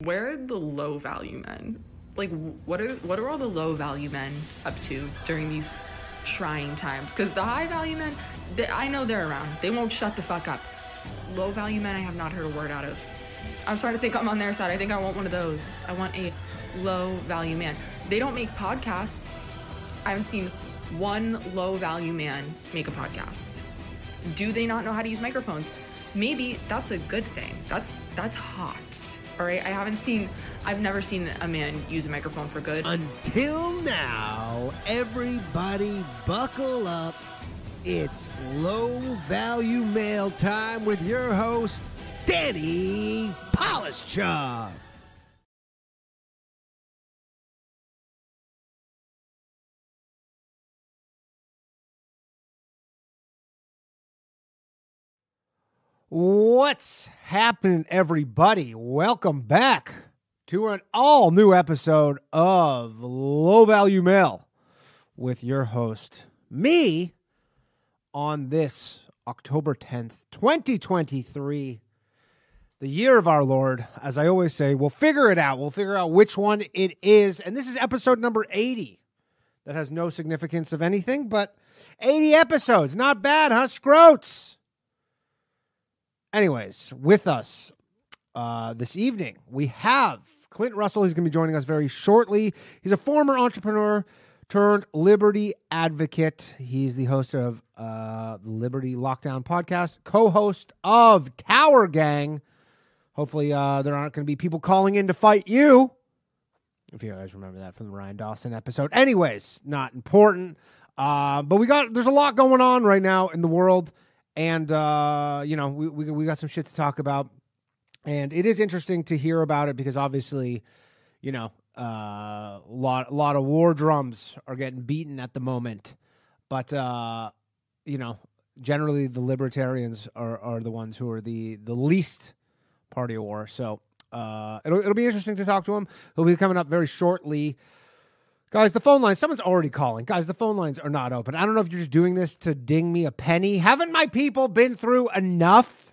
Where are the low value men? Like, what are what are all the low value men up to during these trying times? Because the high value men, they, I know they're around. They won't shut the fuck up. Low value men, I have not heard a word out of. I'm starting to think I'm on their side. I think I want one of those. I want a low value man. They don't make podcasts. I haven't seen one low value man make a podcast. Do they not know how to use microphones? Maybe that's a good thing. That's that's hot. All right, I haven't seen. I've never seen a man use a microphone for good. Until now, everybody buckle up. It's low value mail time with your host, Danny Polishchuk. What's happening, everybody? Welcome back to an all new episode of Low Value Mail with your host, me, on this October 10th, 2023, the year of our Lord. As I always say, we'll figure it out. We'll figure out which one it is. And this is episode number 80. That has no significance of anything, but 80 episodes. Not bad, huh, Scroats? Anyways, with us uh, this evening, we have Clint Russell. He's going to be joining us very shortly. He's a former entrepreneur turned liberty advocate. He's the host of uh, the Liberty Lockdown podcast, co host of Tower Gang. Hopefully, uh, there aren't going to be people calling in to fight you. If you guys remember that from the Ryan Dawson episode. Anyways, not important. Uh, but we got, there's a lot going on right now in the world and uh, you know we, we we got some shit to talk about, and it is interesting to hear about it because obviously, you know, a uh, lot lot of war drums are getting beaten at the moment, but uh, you know, generally the libertarians are are the ones who are the the least party of war. So uh, it'll it'll be interesting to talk to him. He'll be coming up very shortly. Guys, the phone line, someone's already calling. Guys, the phone lines are not open. I don't know if you're just doing this to ding me a penny. Haven't my people been through enough?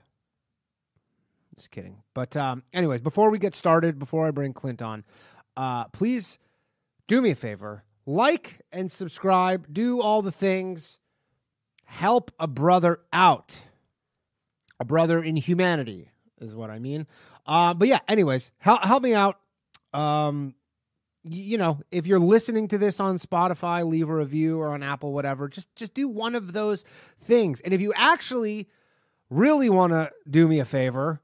Just kidding. But, um, anyways, before we get started, before I bring Clint on, uh, please do me a favor like and subscribe, do all the things, help a brother out. A brother in humanity is what I mean. Uh, but yeah, anyways, help, help me out. Um, you know, if you're listening to this on Spotify, leave a review or on Apple, whatever. Just just do one of those things. And if you actually really want to do me a favor,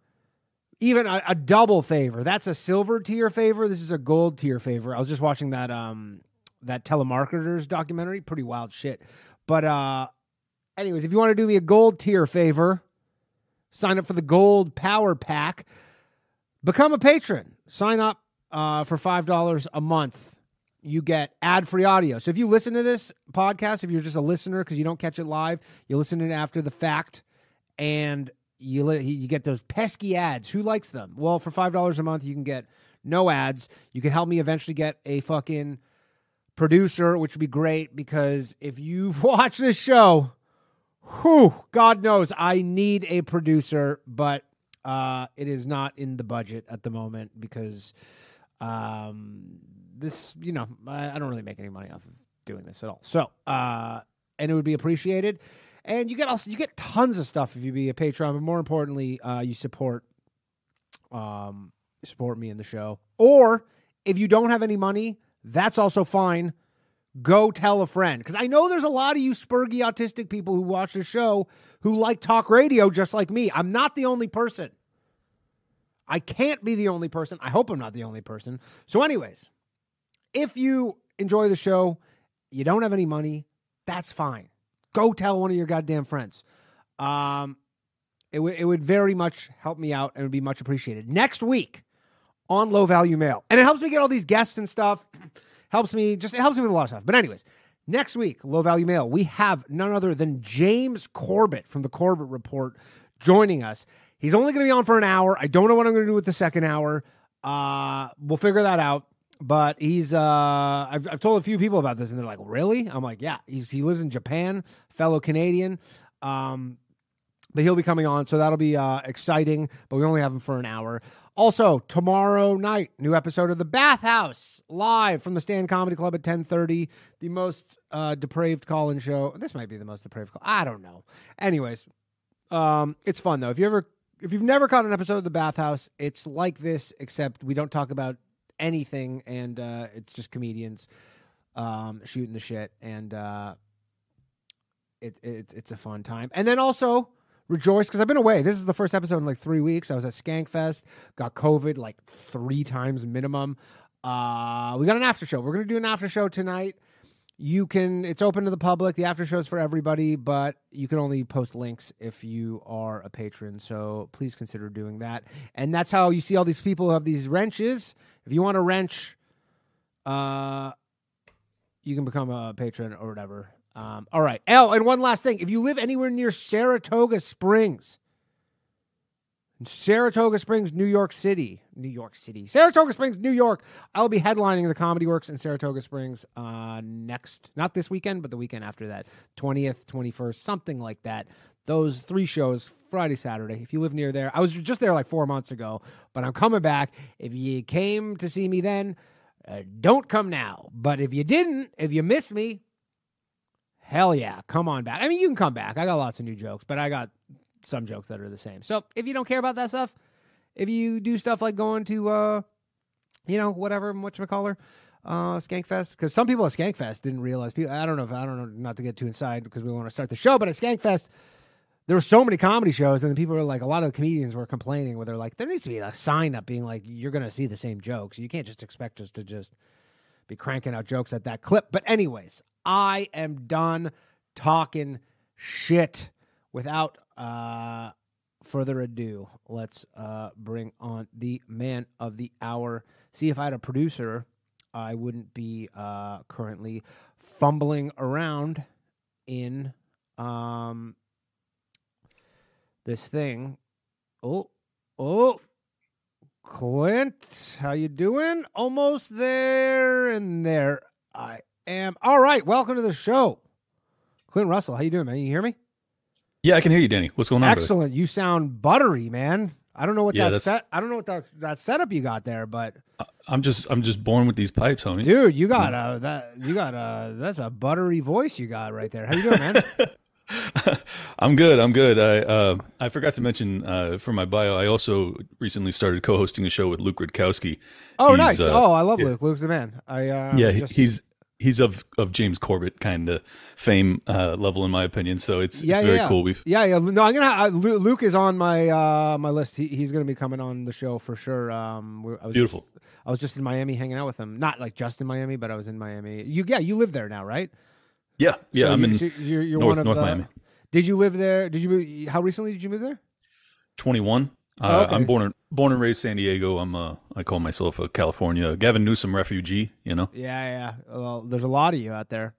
even a, a, double favor, that's a silver tier favor. This is a gold tier favor. I was just watching that um that telemarketers documentary, pretty wild shit. But uh anyways, if you want to do me a gold tier favor, sign up for the gold power pack. Become a patron. Sign up uh, for five dollars a month, you get ad free audio. So if you listen to this podcast, if you're just a listener because you don't catch it live, you listen to it after the fact, and you you get those pesky ads. Who likes them? Well, for five dollars a month, you can get no ads. You can help me eventually get a fucking producer, which would be great because if you watch this show, whew, God knows I need a producer, but uh, it is not in the budget at the moment because um, this, you know, I, I, don't really make any money off of doing this at all. So, uh, and it would be appreciated. And you get also you get tons of stuff if you be a patron, but more importantly, uh, you support um support me in the show. Or if you don't have any money, that's also fine. Go tell a friend because I know there's a lot of you spurgy autistic people who watch the show who like talk radio just like me. I'm not the only person. I can't be the only person. I hope I'm not the only person. So, anyways, if you enjoy the show, you don't have any money, that's fine. Go tell one of your goddamn friends. Um, it, w- it would very much help me out and would be much appreciated. Next week on Low Value Mail. And it helps me get all these guests and stuff. helps me, just, it helps me with a lot of stuff. But, anyways, next week, Low Value Mail, we have none other than James Corbett from the Corbett Report joining us. He's only going to be on for an hour. I don't know what I'm going to do with the second hour. Uh, we'll figure that out. But he's uh, I've I've told a few people about this, and they're like, "Really?" I'm like, "Yeah." He's he lives in Japan, fellow Canadian. Um, but he'll be coming on, so that'll be uh, exciting. But we only have him for an hour. Also, tomorrow night, new episode of The Bathhouse live from the Stand Comedy Club at 10:30. The most uh, depraved call-in show. This might be the most depraved call. I don't know. Anyways, um, it's fun though. If you ever, if you've never caught an episode of The Bathhouse, it's like this, except we don't talk about anything, and uh, it's just comedians um, shooting the shit, and uh, it, it's it's a fun time. And then also rejoice because I've been away. This is the first episode in like three weeks. I was at Skankfest, got COVID like three times minimum. Uh, we got an after show. We're gonna do an after show tonight. You can. It's open to the public. The after show is for everybody, but you can only post links if you are a patron. So please consider doing that. And that's how you see all these people who have these wrenches. If you want a wrench, uh, you can become a patron or whatever. Um, all right. Oh, and one last thing. If you live anywhere near Saratoga Springs, Saratoga Springs, New York City, New York City, Saratoga Springs, New York, I'll be headlining the Comedy Works in Saratoga Springs uh, next, not this weekend, but the weekend after that, 20th, 21st, something like that. Those three shows, Friday, Saturday. If you live near there, I was just there like four months ago, but I'm coming back. If you came to see me then, uh, don't come now. But if you didn't, if you missed me, hell yeah, come on back. I mean, you can come back. I got lots of new jokes, but I got some jokes that are the same. So if you don't care about that stuff, if you do stuff like going to, uh, you know, whatever, whatchamacallit, uh, Skankfest, because some people at Skankfest didn't realize, people, I don't know if, I don't know, not to get too inside because we want to start the show, but at Skankfest, there were so many comedy shows, and people were like, a lot of the comedians were complaining where they're like, there needs to be a sign up being like, you're going to see the same jokes. You can't just expect us to just be cranking out jokes at that clip. But, anyways, I am done talking shit without uh, further ado. Let's uh, bring on the man of the hour. See, if I had a producer, I wouldn't be uh, currently fumbling around in um, this thing. Oh, oh, Clint, how you doing? Almost there, and there I am. All right, welcome to the show, Clint Russell. How you doing, man? You hear me? Yeah, I can hear you, Danny. What's going on? Excellent. You sound buttery, man. I don't know what Yeah, that that's- set. I don't know what that that setup you got there, but? I'm just I'm just born with these pipes, homie. dude, you got a that you got a that's a buttery voice you got right there. How you doing, man? I'm good. I'm good. I uh, I forgot to mention uh, for my bio, I also recently started co-hosting a show with Luke Rutkowski. Oh, He's, nice. uh, oh, I love yeah. Luke. Luke's the man. I uh, yeah, just- he's he's of of James Corbett kind of fame uh, level in my opinion. So it's yeah, it's very yeah. cool. We've yeah, yeah. No, I'm gonna. I, Luke is on my uh my list. He, he's gonna be coming on the show for sure. Um, I was Beautiful. Just, I was just in Miami hanging out with him. Not like just in Miami, but I was in Miami. You, yeah, you live there now, right? yeah yeah So I'm you, in so you're, you're North one of North the, Miami. Did you live there? Did you move? How recently did you move there? 21. Oh, Uh, okay. I'm born and born and raised San Diego. I'm uh I call myself a California Gavin Newsom refugee. You know. Yeah, yeah. Well, there's a lot of you out there.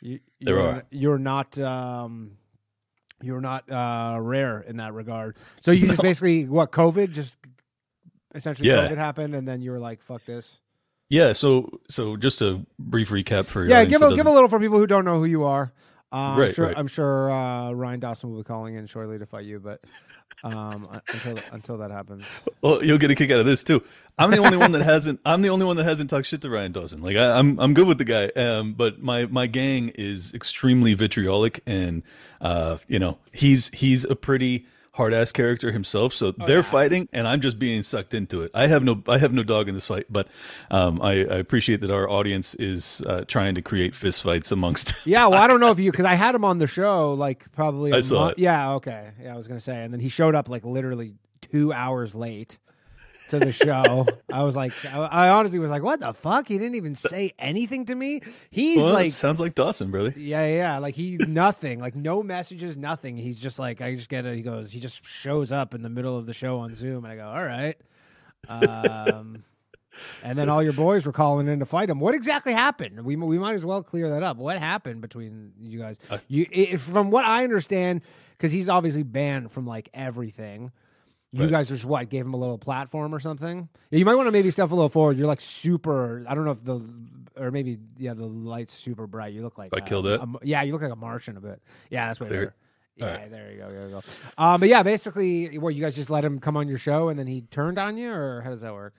You, There you're, are. You're not. Um, you're not uh, rare in that regard. So you just basically what COVID just essentially Yeah. COVID happened, and then you were like, "Fuck this." Yeah. So so just a brief recap for Yeah, give a give a little for people who don't know who you are. Uh, I'm sure, right. I'm sure uh, Ryan Dawson will be calling in shortly to fight you, but um, until until that happens, Well, you'll get a kick out of this too. I'm the only one that hasn't. I'm the only one that hasn't talked shit to Ryan Dawson. Like I, I'm, I'm good with the guy. Um, but my my gang is extremely vitriolic, and uh, you know, he's he's a pretty hard ass character himself. So they're fighting, and I'm just being sucked into it. I have no I have no dog in this fight, but um, I, I appreciate that our audience is uh, trying to create fist fights amongst. yeah. Well, I don't know if you because I had him on the show like probably. a I saw month- it. Yeah. Okay. Yeah, I was gonna say, and then he showed up like literally two hours late to the show. I was like, I, I honestly was like, what the fuck? He didn't even say anything to me. He's well, like, sounds like Dawson, brother. Yeah, yeah, yeah. Like he's nothing. Like no messages, nothing. He's just like I just get it. He goes. He just shows up in the middle of the show on Zoom, and I go, all right. Um, and then all your boys were calling in to fight him. What exactly happened? We we might as well clear that up. What happened between you guys? Uh, you, from what I understand, because he's obviously banned from like everything. You guys just what gave him a little platform or something. Yeah, you might want to maybe step a little forward. You're like super. I don't know if the or maybe yeah the light's super bright. You look like I uh, killed it? a- yeah, you look like a Martian a bit. Yeah, that's way Clear. Yeah, right. there you go. There you go. Um, but yeah, basically, what you guys just let him come on your show, and then he turned on you, or how does that work?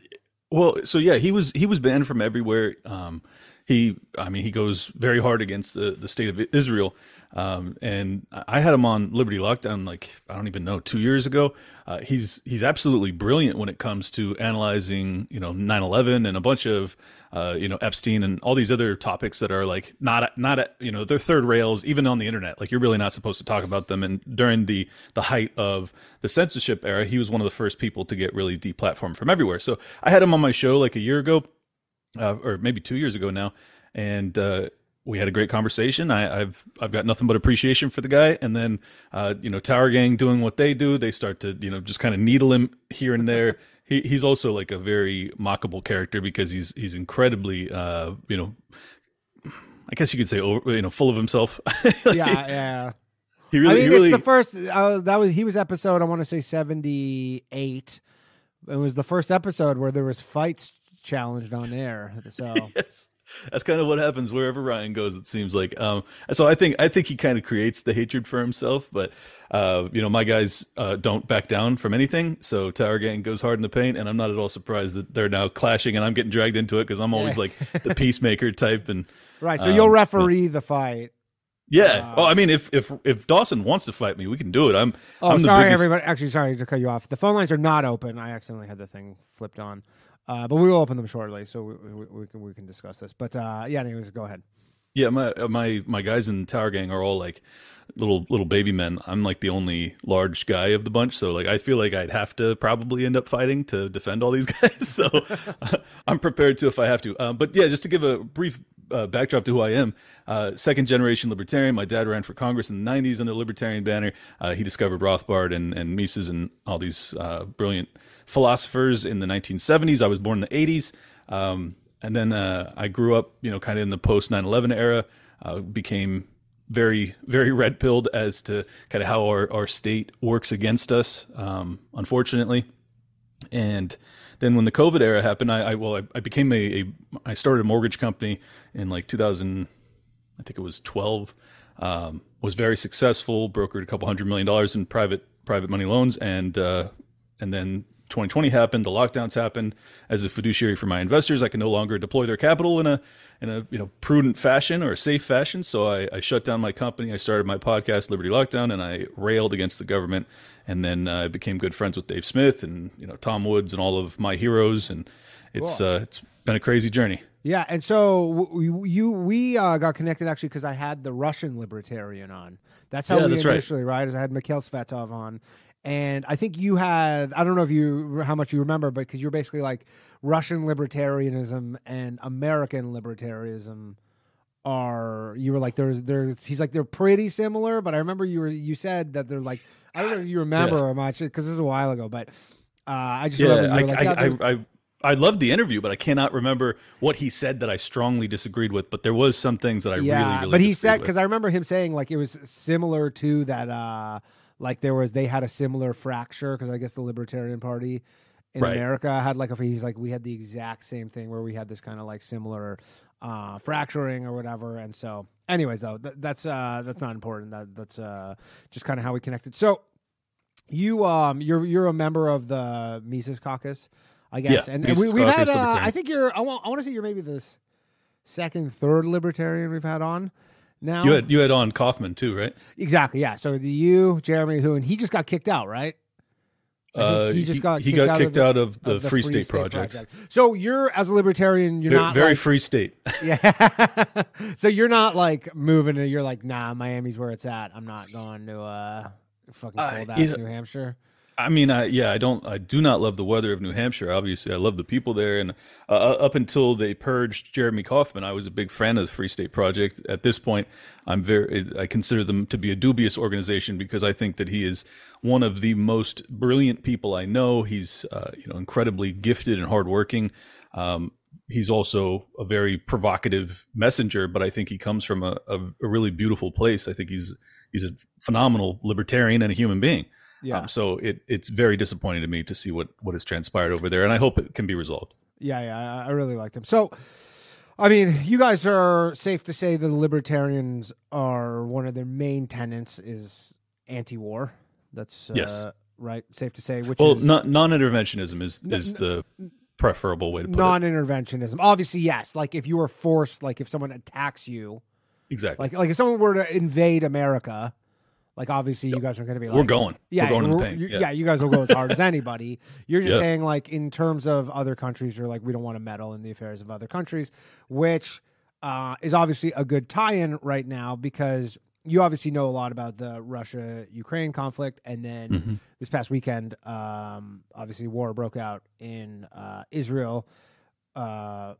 Well, so yeah, he was he was banned from everywhere. Um, he, I mean, he goes very hard against the the state of Israel. Um, and I had him on Liberty Lockdown like I don't even know two years ago. Uh, he's he's absolutely brilliant when it comes to analyzing you know 9/11 and a bunch of uh, you know Epstein and all these other topics that are like not not you know they're third rails even on the internet. Like you're really not supposed to talk about them. And during the the height of the censorship era, he was one of the first people to get really deplatformed from everywhere. So I had him on my show like a year ago, uh, or maybe two years ago now, and uh, we had a great conversation. I, have I've got nothing but appreciation for the guy. And then, uh, you know, Tower Gang doing what they do, they start to you know just kind of needle him here and there. he he's also like a very mockable character because he's he's incredibly uh, you know, I guess you could say over you know full of himself. like, yeah, yeah. He really, I mean, he really, it's the first. Uh, that was he was episode. I want to say seventy eight. It was the first episode where there was fights challenged on air. So yes that's kind of what happens wherever Ryan goes. It seems like. Um, so I think I think he kind of creates the hatred for himself. But uh, you know, my guys uh, don't back down from anything. So Tower Gang goes hard in the paint, and I'm not at all surprised that they're now clashing, and I'm getting dragged into it because I'm always like the peacemaker type. And right, so you'll um, referee the fight. Yeah. Uh, well, I mean, if if if Dawson wants to fight me, we can do it. I'm. Oh, I'm sorry, biggest... everybody. Actually, sorry to cut you off. The phone lines are not open. I accidentally had the thing flipped on. Uh, but we will open them shortly, so we, we, we, can we can discuss this. But uh, yeah, anyways, go ahead. Yeah, my my my guys in Tower Gang are all like little little baby men. I'm like the only large guy of the bunch, so like I feel like I'd have to probably end up fighting to defend all these guys. so uh, I'm prepared to if I have to. Um, but yeah, just to give a brief uh, backdrop to who I am. Uh, second generation libertarian. My dad ran for Congress in the 90s under libertarian banner. Uh, he discovered Rothbard and, and Mises and all these uh, brilliant philosophers in the 1970s. I was born in the 80s. Um, and then uh, I grew up, you know, kind of in the post 9 11 era, uh, became very, very red pilled as to kind of how our, our state works against us, um, unfortunately. And then when the COVID era happened, I, I well, I, I, became a, a, I started a mortgage company in like 2000, I think it was 12. Um, was very successful, brokered a couple hundred million dollars in private private money loans, and uh, and then 2020 happened, the lockdowns happened. As a fiduciary for my investors, I can no longer deploy their capital in a in a you know prudent fashion or a safe fashion. So I, I shut down my company. I started my podcast, Liberty Lockdown, and I railed against the government. And then uh, I became good friends with Dave Smith and you know Tom Woods and all of my heroes. And it's cool. uh, it's been a crazy journey. Yeah, and so we, you we uh, got connected actually because I had the Russian libertarian on. That's how yeah, we that's initially right. right. I had Mikhail Svetov on, and I think you had I don't know if you how much you remember, but because you're basically like Russian libertarianism and American libertarianism are you were like there's there's he's like they're pretty similar, but I remember you were you said that they're like I don't know if you remember yeah. much because this is a while ago, but uh, I just yeah, you like, yeah, I, I, I I loved the interview, but I cannot remember what he said that I strongly disagreed with. But there was some things that I yeah, really, really. But he said because I remember him saying like it was similar to that. uh like there was they had a similar fracture because I guess the Libertarian Party in right. America had like a he's like we had the exact same thing where we had this kind of like similar uh fracturing or whatever. And so anyways though th- that's uh that's not important. That that's uh just kind of how we connected. So you um you're you're a member of the Mises caucus I guess. Yeah, and, and we, we've had uh, I think you're I want I want to say you're maybe this second third libertarian we've had on now. You had you had on Kauffman too, right? Exactly. Yeah. So the you, Jeremy, who, and he just got kicked out, right? Uh, he just got he kicked, got out, kicked of the, out of the, of the Free, Free, State, State Project. So you're as a libertarian, you're very, not very like, free state. yeah. so you're not like moving. You're like, nah, Miami's where it's at. I'm not going to uh fucking cold uh, ass New Hampshire. I mean, I yeah, I don't, I do not love the weather of New Hampshire. Obviously, I love the people there, and uh, uh, up until they purged Jeremy Kauffman, I was a big fan of the Free State Project. At this point, I'm very, I consider them to be a dubious organization because I think that he is one of the most brilliant people I know. He's, uh, you know, incredibly gifted and hardworking. Um, he's also a very provocative messenger, but I think he comes from a, a, a really beautiful place. I think he's he's a phenomenal libertarian and a human being. Yeah. Um, so it it's very disappointing to me to see what what has transpired over there, and I hope it can be resolved. Yeah, yeah, I really liked him. So, I mean, you guys are safe to say the libertarians are one of their main tenants is anti-war. That's uh, Yes. right. Safe to say. Which Well, is non non-interventionism is is the preferable way to put it. non-interventionism. Obviously, yes. Like if you were forced, like if someone attacks you, Exactly. like like if someone were to invade America, like obviously you guys are going to be like, We're going. Yeah, We're going in the we're- paint. you- Yeah. yeah, you guys will go as hard as anybody. You're just Yeah. saying like in terms of other countries, you're like we don't want to meddle in the affairs of other countries, which uh, is obviously a good tie-in right now because you obviously know a lot about the Russia Ukraine conflict, and then Mhm. this past weekend, um, obviously war broke out in uh, Israel uh,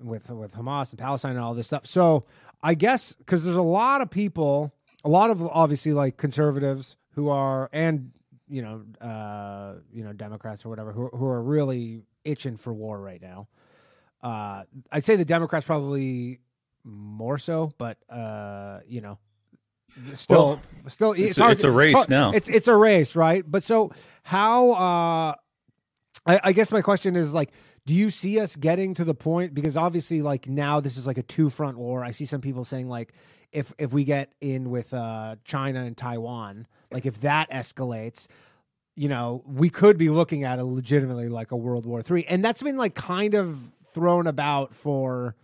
with with Hamas and Palestine and all this stuff. So I guess because there's a lot of people, a lot of obviously like conservatives who are and you know uh, you know Democrats or whatever who who are really itching for war right now. Uh, I'd say the Democrats probably more so, but uh, you know, still, still, it's, hard it's a race hard- now. It's it's a race, right? But so how? uh I, I guess my question is like, do you see us getting to the point? Because obviously, like now, this is like a two front war. I see some people saying like, if if we get in with uh China and Taiwan, like if that escalates. You know, we could be looking at a legitimately like a World War Three, and that's been like kind of thrown about for,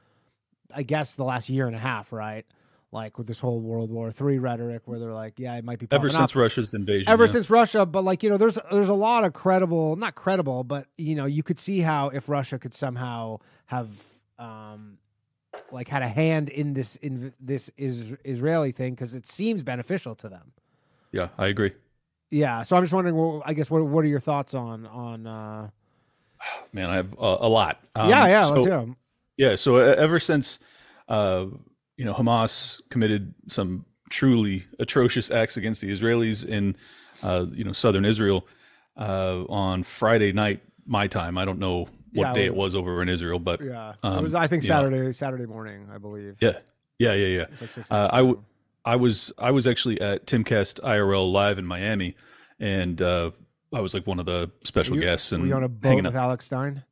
I guess, the last year and a half, right? Like with this whole World War Three rhetoric, where they're like, "Yeah, it might be Ever popping up since Russia's invasion. ever yeah. since Russia, but like you know, there's there's a lot of credible, not credible, but you know, you could see how if Russia could somehow have um like had a hand in this in this is Israeli thing because it seems beneficial to them. Yeah, I agree. Yeah, so I'm just wondering. Well, I guess what what are your thoughts on on? uh Man, I have uh, a lot. Um, Yeah, yeah, so- let's hear 'em. Yeah, so uh, ever since uh, you know Hamas committed some truly atrocious acts against the Israelis in uh, you know southern Israel uh, on Friday night my time. I don't know what Yeah, day it was over in Israel, but Yeah, it um, was I think you know, Saturday Saturday morning, I believe. yeah, yeah, yeah, yeah. Like Uh, I w- I was I was actually at Timcast IRL live in Miami, and uh, I was like one of the special You- guests and Were you on a boat with out. Alex Stein?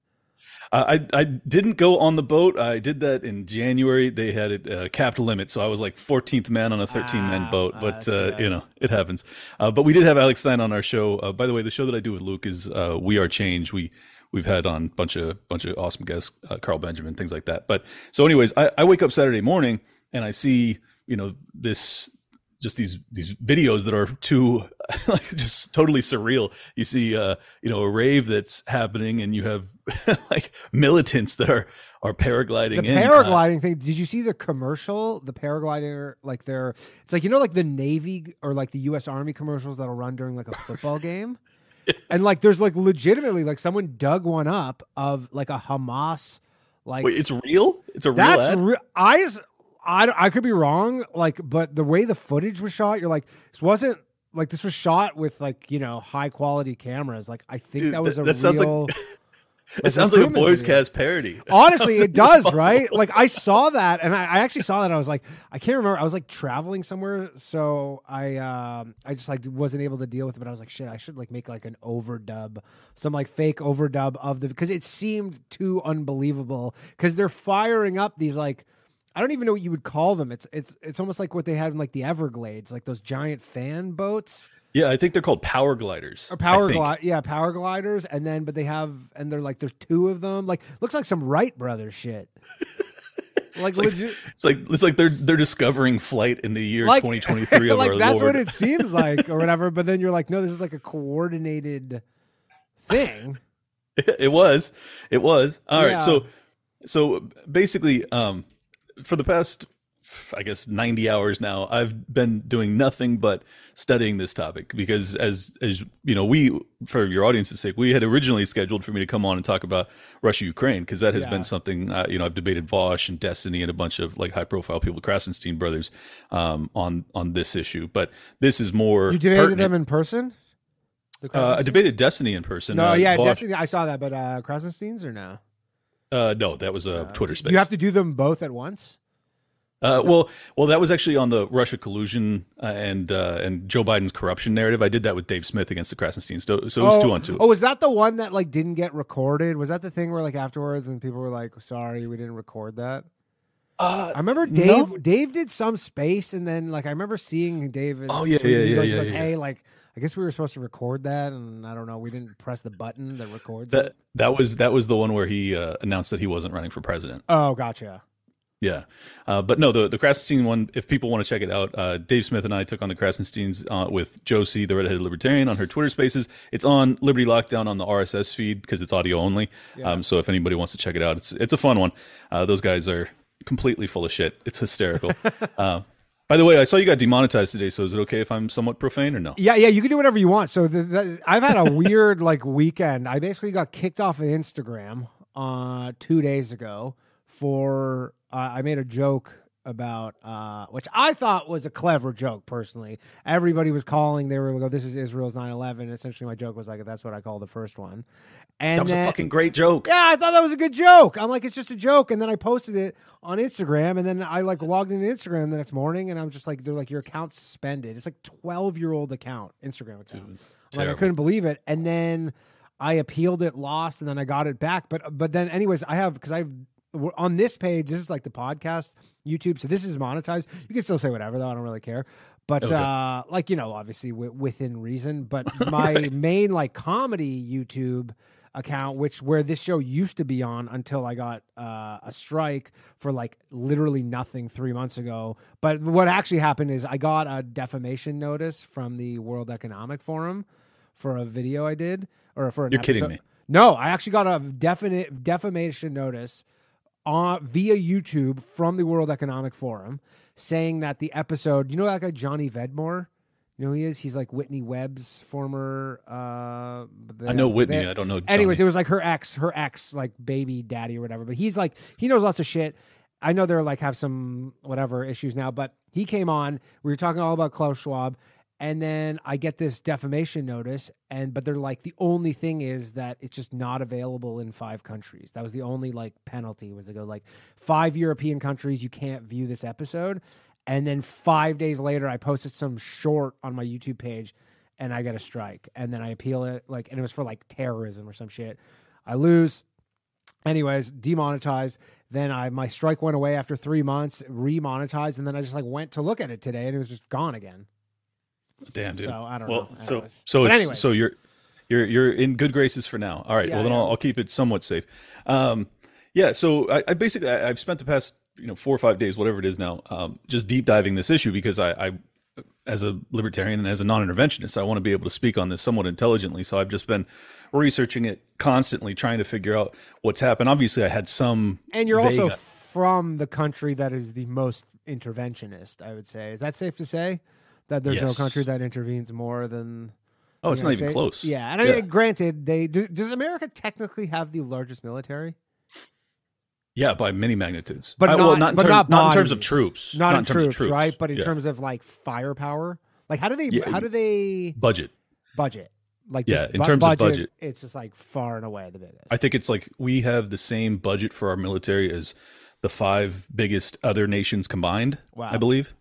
Uh, I I didn't go on the boat. I did that in January. They had it uh, capped limit, so I was like 14th man on a 13 Ah, man boat. ah, But uh, you know, it happens. Uh, but we did have Alex Stein on our show. Uh, by the way, the show that I do with Luke is uh, We Are Change. We we've had on bunch of bunch of awesome guests, uh, Carl Benjamin, things like that. But so, anyways, I, I wake up Saturday morning and I see you know this just these these videos that are too like just totally surreal. You see uh you know a rave that's happening and you have like militants that are are paragliding the in. Paragliding thing did you see the commercial the paraglider like they're it's like you know like the navy or like the us army commercials that'll run during like a football game and like there's like legitimately like someone dug one up of like a hamas like Wait, it's real? It's a real that's ad? re- I, I I could be wrong like but the way the footage was shot you're like this wasn't like this was shot with like you know high quality cameras like i think Dude, that was that- a that sounds like- real it sounds like a boys video. cast parody. Honestly, it does, impossible. right? Like I saw that, and I, I actually saw that. And I was like, I can't remember. I was like traveling somewhere, so I um I just like wasn't able to deal with it. But I was like, shit, I should like make like an overdub, some like fake overdub of the because it seemed too unbelievable because they're firing up these like. I don't even know what you would call them. It's it's it's almost like what they had in like the Everglades, like those giant fan boats Yeah, I think they're called power gliders. or power glide, yeah, power gliders, and then but they have and they're like there's two of them. Like looks like some Wright brothers shit. like, It's like, legit, it's like it's like they're they're discovering flight in the year like 2023 of like our that's Lord. what it seems like or whatever. But then you're like, no, this is like a coordinated thing. it was it was all right Yeah. so so basically um for the past i guess 90 hours now i've been doing nothing but studying this topic because as as you know we for your audience's sake we had originally scheduled for me to come on and talk about russia ukraine because that has Yeah. been something uh, you know i've debated vosh and destiny and a bunch of like high profile people krassenstein brothers um on on this issue but this is more You debated pertinent. them in person. The uh, i debated destiny in person No, uh, yeah, Vosh- Destiny. I saw that, but uh Krassensteins or no? Uh no that was a twitter space You have to do them both at once. Uh, well, well, that was actually on the Russia collusion uh, and uh, and Joe Biden's corruption narrative. I did that with Dave Smith against the Krassenstein. So, so it was oh, two on two. Oh, was that the one that like didn't get recorded? Was that the thing where like afterwards and people were like, "Sorry, we didn't record that." Uh, I remember Dave. Dave did some space, and then like I remember seeing David. Oh, yeah, yeah, he yeah, goes, he yeah, goes, yeah. Hey, like I guess we were supposed to record that, and I don't know. We didn't press the button that records that it. that was that was the one where he uh, announced that he wasn't running for president. Oh, gotcha. Yeah, uh, but no, the the Krassenstein one. If people want to check it out, uh, Dave Smith and I took on the Krassensteins uh, with Josie, the redheaded libertarian, on her Twitter Spaces. It's on Liberty Lockdown on the RSS feed because it's audio only. Um, so if anybody wants to check it out, it's it's a fun one. Uh, those guys are completely full of shit. It's hysterical. uh, by the way, I saw you got demonetized today. So is it okay if I'm somewhat profane or no? Yeah, yeah, you can do whatever you want. So the, the, I've had a weird like weekend. I basically got kicked off of Instagram uh two days ago for uh, I made a joke about uh which I thought was a clever joke personally. Everybody was calling, they were like, oh, this is Israel's 9-11. Essentially my joke was like that's what I call the first one. And That was then- a fucking great joke. yeah, I thought that was a good joke. I'm like, it's just a joke. And then I posted it on Instagram. And then I like logged into Instagram the next morning and I'm just like, they're like, your account's suspended. It's like 12 year old account, Instagram account. I'm like, I couldn't believe it. And then I appealed it, lost, and then I got it back. But, but then, anyways, I have, because I've, on this page, this is like the podcast YouTube. So this is monetized. You can still say whatever, though. I don't really care. But Okay. uh, like you know, obviously w- within reason. But my main like comedy YouTube account, which where this show used to be on until I got uh, a strike for like literally nothing three months ago. But what actually happened is I got a defamation notice from the World Economic Forum for a video I did, or for an You're kidding me. No, I actually got a definite defamation notice on via YouTube from the World Economic Forum saying that the episode, you know that guy Johnny Vedmore? You know who he is? He's like Whitney Webb's former uh I know Whitney. they- I don't know. Anyways, it was like her ex, her ex, like baby daddy or whatever. But he's like, he knows lots of shit. I know they're like have some whatever issues now, but he came on. We were talking all about Klaus Schwab, and then I get this defamation notice, and but they're like the only thing is that it's just not available in five countries. That was the only like penalty was to go like five European countries you can't view this episode, and then five days later I posted some short on my YouTube page and I get a strike, and then I appeal it, like, and it was for like terrorism or some shit. I lose. Anyways, demonetized. Then I my strike went away after three months, remonetized, and then I just like went to look at it today, and it was just gone again. Damn, dude. So, I don't well, know. So, Anyways. so, But it's, anyways. so you're, you're, you're in good graces for now. All right. Yeah, well, then yeah. I'll, I'll keep it somewhat safe. Um, yeah. So I, I basically, I, I've spent the past, you know, four or five days, whatever it is now, um, just deep diving this issue because I, I, as a libertarian and as a non-interventionist, I want to be able to speak on this somewhat intelligently. So I've just been researching it constantly, trying to figure out what's happened. Obviously, I had some, And you're vague- also from the country that is the most interventionist. I would say. Is that safe to say? That there's no country that intervenes more than. oh, it's not even States? close. Yeah, and I mean, granted, they do, does America technically have the largest military? Yeah, by many magnitudes. but I- not, well, not in, but terms, not, not in terms of troops. not, in, in terms of troops, right? But in Yeah. terms of like firepower, like how do they Yeah, how do they budget. budget? Like Yeah, in bu- terms of budget. it's just like far and away the biggest. I think it's like we have the same budget for our military as the five biggest other nations combined. Wow. I believe.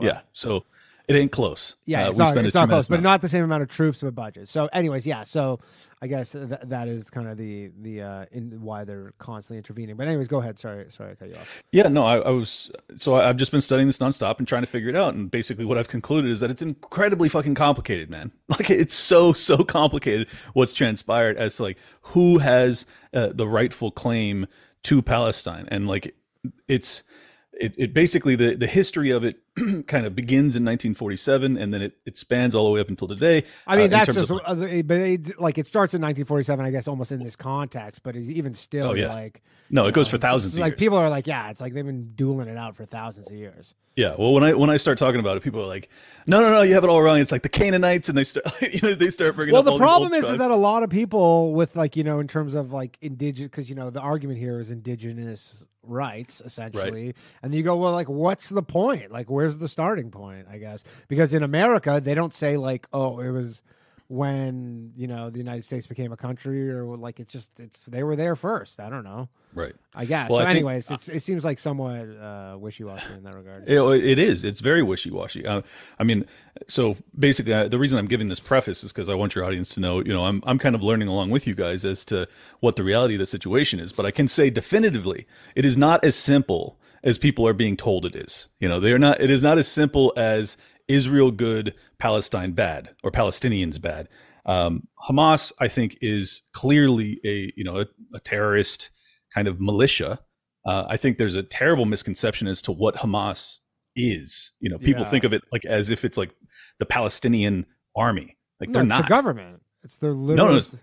Yeah, so it ain't close. yeah, Uh, it's we not, spend it's not close, but not the same amount of troops, but budget. So, anyways, yeah. So, I guess th- that is kind of the the uh, in why they're constantly intervening. But anyways, go ahead. Sorry, sorry, I cut you off. Yeah, no, I, I was so I've just been studying this nonstop and trying to figure it out. And basically, what I've concluded is that it's incredibly fucking complicated, man. Like it's so so complicated what's transpired as to like who has uh, the rightful claim to Palestine, and like it's it, it basically the the history of it kind of begins in 1947, and then it it spans all the way up until today. I mean, uh, that's just, of- uh, but it, like it starts in 1947, I guess, almost in this context. But it's even still, Oh, yeah. like no, it goes uh, for thousands. of like people are like, yeah, it's like they've been dueling it out for thousands of years. Yeah, well, when I when I start talking about it, people are like, "No, no, no, you have it all wrong." It's like the Canaanites, and they start, you know, they start bringing Well, up. the all these old problem is, is that a lot of people with like you know, in terms of like indigenous, because you know the argument here is indigenous rights essentially, and you go, well, like, what's the point? Like, where's the starting point? I guess because in America they don't say like, oh, it was when you know the United States became a country, or like it's just it's they were there first. I don't know. right. I guess. Well, so, I think- anyways, it's, it seems like somewhat uh, wishy washy in that regard. It, it is. It's very wishy washy. Uh, I mean, so basically, uh, the reason I'm giving this preface is because I want your audience to know. You know, I'm I'm kind of learning along with you guys as to what the reality of the situation is. But I can say definitively, it is not as simple as people are being told it is. You know, they're not. It is not as simple as Israel good, Palestine bad, or Palestinians bad. Um, Hamas, I think, is clearly a you know a, a terrorist kind of militia. Uh, I think there's a terrible misconception as to what Hamas is. You know, people Yeah. think of it like as if it's like the Palestinian army. Like No, they're it's not. the government. It's their no, literal. it's- No,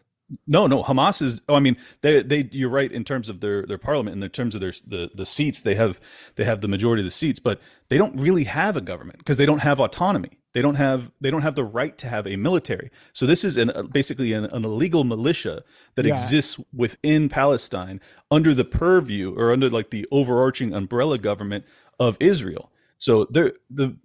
no. No, Hamas is. Oh, I mean, they they. You're right in terms of their their parliament and in terms of their the the seats. They have they have the majority of the seats, but they don't really have a government because they don't have autonomy. They don't have they don't have the right to have a military. So this is an basically an, an illegal militia that Yeah. exists within Palestine under the purview or under like the overarching umbrella government of Israel. So they're the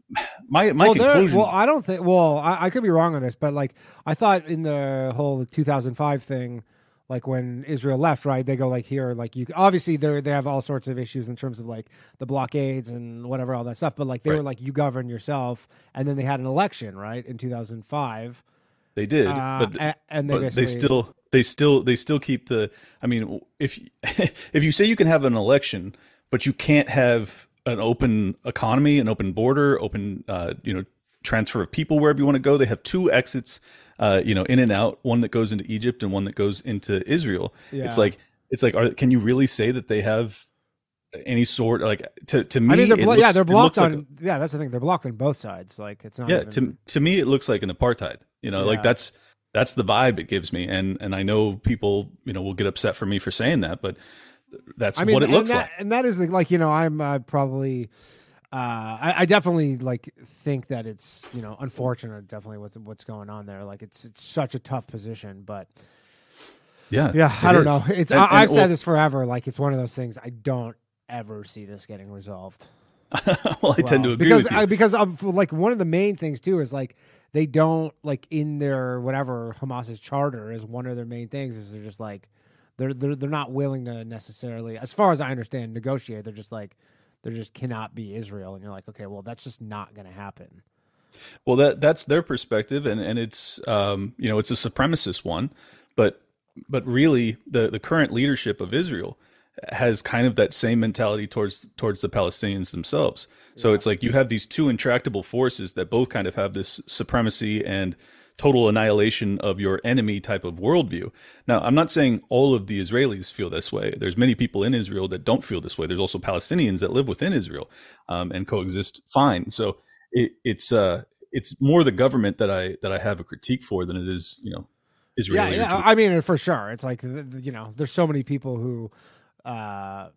my my well, conclusion. well, I don't think. Well, I, I could be wrong on this, but like I thought in the whole 2005 thing, like when Israel left, right? They go like here, like you. Obviously, they they have all sorts of issues in terms of like the blockades and whatever all that stuff. But like they were like you govern yourself, and then they had an election, right, in 2005. they did, Uh, but and they but they still they still they still keep the i mean if if you say you can have an election but you can't have an open economy an open border open uh, you know transfer of people wherever you want to go they have two exits uh, you know in and out one that goes into egypt and one that goes into israel Yeah. it's like it's like are, can you really say that they have any sort like to to me I mean, they're blo- yeah, they're blocked looks like on. yeah, that's the thing. They're blocked on both sides. Like it's not. yeah even, to to me it looks like an apartheid you know Yeah. like that's that's the vibe it gives me and and i know people you know will get upset for me for saying that but that's I mean, what it looks that, like and that is the, like you know, I'm uh, probably, uh, I, I definitely like think that it's you know unfortunate, definitely what's what's going on there. Like it's it's such a tough position, but yeah yeah, I don't is. know. It's And- I, and, I've well, said this forever. Like it's one of those things. I don't ever see this getting resolved. well i tend to Well, agree because with you I, because of like one of the main things too is like they don't like in their whatever Hamas's charter is one of their main things is they're just like they're they're they're not willing to necessarily as far as I understand negotiate. They're just like there just cannot be Israel. And you're like okay well that's just not going to happen. Well that that's their perspective. And and it's um you know it's a supremacist one. But but really the the current leadership of israel has kind of that same mentality towards towards the palestinians themselves. So it's like you have these two intractable forces that both kind of have this supremacy and total annihilation of your enemy type of worldview. Now i'm not saying all of the israelis feel this way. There's many people in israel that don't feel this way. There's also palestinians that live within israel um, and coexist fine. So it, it's uh it's more the government that I that I have a critique for than it is you know Israeli. yeah yeah I mean for sure. It's like you know there's so many people who uh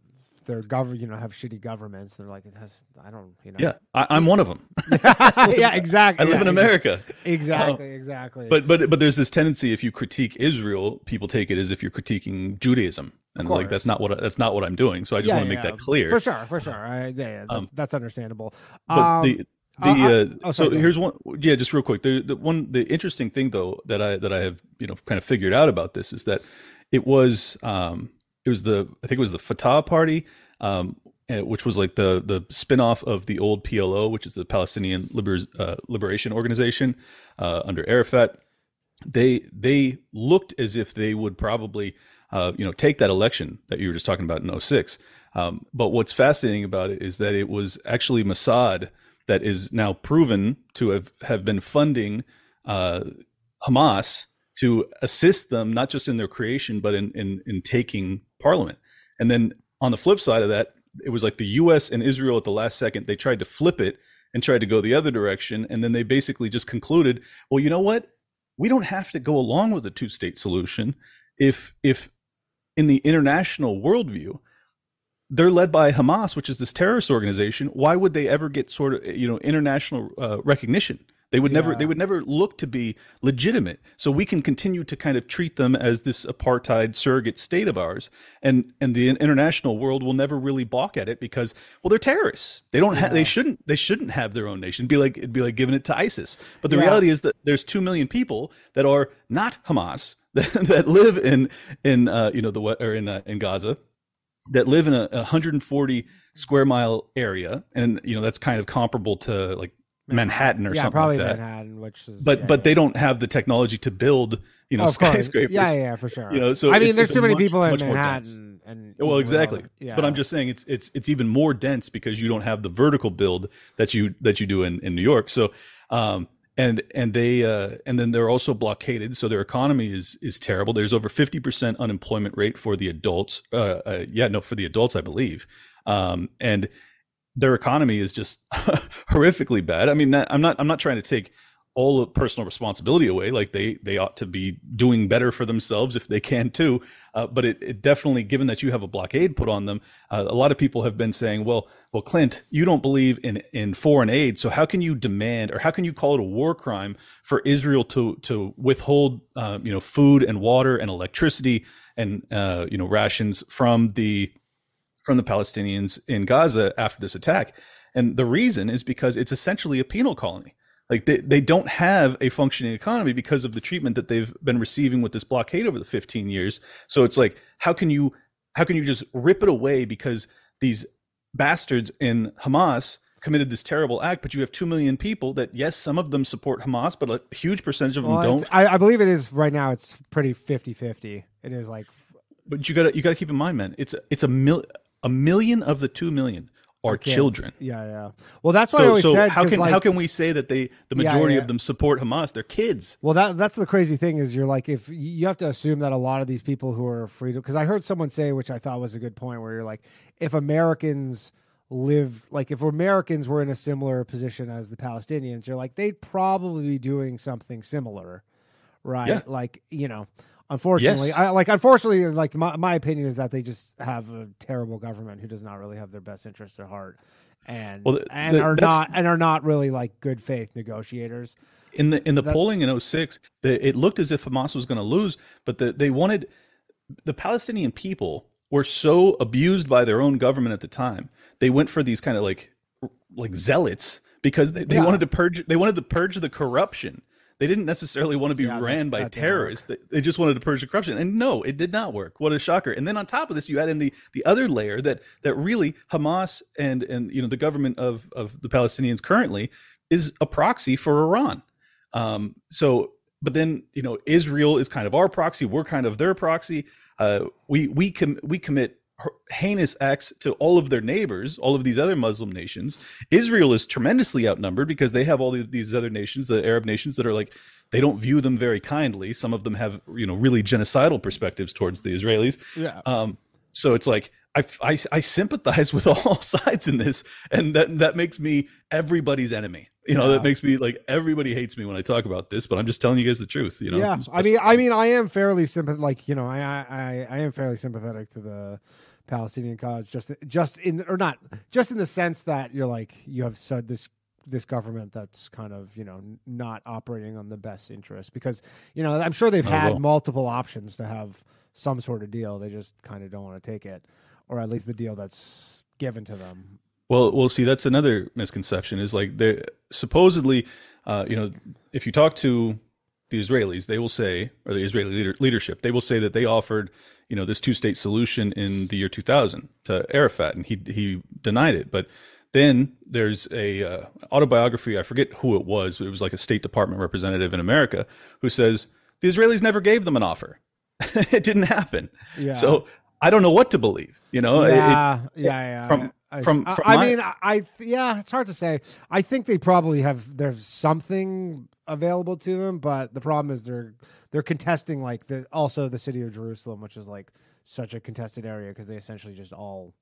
their govern you know have shitty governments they're like it has I don't you know yeah, I, I'm one of them. yeah exactly I live yeah, in America. exactly exactly But but but there's this tendency if you critique Israel, people take it as if you're critiquing Judaism, and like that's not what I- that's not what I'm doing. So I just Yeah, want to make yeah, that clear. for sure, for sure. I, yeah, yeah, Um, that's understandable. But Um, the the I- I- uh, oh, sorry, so go ahead. here's one yeah just real quick the, the one the interesting thing though that I that I have you know kind of figured out about this is that it was um it was the I think it was the Fatah party um uh, which was like the the spin-off of the old PLO which is the Palestinian Liber, uh, Liberation Organization uh, under Arafat. They they looked as if they would probably uh, you know take that election that you were just talking about in 06 um, but what's fascinating about it is that it was actually Mossad that is now proven to have, have been funding uh, Hamas to assist them not just in their creation but in, in in taking parliament and then on the flip side of that it was like the US and Israel at the last second they tried to flip it and tried to go the other direction and then they basically just concluded well you know what we don't have to go along with the two state solution if if in the international worldview they're led by Hamas, which is this terrorist organization. Why would they ever get sort of you know international uh, recognition? They would never they would never look to be legitimate. So we can continue to kind of treat them as this apartheid surrogate state of ours, and and the international world will never really balk at it because well they're terrorists. They don't ha- they shouldn't they shouldn't have their own nation. It'd be like it'd be like giving it to ISIS. But the Yeah. reality is that there's two million people that are not Hamas that, that live in in uh, you know the or in uh, in Gaza that live in a 140 square mile area, and you know that's kind of comparable to like Manhattan or yeah, something probably like that. Manhattan, which is But yeah, but yeah. they don't have the technology to build you know course. skyscrapers. Yeah, yeah, for sure. You know, so I mean, there's too many much- people in much more dense. Manhattan and well, exactly. Yeah. But I'm just saying it's it's it's even more dense because you don't have the vertical build that you that you do in in New York. So, um, and and they uh, and then they're also blockaded, so their economy is is terrible. There's over 50 percent unemployment rate for the adults. Uh, uh, yeah, no, for the adults, I believe. Um, and their economy is just horrifically bad. I mean, I'm not I'm not trying to take all personal responsibility away. Like they they ought to be doing better for themselves if they can too. Uh, but it, it, definitely, given that you have a blockade put on them, uh, a lot of people have been saying, well, well, Clint, you don't believe in in foreign aid, so how can you demand or how can you call it a war crime for Israel to to withhold uh, you know food and water and electricity and uh, you know rations from the from the Palestinians in Gaza after this attack? And the reason is because it's essentially a penal colony like they, they don't have a functioning economy because of the treatment that they've been receiving with this blockade over the 15 years. So it's like, how can you how can you just rip it away because these bastards in Hamas committed this terrible act, but you have two million people that yes, some of them support Hamas, but a huge percentage of them well, don't. I, I, believe it is right now. It's pretty 50-50. It is like, but you got to you got to keep in mind, man. It's it's a mil a million of the two million are children. Yeah, yeah. Well, that's what so, I always so said. How can like, how can we say that they the majority yeah, yeah. of them support Hamas? They're kids. Well, that that's the crazy thing is you're like if you have to assume that a lot of these people who are freedom because I heard someone say which I thought was a good point where you're like if Americans lived like if Americans were in a similar position as the Palestinians, you're like they'd probably be doing something similar, right? Yeah. Like you know. Unfortunately, yes. I, like unfortunately, like my, my opinion is that they just have a terrible government who does not really have their best interests at heart, and well, the, and the, are not and are not really like good faith negotiators. In the in the that, polling in 06, the, it looked as if Hamas was going to lose, but the, they wanted the Palestinian people were so abused by their own government at the time. They went for these kind of like like zealots because they, they yeah. wanted to purge they wanted to purge the corruption they didn't necessarily want to be yeah, ran that, by that terrorists. They, they, just wanted to purge the corruption. And no, it did not work. What a shocker. And then on top of this, you add in the the other layer that that really Hamas and and you know the government of of the Palestinians currently is a proxy for Iran. Um, so but then you know Israel is kind of our proxy. We're kind of their proxy. Uh, we we com- we commit heinous acts to all of their neighbors, all of these other Muslim nations. Israel is tremendously outnumbered because they have all these other nations, the Arab nations that are like they don't view them very kindly. Some of them have you know really genocidal perspectives towards the Israelis. Yeah. Um, so it's like I, I, I sympathize with all sides in this, and that that makes me everybody's enemy. You know, yeah. that makes me like everybody hates me when I talk about this, but I'm just telling you guys the truth. You know. Yeah. I mean, I mean, I am fairly sympathetic. Like you know, I I I am fairly sympathetic to the Palestinian cause, just just in or not just in the sense that you're like you have said this this government that's kind of you know not operating on the best interest because you know I'm sure they've had multiple options to have some sort of deal. They just kind of don't want to take it, or at least the deal that's given to them. Well, we'll see. That's another misconception. Is like they supposedly, uh, you know, if you talk to the Israelis, they will say, or the Israeli leader, leadership, they will say that they offered you know this two state solution in the year 2000 to Arafat, and he he denied it. But then there's a uh, autobiography. I forget who it was, but it was like a State Department representative in America who says the Israelis never gave them an offer. it didn't happen. Yeah. So I don't know what to believe. You know. Yeah. It, yeah. Yeah. From I, from, from I, my, mean, I yeah, it's hard to say. I think they probably have there's something available to them, but the problem is they're they're contesting like the also the city of Jerusalem, which is like such a contested area because they essentially just all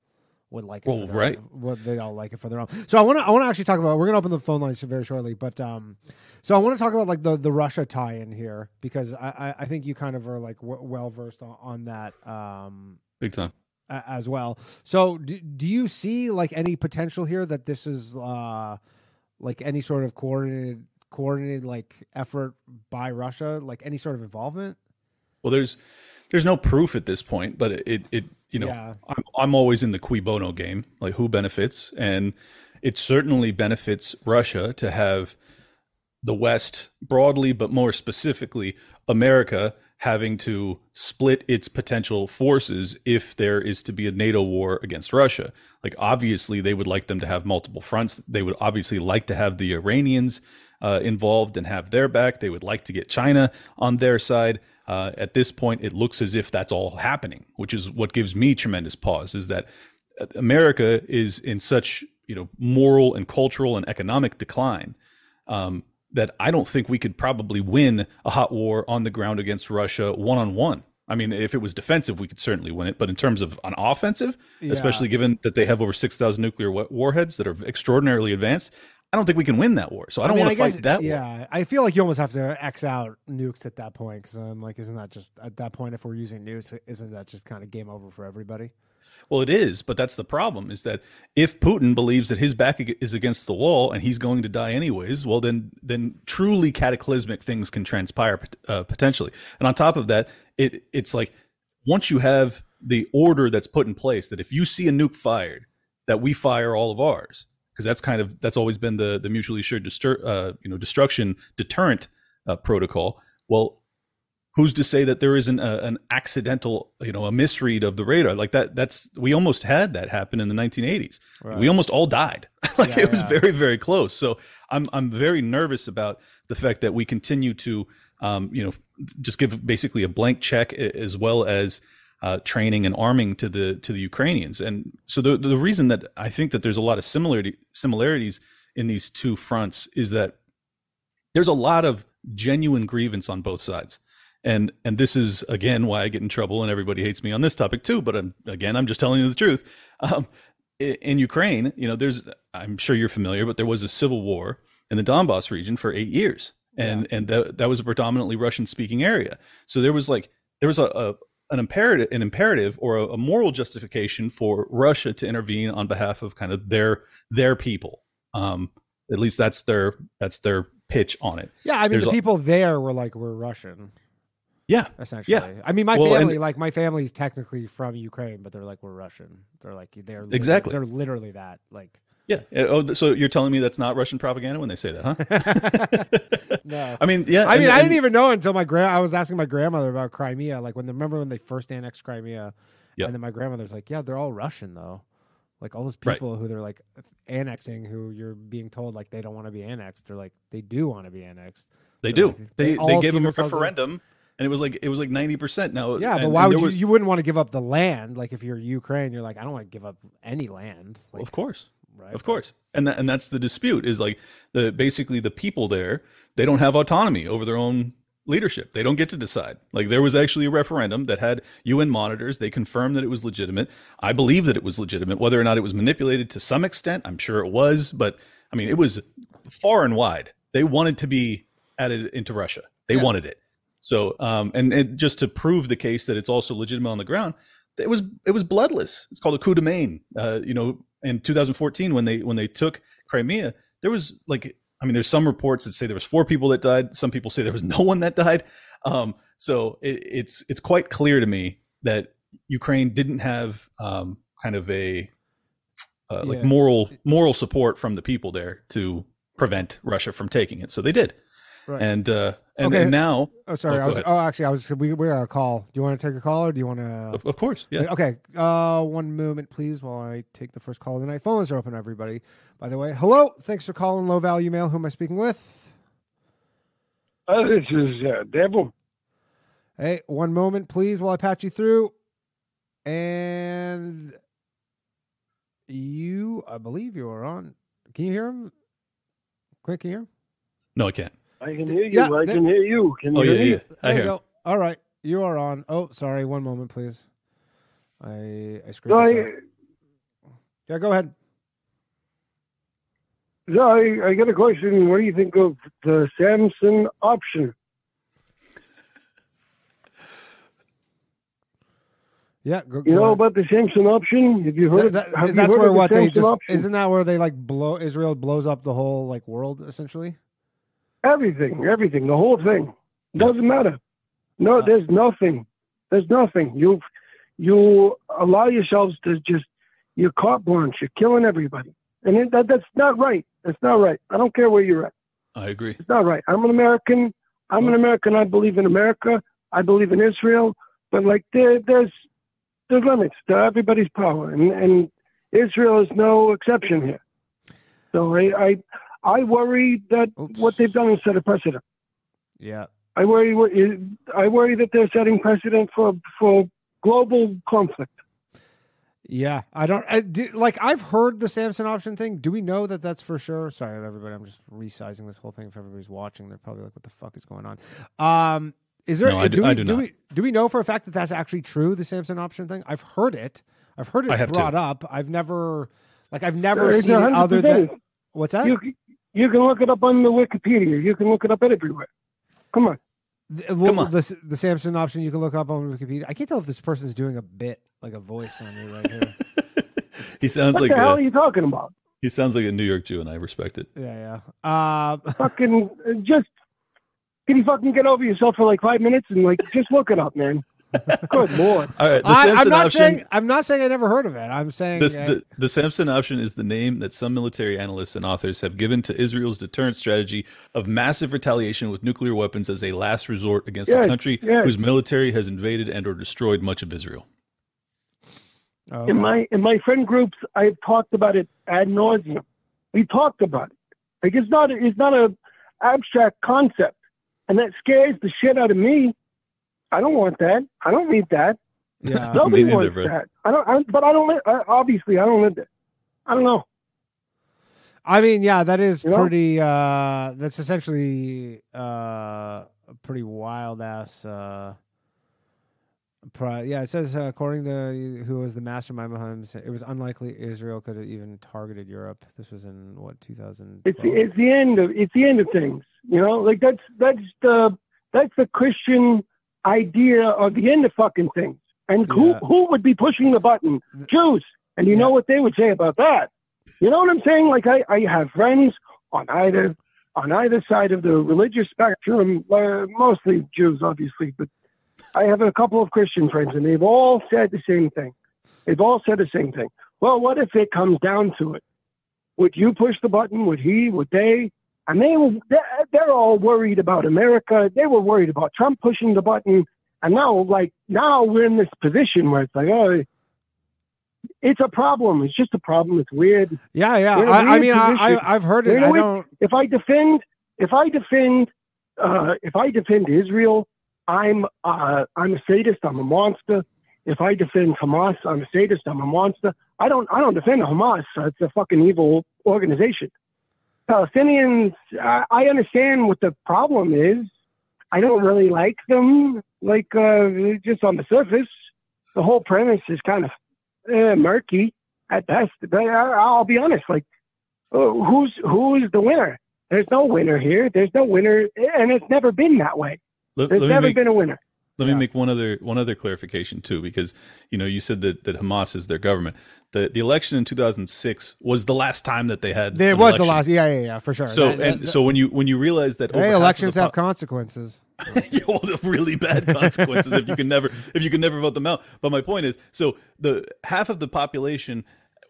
would like it. Well, right. Own, they all like it for their own. So I want to I want to actually talk about. We're gonna open the phone lines very shortly, but um, so I want to talk about like the the Russia tie in here because I I, I think you kind of are like w- well versed on, on that um big time as well. So do, do you see like any potential here that this is uh like any sort of coordinated coordinated like effort by Russia, like any sort of involvement? Well, there's there's no proof at this point, but it it you know yeah. I'm I'm always in the cui bono game, like who benefits, and it certainly benefits Russia to have the West broadly, but more specifically America having to split its potential forces if there is to be a NATO war against Russia. Like obviously they would like them to have multiple fronts. They would obviously like to have the Iranians uh, involved and have their back. They would like to get China on their side. Uh, at this point, it looks as if that's all happening, which is what gives me tremendous pause. Is that America is in such you know moral and cultural and economic decline um, that I don't think we could probably win a hot war on the ground against Russia one on one. I mean, if it was defensive, we could certainly win it. But in terms of an offensive, yeah. especially given that they have over 6,000 nuclear warheads that are extraordinarily advanced, I don't think we can win that war. So I don't mean, want to fight that yeah, war. I feel like you almost have to X out nukes at that point because I'm like, isn't that just at that point, if we're using nukes, isn't that just kind of game over for everybody? Well, it is, but that's the problem is that if Putin believes that his back is against the wall and he's going to die anyways, well, then then truly cataclysmic things can transpire uh, potentially. And on top of that, it it's like once you have the order that's put in place that if you see a nuke fired, that we fire all of ours because that's kind of that's always been the the mutually assured distur- uh, you know destruction deterrent uh, protocol. Well, who's to say that there isn't a, an accidental you know a misread of the radar like that that's we almost had that happen in the 1980s right. we almost all died like yeah, it was yeah. very very close so i'm i'm very nervous about the fact that we continue to um, you know just give basically a blank check as well as uh, training and arming to the to the Ukrainians and so the the reason that I think that there's a lot of similarity similarities in these two fronts is that there's a lot of genuine grievance on both sides and and this is again why I get in trouble and everybody hates me on this topic too. But I'm, again, I'm just telling you the truth. Um, in Ukraine, you know, there's I'm sure you're familiar, but there was a civil war in the Donbass region for eight years, and yeah. and that that was a predominantly Russian speaking area. So there was like there was a, a an imperative an imperative or a, a, moral justification for Russia to intervene on behalf of kind of their their people. Um, at least that's their that's their pitch on it. Yeah, I mean There's the people there were like we're Russian. Yeah, essentially. Yeah. I mean, my well, family, and, like my family's technically from Ukraine, but they're like we're Russian. They're like they're exactly they're literally that. Like, yeah. Uh, oh, so you're telling me that's not Russian propaganda when they say that, huh? no. I mean, yeah. I mean, and, I didn't even know until my grand. I was asking my grandmother about Crimea. Like when they, remember when they first annexed Crimea, yep. and then my grandmother's like, "Yeah, they're all Russian though." Like all those people right. who they're like annexing, who you're being told like they don't want to be annexed. They're like they do want to be annexed. They do. Like, they they, they gave them a referendum and it was like it was like ninety percent. Now, yeah, but why would you? Was, you wouldn't want to give up the land. Like if you're Ukraine, you're like, I don't want to give up any land. Like, well, of course, right? Of course, and that, and that's the dispute. Is like the basically the people there they don't have autonomy over their own leadership. They don't get to decide. Like there was actually a referendum that had UN monitors. They confirmed that it was legitimate. I believe that it was legitimate. Whether or not it was manipulated to some extent, I'm sure it was. But I mean, it was far and wide. They wanted to be added into Russia. They yeah. wanted it. So, um, and, and just to prove the case that it's also legitimate on the ground, it was it was bloodless. It's called a coup de main. Uh, you know, in 2014 when they when they took Crimea, there was like I mean, there's some reports that say there was four people that died. Some people say there was no one that died. Um, so it, it's it's quite clear to me that Ukraine didn't have um, kind of a uh, like yeah. moral moral support from the people there to prevent Russia from taking it. So they did. Right. And uh, and, okay. and now, oh sorry, oh, I was ahead. oh actually I was we we got a call. Do you want to take a call or do you want to? Of, of, course, yeah. Okay, uh, one moment please while I take the first call of the night. Phones are open, everybody. By the way, hello, thanks for calling Low Value Mail. Who am I speaking with? Uh, this is uh, Devil. Hey, one moment please while I patch you through. And you, I believe you are on. Can you hear him? Quick, can you hear him? No, I can't. I can hear you. Yeah, I can hear you. Can oh, you yeah, hear yeah. me? I hear. Go. All right, you are on. Oh, sorry. One moment, please. I I screwed no, I, Yeah, go ahead. No, I, I got a question. What do you think of the Samson option? Yeah, go, go you know about the Samson option? Have you heard? That, that, have that's heard where what the they just option? isn't that where they like blow Israel blows up the whole like world essentially. Everything, everything, the whole thing. Doesn't matter. No, there's nothing. There's nothing. You you allow yourselves to just you're carte blanche. You're killing everybody, and it, that that's not right. That's not right. I don't care where you're at. I agree. It's not right. I'm an American. I'm an American. I believe in America. I believe in Israel. But like there, there's there's limits to everybody's power, and and Israel is no exception here. So I, I I worry that Oops. what they've done is set a precedent. Yeah. I worry. I worry that they're setting precedent for for global conflict. Yeah, I don't I, do, like. I've heard the Samson option thing. Do we know that that's for sure? Sorry, everybody. I'm just resizing this whole thing. If everybody's watching, they're probably like, "What the fuck is going on?" Um, is there? No, I do- we, I do do not. we do we know for a fact that that's actually true? The Samson option thing. I've heard it. I've heard it I have too. brought up. I've never, like, I've never It's seen it other than what's that? You you can look it up on the Wikipedia. You can look it up everywhere. Come on. The, well, Come on. The, the Samson option you can look up on Wikipedia. I can't tell if this person's doing a bit, like a voice on me right here. He sounds What like the hell a, are you talking about? he sounds like a New York Jew, and I respect it. yeah, yeah. Um, Fucking uh, just can you fucking get over yourself for like five minutes and like just look it up, man. Good lord. All right, the I, Samson I'm not option. saying I'm not saying I never heard of it. I'm saying This, uh, the, the Samson option is the name that some military analysts and authors have given to Israel's deterrent strategy of massive retaliation with nuclear weapons as a last resort against a country yes. whose military has invaded and or destroyed much of Israel. oh, okay. In my in my friend groups, I've talked about it ad nauseum. We talked about it. Like it's not it's not a abstract concept, and that scares the shit out of me. I don't want that. I don't need that. yeah. Nobody neither, wants bro. that. I don't. I, but I don't. I, obviously, I don't live there. I don't know. I mean, yeah, that is You know? pretty. uh That's essentially uh a pretty wild ass. uh Pri- yeah, it says uh, according to who was the mastermind behind it was unlikely Israel could have even targeted Europe. This was in what 2000. It's the, it's the end of it's the end of things. You know, like that's that's the that's the Christian idea of the end of fucking things. And who Yeah. who would be pushing the button? Jews. And you Yeah. know what they would say about that? You know what I'm saying? Like I, I have friends on either on either side of the religious spectrum, uh, mostly Jews, obviously, but I have a couple of Christian friends, and they've all said the same thing. They've all said the same thing. Well, what if it comes down to it? Would you push the button? Would he? Would they? And they were, they're, they're all worried about America. They were worried about Trump pushing the button. And now, like, now we're in this position where it's like, oh, it's a problem. It's just a problem. It's weird. Yeah, yeah. A I, I weird mean, I, position. I, I've heard it. I don't. If I defend, if I defend, uh, if I defend Israel, I'm, uh, I'm a sadist. I'm a monster. If I defend Hamas, I'm a sadist. I'm a monster. I don't, I don't defend Hamas. It's a fucking evil organization. Palestinians, I, I understand what the problem is. I don't really like them, like uh, just on the surface. The whole premise is kind of uh, murky at best. But I, I'll be honest, like, uh, who's who's the winner? There's no winner here. There's no winner, and it's never been that way. Let, There's let never make, been a winner. Let Yeah. me make one other one other clarification too, because you know you said that, that Hamas is their government. The the election in 2006 was the last time that they had. It was the last. Yeah, yeah, yeah, for sure. So That- and that- so when you when you realize that hey, elections have po- consequences. yeah, well, really bad consequences if you can never if you can never vote them out. But my point is, so the half of the population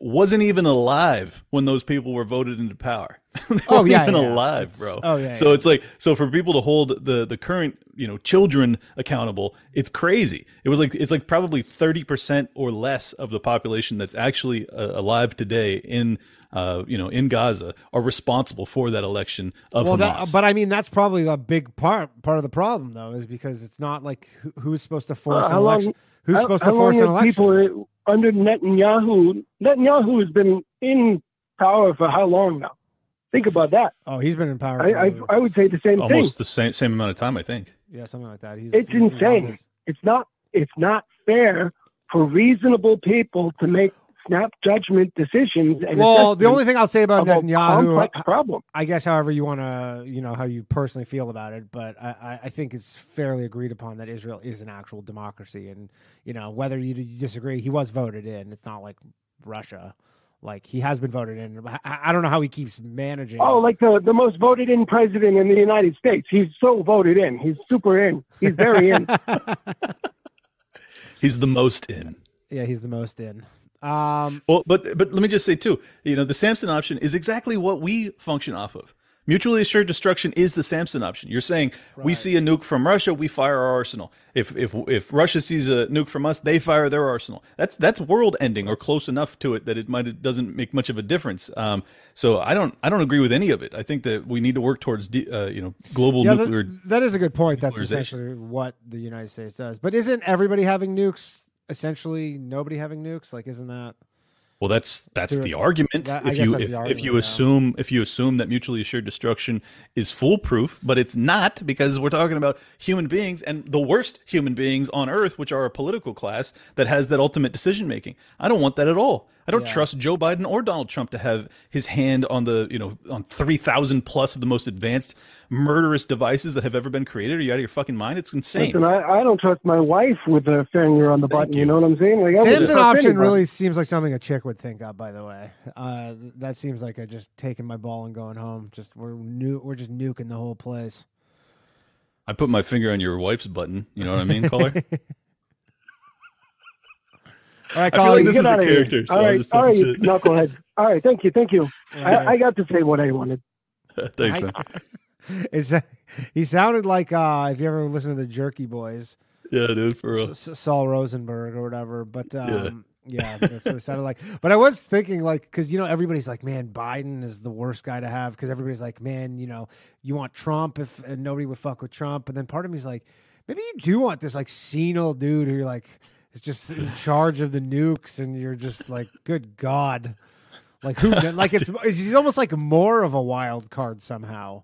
wasn't even alive when those people were voted into power. they Oh, yeah, even yeah. alive, bro. Oh, yeah, So yeah. it's like so for people to hold the the current you know children accountable, it's crazy. It was like it's like probably thirty percent or less of the population that's actually uh, alive today in. Uh, you know, in Gaza, are responsible for that election of well, Hamas. that, but I mean, that's probably a big part part of the problem, though, is because it's not like who, who's supposed to force Uh, an long- election. Who's How- supposed how to force an election? People under Netanyahu. Netanyahu has been in power for how long now? Think about that. oh, he's been in power. I, I, I would say the same thing. almost the same same amount of time, I think. yeah, something like that. He's, It's he's insane. It's not. It's not fair for reasonable people to make snap judgment decisions. And Well, the only thing I'll say about of a Netanyahu, problem. I guess, however you want to, you know, how you personally feel about it, but I, I, I think it's fairly agreed upon that Israel is an actual democracy, and you know, whether you, you disagree, he was voted in. It's not like Russia, like he has been voted in. I, I don't know how he keeps managing. Oh, like the, the most voted in president in the United States. He's so voted in. He's super in. He's very in. He's the most in. yeah, he's the most in. Um, Well, but but let me just say too, you know, the Samson option is exactly what we function off of. Mutually assured destruction is the Samson option. You're saying we see a nuke from Russia, we fire our arsenal. If if if Russia sees a nuke from us, they fire their arsenal. That's that's world ending or close enough to it that it might it doesn't make much of a difference. Um, so I don't I don't agree with any of it. I think that we need to work towards de- uh, you know global Yeah, nuclear. that, that is a good point. That's essentially what the United States does. But isn't everybody having nukes essentially nobody having nukes? Like, isn't that? Well, that's that's the argument. That- if you if, the if you argument, assume if you assume that mutually assured destruction is foolproof, but it's not because we're talking about human beings and the worst human beings on earth, which are a political class that has that ultimate decision making. I don't want that at all. I don't Yeah. trust Joe Biden or Donald Trump to have his hand on the you know on three thousand plus of the most advanced murderous devices that have ever been created. Are you out of your fucking mind? It's insane. Listen, I, I don't trust my wife with a finger on the Thank button. You. you. know what I'm saying? Like, I wouldn't Samson option anybody. really seems like something a chick would think of, By the way, uh, that seems like a just taking my ball and going home. Just we're nu- we're just nuking the whole place. I put my finger on your wife's button. You know what I mean, caller? All right, I feel Colin, like this Get is a outta here. character, so all I'm right, just all right, talking you shit. knucklehead. All right, thank you, thank you. Yeah. I, I got to say what I wanted. Thanks, I- man. is that, he sounded like uh, if you ever listen to the Jerky Boys, Yeah, dude, for real. Sol Rosenberg or whatever. But um, yeah. that's what it sounded like. But I was thinking like because you know everybody's like, man, Biden is the worst guy to have because everybody's like, man, you know, you want Trump if and nobody would fuck with Trump. And then part of me's like, maybe you do want this like senile dude who you're like is just in charge of the nukes, and you're just like, good God. Like who? Like it's he's almost like more of a wild card somehow.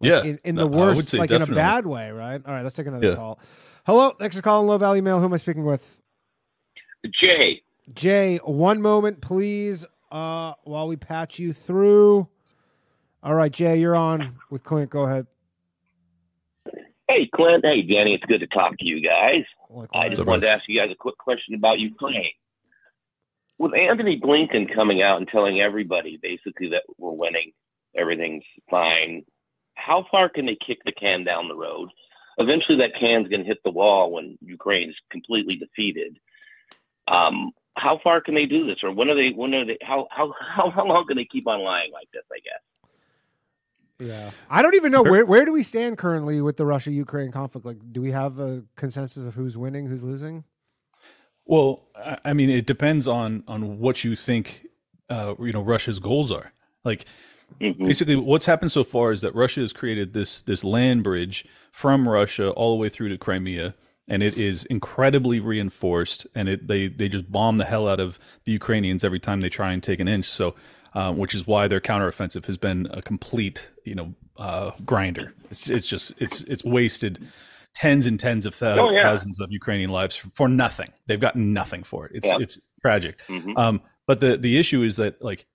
Like, Yeah, in, in the I would worst, say like in a bad way, right? All right, let's take another Yeah. call. Hello, thanks for calling Low Value Mail. Who am I speaking with? Jay, Jay, one moment, please, uh, while we patch you through. All right, Jay, you're on with Clint. Go ahead. hey Clint, hey Danny, it's good to talk to you guys. I just wanted to ask you guys a quick question about Ukraine. With Antony Blinken coming out and telling everybody basically that we're winning, everything's fine, how far can they kick the can down the road? Eventually, that can's going to hit the wall when Ukraine's completely defeated. Um, how far can they do this, or when are they? When are they? How how how, how long can they keep on lying like this? I guess. Yeah, I don't even know where where do we stand currently with the Russia Ukraine conflict. Like, do we have a consensus of who's winning, who's losing? Well, I- I mean, it depends on on what you think, uh, you know, Russia's goals are. Like, Mhm. basically, what's happened so far is that Russia has created this this land bridge from Russia all the way through to Crimea, and it is incredibly reinforced. And it they they just bomb the hell out of the Ukrainians every time they try and take an inch. So, um, which is why their counteroffensive has been a complete, you know, uh, grinder. It's it's just it's it's wasted tens and tens of thou- Oh, yeah. thousands of Ukrainian lives for, for nothing. They've gotten nothing for it. It's Yeah. it's tragic. Mhm. Um, but the the issue is that like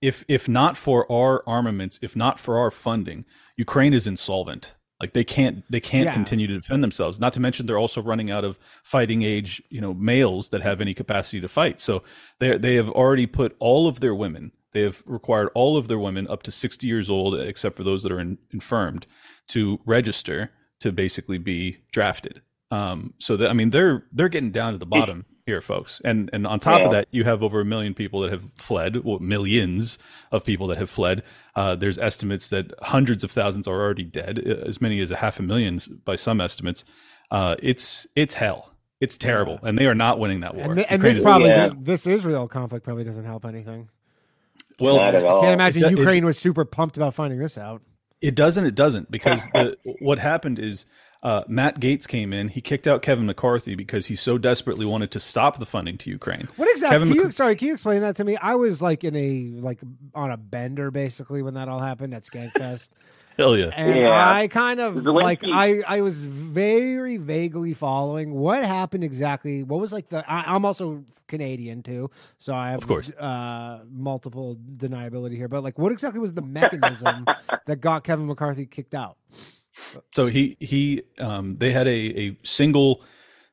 if if not for our armaments, if not for our funding, Ukraine is insolvent. Like they can't they can't Yeah. continue to defend themselves. Not to mention they're also running out of fighting age, you know, males that have any capacity to fight. So they they have already put all of their women. They have required all of their women up to 60 years old, except for those that are in, infirmed, to register to basically be drafted. Um, so that I mean they're they're getting down to the bottom here, folks. And and on top of that, you have over a million people that have fled, well, millions of people that have fled. Uh, there's estimates that hundreds of thousands are already dead, uh, as many as a half a million by some estimates. Uh, it's it's hell. It's terrible, and they are not winning that war. And, th- and this probably Yeah. this Israel conflict probably doesn't help anything. Well, Not at I can't imagine It do- it- Ukraine was super pumped about finding this out. It doesn't. It doesn't because the, what happened is uh, Matt Gaetz came in. He kicked out Kevin McCarthy because he so desperately wanted to stop the funding to Ukraine. What exactly? Kevin Can you, McC- sorry, can you explain that to me? I was like in a like on a bender basically when that all happened at Skankfest. Hell yeah! And Yeah. I kind of like I I was very vaguely following what happened exactly. What was like the I, I'm also Canadian too, so I have Of course. uh, multiple deniability here. But like, what exactly was the mechanism that got Kevin McCarthy kicked out? So he he um, they had a a single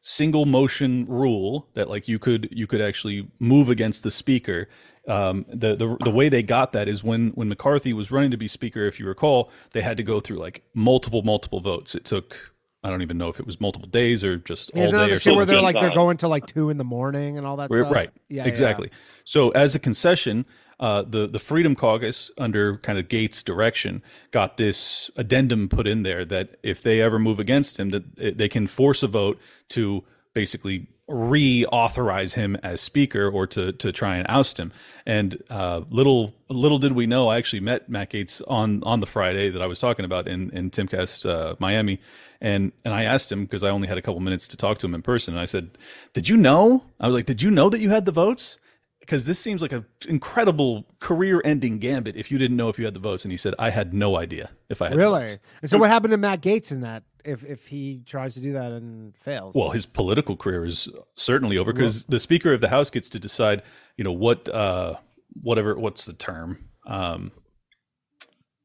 single motion rule that like you could you could actually move against the speaker. Um, the, the the way they got that is when when McCarthy was running to be speaker, if you recall, they had to go through like multiple multiple votes. It took I don't even know if it was multiple days or just all day or where they're like they're going to like two in the morning and all that stuff? Right. Yeah, yeah, exactly. So as a concession, uh, the the Freedom Caucus, under kind of Gaetz' direction, got this addendum put in there that if they ever move against him, that they can force a vote to basically reauthorize him as speaker or to to try and oust him. And uh, little little did we know, I actually met Matt Gaetz on on the Friday that I was talking about in in Timcast uh, Miami, and and I asked him because I only had a couple minutes to talk to him in person, and I said, "Did you know?" I was like, "Did you know that you had the votes?" Because this seems like an incredible career-ending gambit if you didn't know if you had the votes. And he said, "I had no idea if I had the Really? votes." And so what happened to Matt Gaetz in that? If if he tries to do that and fails? Well, his political career is certainly over because the Speaker of the House gets to decide, you know, what, uh, whatever, what's the term, um,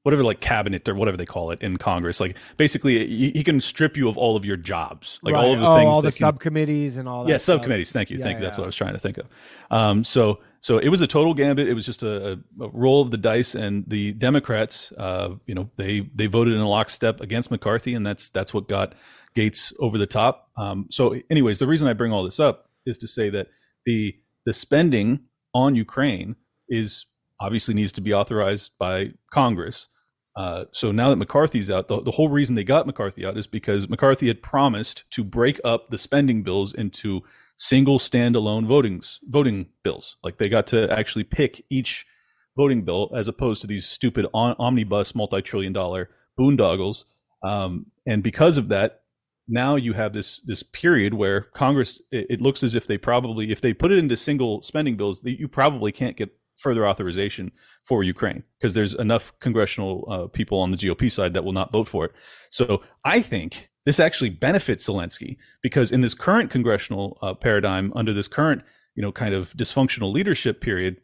whatever, like cabinet or whatever they call it in Congress. Like basically, he, he can strip you of all of your jobs, like all of the oh, things. all the can- subcommittees and all that. yeah, stuff. subcommittees. Thank you, Yeah, thank you. That's what I was trying to think of. Um, so, so it was a total gambit. It was just a, a, a roll of the dice, and the Democrats, uh, you know, they they voted in a lockstep against McCarthy, and that's that's what got Gaetz over the top. Um, so, anyways, the reason I bring all this up is to say that the the spending on Ukraine is obviously needs to be authorized by Congress. Uh, so now that McCarthy's out, the, the whole reason they got McCarthy out is because McCarthy had promised to break up the spending bills into single standalone votings voting bills. Like they got to actually pick each voting bill as opposed to these stupid on, omnibus multi-trillion dollar boondoggles. Um, and because of that, now you have this this period where Congress it, it looks as if they probably if they put it into single spending bills, you probably can't get further authorization for Ukraine because there's enough congressional uh, people on the GOP side that will not vote for it. So I think this actually benefits Zelensky because in this current congressional uh, paradigm, under this current you know kind of dysfunctional leadership period,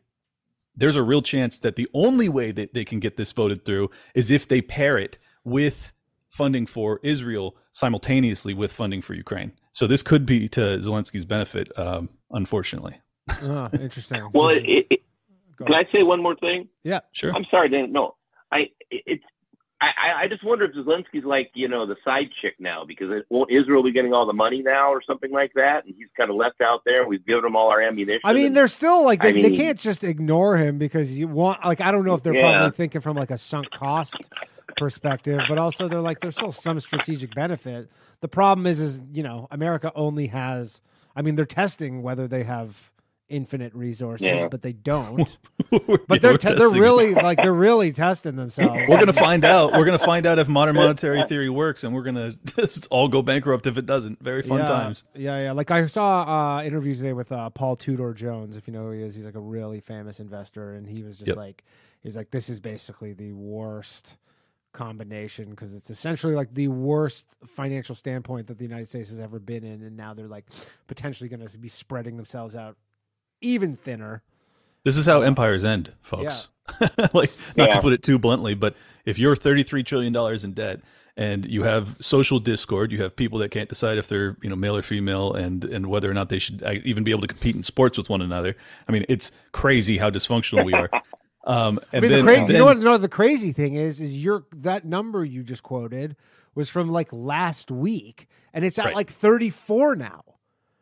there's a real chance that the only way that they can get this voted through is if they pair it with funding for Israel simultaneously with funding for Ukraine. So this could be to Zelensky's benefit, um, unfortunately. Oh, interesting. Well, it, it, it- Go can. I say one more thing? yeah. Sure. I'm sorry, Dan. No, I it's I, I- just wonder if Zelensky's like you know the side chick now because it, won't Israel be getting all the money now or something like that, and he's kind of left out there. We've given him all our ammunition. I mean, and- they're still like they, I they can't just ignore him because you want like I don't know if they're Yeah. probably thinking from like a sunk cost perspective, but also they're like there's still some strategic benefit. The problem is is you know America only has I mean they're testing whether they have infinite resources, Yeah. but they don't. But But they're te- they're really like they're really testing themselves. We're gonna find out. We're gonna find out if modern monetary theory works, and we're gonna just all go bankrupt if it doesn't. Very fun yeah, times. Yeah, yeah. Like I saw uh interview today with uh Paul Tudor Jones, if you know who he is. He's like a really famous investor and he was just Yep. like he's like this is basically the worst combination because it's essentially like the worst financial standpoint that the United States has ever been in and now they're like potentially going to be spreading themselves out even thinner. This is how empires end, folks. like not to put it too bluntly, but if you're 33 trillion dollars in debt and you have social discord, you have people that can't decide if they're you know male or female, and and whether or not they should uh, even be able to compete in sports with one another. I mean, it's crazy how dysfunctional we are. Um, I and mean then, the cra- and you know what no the crazy thing is is your that number you just quoted was from like last week and it's at Right. like 34 now.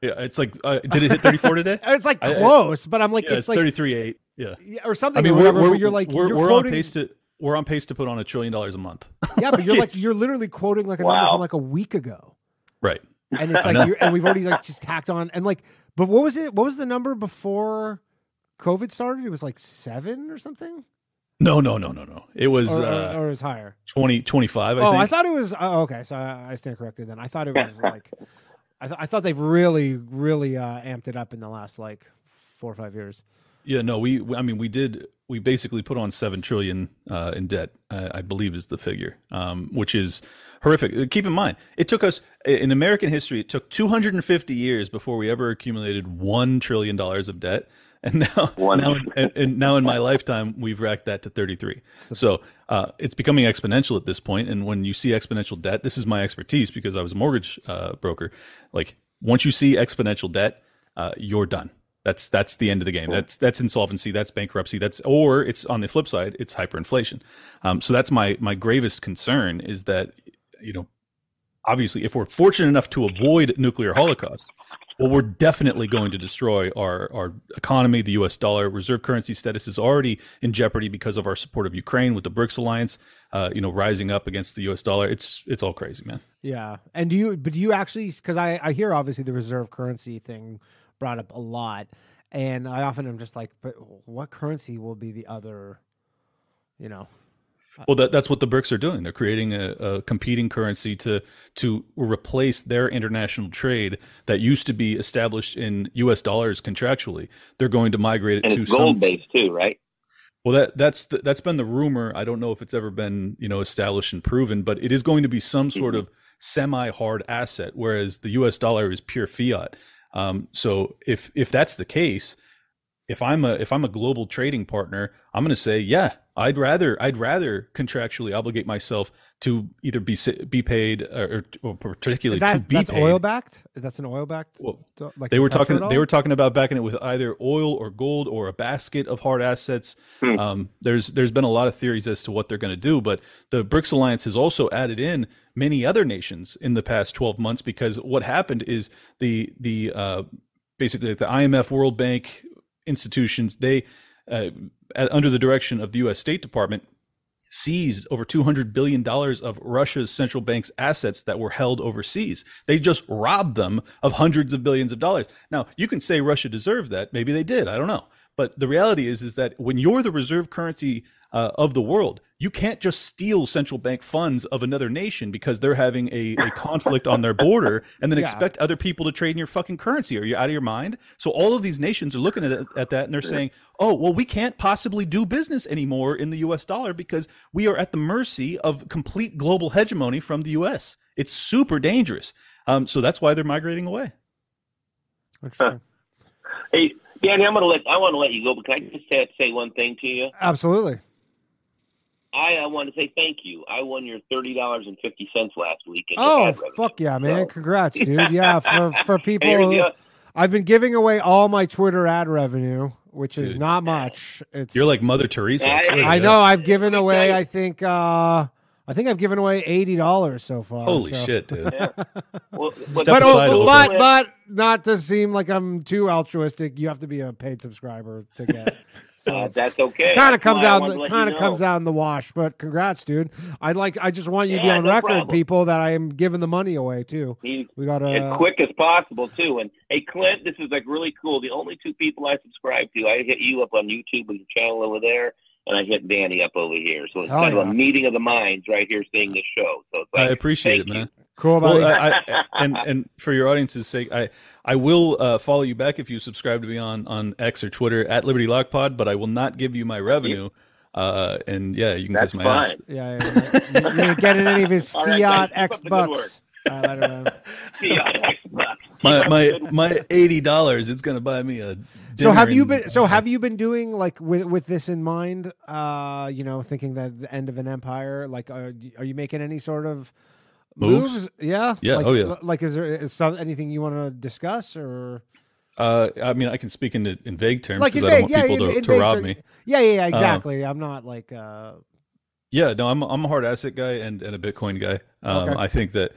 Yeah, it's like uh, did it hit 34 today? It's like I- I- close, but I'm like yeah, it's, it's like 33.8. Yeah. yeah, or something. I mean, we're, whatever, we're, you're like we're, you're we're quoting, on pace to we're on pace to put on a trillion dollars a month. yeah, but you're like you're literally quoting like a number from like a week ago, right. and it's like you're, and we've already like just tacked on and like, but what was it? What was the number before COVID started? It was like seven or something, No, no, no, no, no. It was or, uh, or, or it was higher. 20, 25, I oh, think. I thought it was. Oh, okay, so I, I stand corrected then. I thought it was like, I, th- I thought they've really, really uh, amped it up in the last like four or five years. Yeah, no, we. I mean, we did. We basically put on seven trillion uh, in debt. I, I believe is the figure, um, which is horrific. Uh, Keep in mind, it took us in American history. It took 250 years before we ever accumulated one trillion dollars of debt, and now, now, and, and now in my lifetime, we've racked that to 33. So uh, it's becoming exponential at this point. And when you see exponential debt, this is my expertise because I was a mortgage uh, broker. Like once you see exponential debt, uh, you're done. That's that's the end of the game. That's that's insolvency. That's bankruptcy. That's or it's on the flip side, it's hyperinflation. Um, so that's my my gravest concern is that you know obviously, if we're fortunate enough to avoid nuclear holocaust, well, we're definitely going to destroy our, our economy. The U.S. dollar reserve currency status is already in jeopardy because of our support of Ukraine with the BRICS alliance. Uh, you know, rising up against the U.S. dollar. It's it's all crazy, man. Yeah, and do you? But do you actually? Because I I hear obviously the reserve currency thing brought up a lot, and I often am just like, but what currency will be the other? You know, well, that, that's what the BRICS are doing. They're creating a, a, competing currency to to replace their international trade that used to be established in U.S. dollars contractually. They're going to migrate it and to it's gold based too, right? Well, that that's the, that's been the rumor. I don't know if it's ever been you know established and proven, but it is going to be some sort mm-hmm. of semi hard asset, whereas the U.S. dollar is pure fiat. Um, so if if that's the case, if I'm a if I'm a global trading partner, I'm going to say, yeah, I'd rather I'd rather contractually obligate myself to either be be paid or, or particularly that, to be that's paid. oil backed. That's an oil backed. Well, like they were talking. They were talking about backing it with either oil or gold or a basket of hard assets. Hmm. Um, there's there's been a lot of theories as to what they're going to do, but the BRICS alliance has also added in many other nations in the past 12 months because what happened is the the uh, basically the IMF, World Bank, institutions, they, uh, under the direction of the U.S. State Department, seized over $200 billion of Russia's central bank's assets that were held overseas. They just robbed them of hundreds of billions of dollars. Now, you can say Russia deserved that. Maybe they did. I don't know. But the reality is, is that when you're the reserve currency uh, of the world. You can't just steal central bank funds of another nation because they're having a, a conflict on their border and then yeah. expect other people to trade in your fucking currency. Are you out of your mind? So all of these nations are looking at, at that and they're saying, oh, well, we can't possibly do business anymore in the US dollar because we are at the mercy of complete global hegemony from the US. It's super dangerous. Um, so that's why they're migrating away. Hey, Danny, I'm gonna let I want to let you go, but can I just say, say one thing to you? Absolutely. I, I want to say thank you. I won your thirty dollars and fifty cents last week. Oh fuck yeah, man! So. Congrats, dude. Yeah, for for people, I've been giving away all my Twitter ad revenue, which is not much. It's you're like Mother Teresa. I, I know. I've given away. I think. uh I think I've given away eighty dollars so far. Holy so. shit, dude! Yeah. Well, but, oh, but but not to seem like I'm too altruistic, you have to be a paid subscriber to get. So uh, that's okay. Kind of comes out. Kind of comes out in the wash. But congrats, dude. I like. I just want you yeah, to be on no record, problem. people, that I am giving the money away too. we got to as quick as possible too. And hey, Clint, this is like really cool. The only two people I subscribe to, I hit you up on YouTube with the channel over there and I hit Danny up over here. So it's kind yeah. of a meeting of the minds right here seeing this show. So like, I appreciate it, you. man. Cool, buddy. Well, I, I, and and for your audience's sake, I I will uh, follow you back if you subscribe to me on on X or Twitter at Liberty Lock Pod, but I will not give you my revenue. Uh, and yeah, you can That's kiss my fine. ass. Yeah, yeah, yeah. you ain't getting any of his fiat right, X bucks. Uh, I don't know. Fiat My my my eighty dollars. It's gonna buy me a so have you been so have you been doing like with with this in mind uh you know thinking that the end of an empire like are, are you making any sort of moves, moves? yeah yeah like, oh yeah like is there is some, anything you want to discuss or uh, I mean, I can speak in in vague terms because like I don't want yeah, people in, to, in to rob me. Yeah, yeah, yeah exactly. Uh, I'm not like. Uh... Yeah, no, I'm I'm a hard asset guy and, and a Bitcoin guy. Um, okay. I think that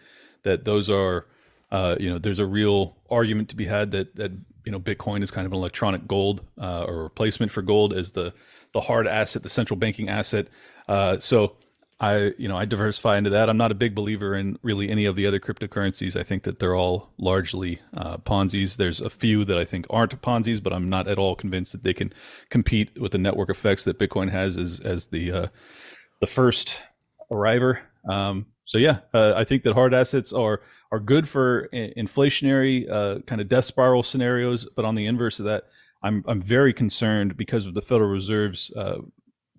that those are, uh, you know, there's a real argument to be had that that you know Bitcoin is kind of an electronic gold uh, or replacement for gold as the the hard asset, the central banking asset. Uh, so I you know I diversify into that. I'm not a big believer in really any of the other cryptocurrencies. I think that they're all largely uh, Ponzi's. There's a few that I think aren't Ponzi's, but I'm not at all convinced that they can compete with the network effects that Bitcoin has as as the uh, the first arriver. Um, so yeah, uh, I think that hard assets are are good for inflationary uh, kind of death spiral scenarios, but on the inverse of that, I'm I'm very concerned because of the Federal Reserve's uh,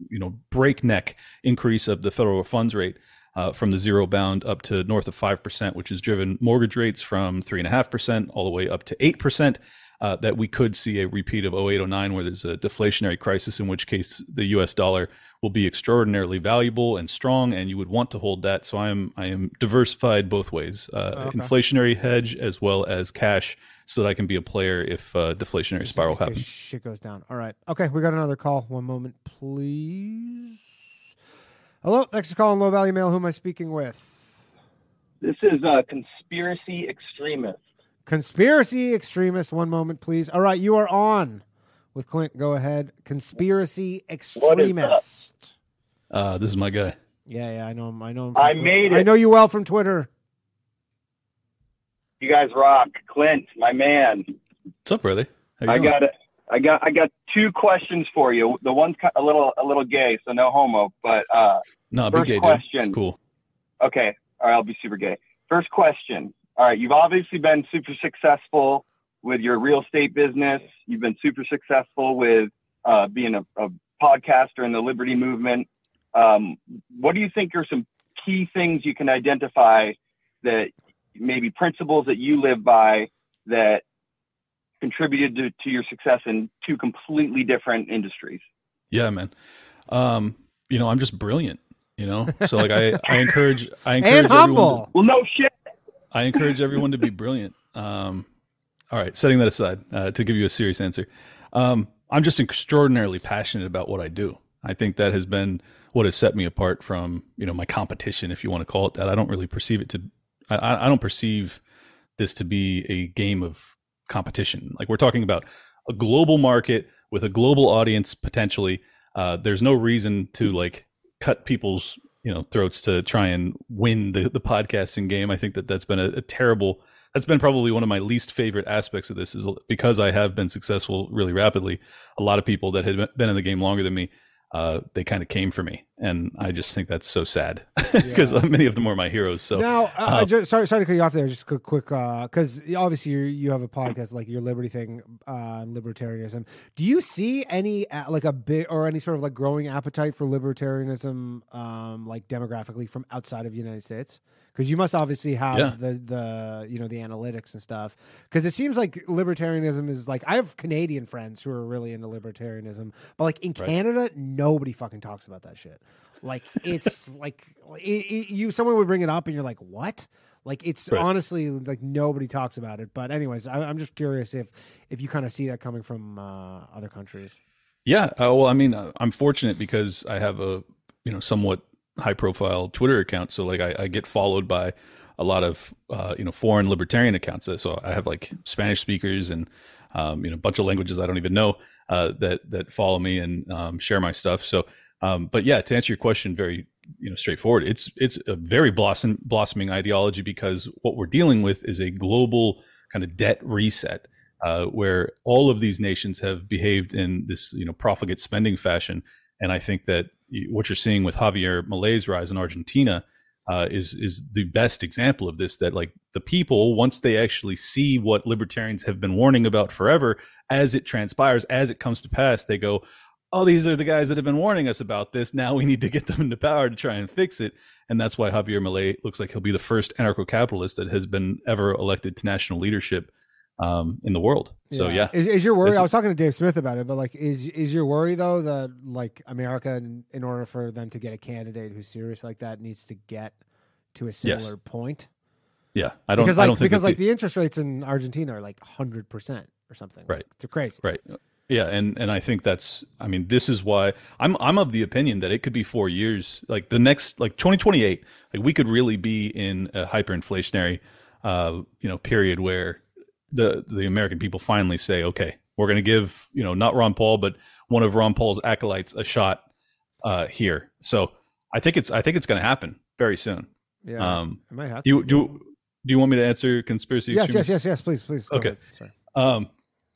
you know breakneck increase of the federal funds rate. Uh, from the zero bound up to north of 5%, which has driven mortgage rates from 3.5% all the way up to 8% uh, that we could see a repeat of 0809 where there's a deflationary crisis, in which case the US dollar will be extraordinarily valuable and strong, and you would want to hold that. So I am I am diversified both ways, uh, okay. inflationary hedge as well as cash, so that I can be a player if uh, deflationary spiral happens. Shit goes down. All right. Okay, we got another call. One moment, please. Hello, thanks for calling low value mail. Who am I speaking with? This is a conspiracy extremist. Conspiracy extremist. One moment, please. All right, you are on with Clint. Go ahead. Conspiracy extremist. Uh, this is my guy. Yeah, yeah, I know him. I know him. I Twitter. made it. I know you well from Twitter. You guys rock, Clint, my man. What's up, brother? How you I doing? got it. I got I got two questions for you. The one's a little a little gay, so no homo. But uh, no, big first gay dude. question. It's cool. okay, all right, I'll be super gay. First question. All right, you've obviously been super successful with your real estate business. You've been super successful with uh, being a, a podcaster in the liberty movement. Um, what do you think are some key things you can identify that maybe principles that you live by that contributed to, to your success in two completely different industries? Yeah, man. Um, you know, I'm just brilliant. You know, so like I, I encourage, I encourage And everyone to- Well, no shit. I encourage everyone to be brilliant. Um, all right, setting that aside uh, to give you a serious answer, um, I'm just extraordinarily passionate about what I do. I think that has been what has set me apart from you know my competition, if you want to call it that. I don't really perceive it to, I, I don't perceive this to be a game of competition. Like we're talking about a global market with a global audience potentially. Uh, there's no reason to like cut people's you know throats to try and win the the podcasting game. I think that that's been a, a terrible. That's been probably one of my least favorite aspects of this is because I have been successful really rapidly. A lot of people that had been in the game longer than me, uh, they kind of came for me, and I just think that's so sad because Yeah. many of them are my heroes. So now, uh, uh, I just, sorry, sorry to cut you off there. Just a quick, because obviously you you have a podcast like your Liberty thing, uh, and libertarianism. Do you see any uh, like a bit or any sort of like growing appetite for libertarianism, um, like demographically from outside of the United States? Because you must obviously have Yeah. the the you know the analytics and stuff. Because it seems like libertarianism is like I have Canadian friends who are really into libertarianism, but like in Right. Canada, nobody fucking talks about that shit. Like it's like it, it, you someone would bring it up and you're like, what? Like it's Right. honestly like nobody talks about it. But anyways, I, I'm just curious if if you kind of see that coming from uh, other countries. Yeah, uh, well, I mean, uh, I'm fortunate because I have a you know somewhat high profile Twitter account, so like I, I get followed by a lot of uh, you know foreign libertarian accounts. So I have like Spanish speakers and um, you know a bunch of languages I don't even know uh, that that follow me and um, share my stuff. So, um, but yeah, to answer your question, very you know straightforward. It's it's a very blossom blossoming ideology because what we're dealing with is a global kind of debt reset uh, where all of these nations have behaved in this you know profligate spending fashion. And I think that what you're seeing with Javier Milei's rise in Argentina uh, is is the best example of this. That like the people, once they actually see what libertarians have been warning about forever, as it transpires, as it comes to pass, they go, "Oh, these are the guys that have been warning us about this. Now we need to get them into power to try and fix it." And that's why Javier Milei looks like he'll be the first anarcho-capitalist that has been ever elected to national leadership um, in the world. So yeah, Is, is your worry? I was talking to Dave Smith about it, but like, is is your worry though that like America, in, in order for them to get a candidate who's serious like that, needs to get to a similar point? yeah. I don't. because I like don't because like the- the interest rates in Argentina are like hundred percent or something. Right. they're crazy. Right. Yeah, and and I think that's I mean this is why I'm I'm of the opinion that it could be 4 years like the next like 2028 like we could really be in a hyperinflationary uh you know period where the the American people finally say okay, we're going to give, you know, not Ron Paul but one of Ron Paul's acolytes a shot uh here. So I think it's I think it's going to happen very soon. Yeah, Um it might have. do you to. do do you want me to answer conspiracy Yes, yes, extremists? yes, yes. Please, please. Okay. Sorry. Um,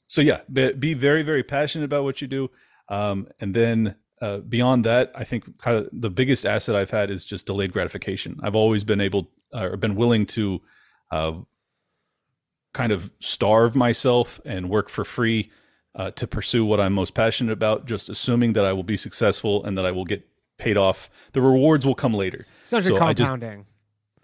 so yeah, be, be very, very passionate about what you do. Um, and then uh, beyond that, I think kind of the biggest asset I've had is just delayed gratification. I've always been able uh, or been willing to uh, kind of starve myself and work for free uh, to pursue what I'm most passionate about, just assuming that I will be successful and that I will get paid off. The rewards will come later. Essentially, So just- compounding.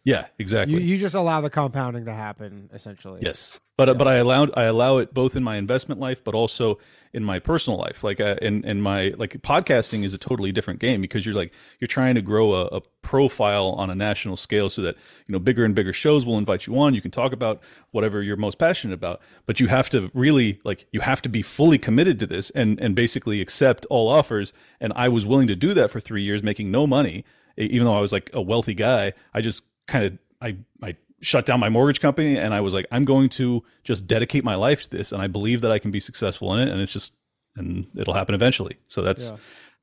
Yeah, exactly. You you just allow the compounding to happen. Essentially. Yes, but but I allow I allow it both in my investment life, but also in my personal life. Like uh, in in my like podcasting is a totally different game because you're like you're trying to grow a, a profile on a national scale so that you know bigger and bigger shows will invite you on. You can talk about whatever you're most passionate about, but you have to really like you have to be fully committed to this and and basically accept all offers. And I was willing to do that for three years, making no money, even though I was like a wealthy guy. I just kind of I I shut down my mortgage company and I was like, I'm going to just dedicate my life to this, and I believe that I can be successful in it, and it's just and it'll happen eventually. So that's Yeah.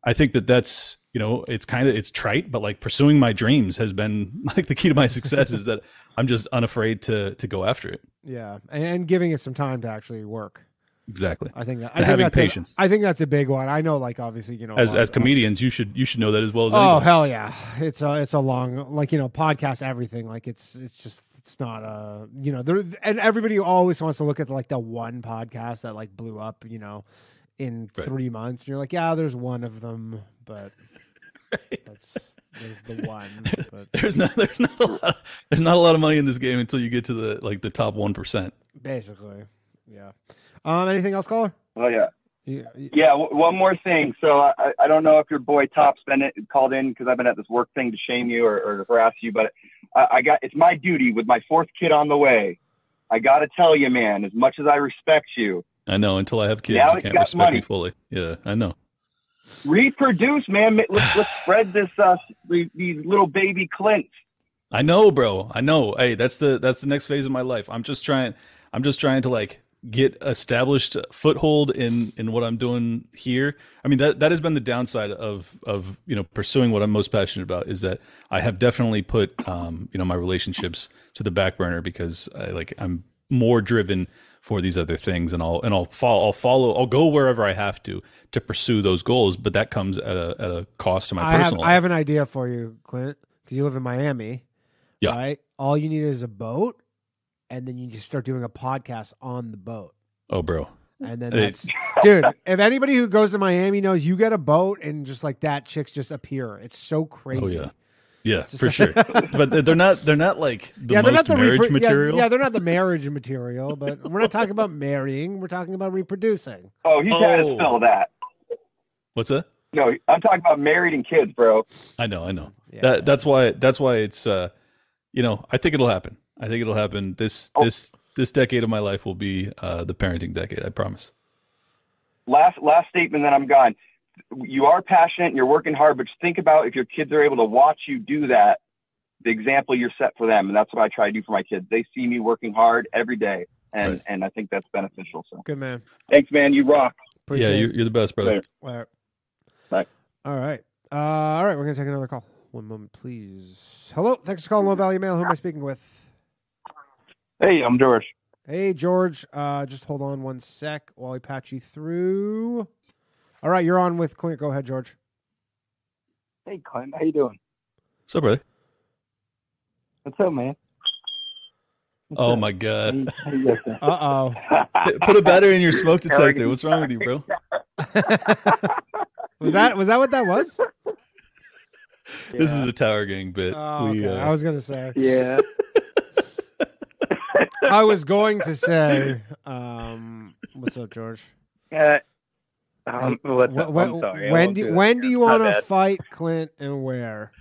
I think that that's you know it's kind of it's trite, but like pursuing my dreams has been like the key to my success is that I'm just unafraid to to go after it. Yeah, and, and giving it some time to actually work. Exactly. I think that, I And think having that's a- patience. I think that's a big one. I know, like obviously, you know, As as comedians, you should you should know that as well as Oh anybody. hell yeah! It's a it's a long like you know podcast everything like it's it's just it's not a you know there and everybody always wants to look at like the one podcast that like blew up you know in Right. three months and you're like yeah there's one of them but that's there's the one but There's not there's not a lot there's not a lot of money in this game until you get to the like the top one percent. basically yeah. Um, anything else, caller? Oh yeah. You, you- Yeah, w- one more thing. So I, I don't know if your boy Top's been it, called in because I've been at this work thing to shame you or, or harass you, but I, I got it's my duty with my fourth kid on the way. I got to tell you, man, as much as I respect you, I know until I have kids, Now you can't respect money. me fully. Yeah, I know. reproduce, man. Let's, let's spread this uh these these little baby Clints. I know, bro. I know. Hey, that's the that's the next phase of my life. I'm just trying. I'm just trying to like get established foothold in in what I'm doing here. I mean that that has been the downside of of you know pursuing what I'm most passionate about is that I have definitely put um you know my relationships to the back burner because I like I'm more driven for these other things and I'll and I'll follow I'll follow I'll go wherever I have to to pursue those goals but that comes at a at a cost to my I have personal I have an idea for you, Clint, because you live in Miami. Yeah. Right. All you need is a boat, and then you just start doing a podcast on the boat. oh bro And then that's, dude. If anybody who goes to Miami knows, you get a boat and just like that, chicks just appear. It's so crazy. Oh yeah, yeah, for sure. but they're not they're not like the yeah, they're most not the marriage repro- material. Yeah, they're not the marriage material. But we're not talking about marrying. We're talking about reproducing. Oh, he's had to Oh. spell that. What's that? No, I'm talking about married and kids, bro. I know, I know. Yeah. That that's why that's why it's uh, you know, I think it'll happen. I think it'll happen. This Oh. this this decade of my life will be uh the parenting decade. I promise. Last last statement, then I'm gone. You are passionate and you're working hard, but just think about if your kids are able to watch you do that, the example you're set for them, and that's what I try to do for my kids. They see me working hard every day, and Right. and I think that's beneficial. So Good man. thanks, man. You rock. Appreciate yeah, you're, you're the best, brother. Later. All right. Bye. All right. Uh, all right. We're gonna take another call. One moment, please. Hello. Thanks for calling Low Value Mail. Who am I speaking with? Hey, I'm George. Hey, George. Uh, just hold on one sec while we patch you through. All right, you're on with Clint. Go ahead, George. Hey, Clint. How you doing? What's up, brother? What's up, man? What's Oh up? my god. you- how you guys doing? Uh Put a battery in your smoke detector. What's wrong with you, bro? oh. was that was that what that was? This is a Tower Gang bit. Oh, We, uh, I was gonna say. Yeah. I was going to say. Um, what's up, George? Uh, um, what's up? when, I'm sorry. When do do when do you want to fight Clint and where?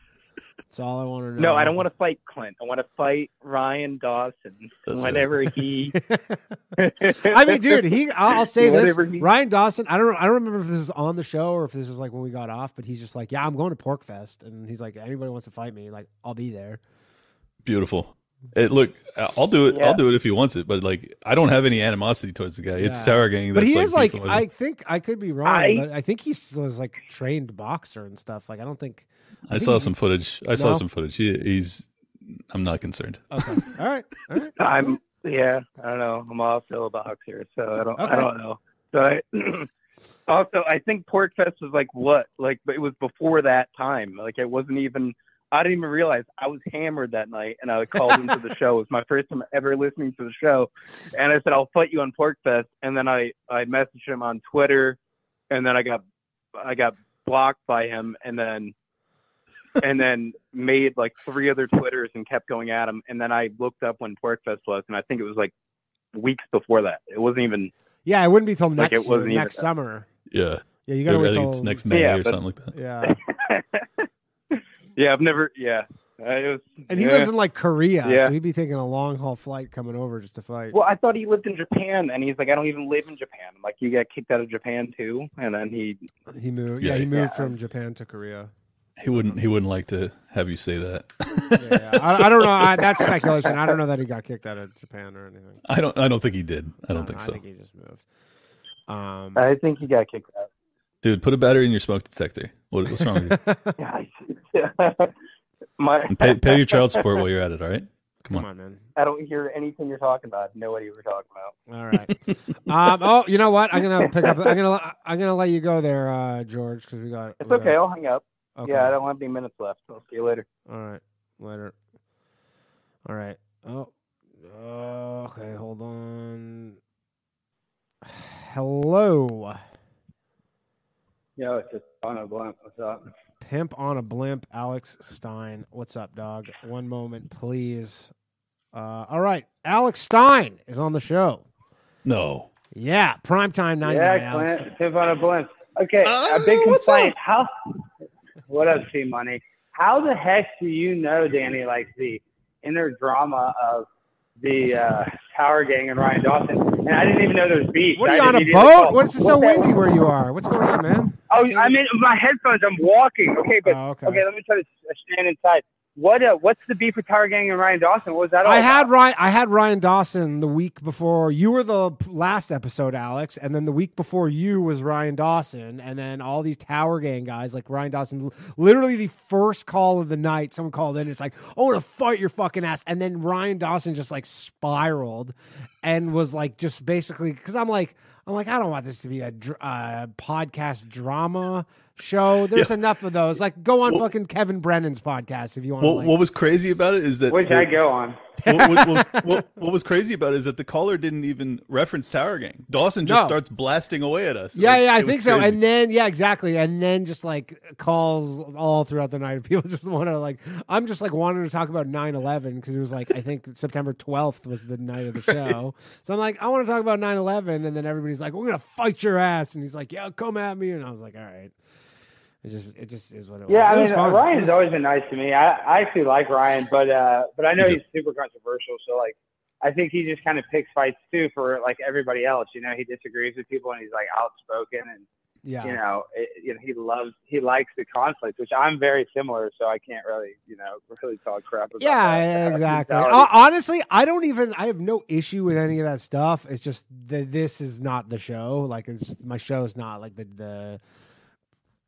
That's all I want to know. No, I don't want to fight Clint. I want to fight Ryan Dawson. That's whenever he. I mean, dude, he. I'll, I'll say this: he- Ryan Dawson. I don't. I don't remember if this is on the show or if this is like when we got off. But he's just like, "Yeah, I'm going to Pork Fest," and he's like, "Anybody wants to fight me? Like, I'll be there." Beautiful. It, look, I'll do it. Yeah. I'll do it if he wants it. But like, I don't have any animosity towards the guy. It's Yeah. Tower Gang. But That's he is like, beefing with. I think I could be wrong, I- but I think he was like trained boxer and stuff. Like, I don't think. I think saw he- some footage. I saw some footage. He, he's. I'm not concerned. Okay. All right. All right. I'm yeah. I don't know. I'm also a boxer, so I don't. Okay. I don't know. So I, also, I think Pork Fest was like what? Like, but it was before that time. Like, it wasn't even. I didn't even realize I was hammered that night, and I called into the show. It was my first time ever listening to the show, and I said, "I'll fight you on Pork Fest." And then I I messaged him on Twitter, and then I got I got blocked by him, and then and then made like three other Twitters and kept going at him. And then I looked up when Pork Fest was, and I think it was like weeks before that. It wasn't even. Yeah, it wouldn't be till Like, next it wasn't year, even next that. summer. Yeah. Yeah, you gotta wait think till it's next May Yeah, or but- something like that. Yeah, yeah, I've never. Yeah, Uh, it was. and he yeah. lives in like Korea, Yeah. so he'd be taking a long haul flight coming over just to fight. Well, I thought he lived in Japan, and he's like, I don't even live in Japan. I'm like, you got kicked out of Japan too, and then he. He moved. Yeah, Yeah, he moved yeah. from Japan to Korea. he wouldn't he wouldn't like to have you say that. Yeah, I, I don't know. I, that's speculation. I don't know that he got kicked out of Japan or anything. I don't I don't think he did. I don't think I so. I think he just moved. Um, I think he got kicked out. Dude, put a battery in your smoke detector. What, what's wrong with you? Yeah, my pay, pay your child support while you're at it. All right. Come come on. on, man. I don't hear anything you're talking about. No idea what you're talking about. All right. um, oh, you know what? I'm gonna pick up. I'm gonna. I'm gonna let you go there, uh, George, because we got. It's we got- okay. I'll hang up. okay. Yeah, I don't have any minutes left. I'll see you later. All right. Later. All right. Oh. Uh, okay. Hold on. Hello. Yo, it's just on a blimp. What's up? Pimp on a blimp. Alex Stein. What's up, dog? One moment, please. Uh, all right. Alex Stein is on the show. No. Yeah. Primetime 99. yeah, Alex. Clint, tip on a blimp. Okay, Uh, a big what's complaint. How? What up, T Money? How the heck do you know, Danny, like the inner drama of the uh, Tower Gang and Ryan Dawson? And I didn't even know there was beach. What are I you on a boat? What's it so windy where you are? What's going on, man? Oh, I mean, my headphones. I'm walking. Okay, but Oh, okay. okay. Let me try to stand inside. What? Uh, what's the beef with Tower Gang and Ryan Dawson? What was that all I about? had Ryan. I had Ryan Dawson the week before. You were the last episode, Alex, and then the week before you was Ryan Dawson, and then all these Tower Gang guys like Ryan Dawson. Literally, the first call of the night, someone called in. It's like, "I want to fight your fucking ass," and then Ryan Dawson just like spiraled and was like, just basically because I'm like, I'm like, I don't want this to be a uh, podcast drama show. There's enough of those. Like, go on Well- fucking Kevin Brennan's podcast if you want. to What, like, what was crazy about it is that Which the- I go on. what, what, what, what, what was crazy about it is that the caller didn't even reference Tower Gang. Dawson just No. starts blasting away at us. Yeah, was- yeah, I it was think so. crazy. And then, yeah, exactly. And then just like calls all throughout the night. People just want to like, I'm just like wanting to talk about 9 11 because it was like, I think September 12th was the night of the show. So I'm like, I want to talk about 9 11. And then everybody's like, we're going to fight your ass. And he's like, yeah, come at me. And I was like, all right. It just, it just is what it was. Yeah, I mean Ryan's was- always been nice to me. I, I actually like Ryan, but uh, but I know he's super controversial. So like, I think he just kind of picks fights too for like everybody else. You know, he disagrees with people and he's like outspoken and yeah. you know, it, you know, he loves he likes the conflict, which I'm very similar. So I can't really you know really talk crap about. Yeah, that, uh, exactly. Hon- Honestly, I don't even. I have no issue with any of that stuff. It's just that this is not the show. Like, it's my show is not like the the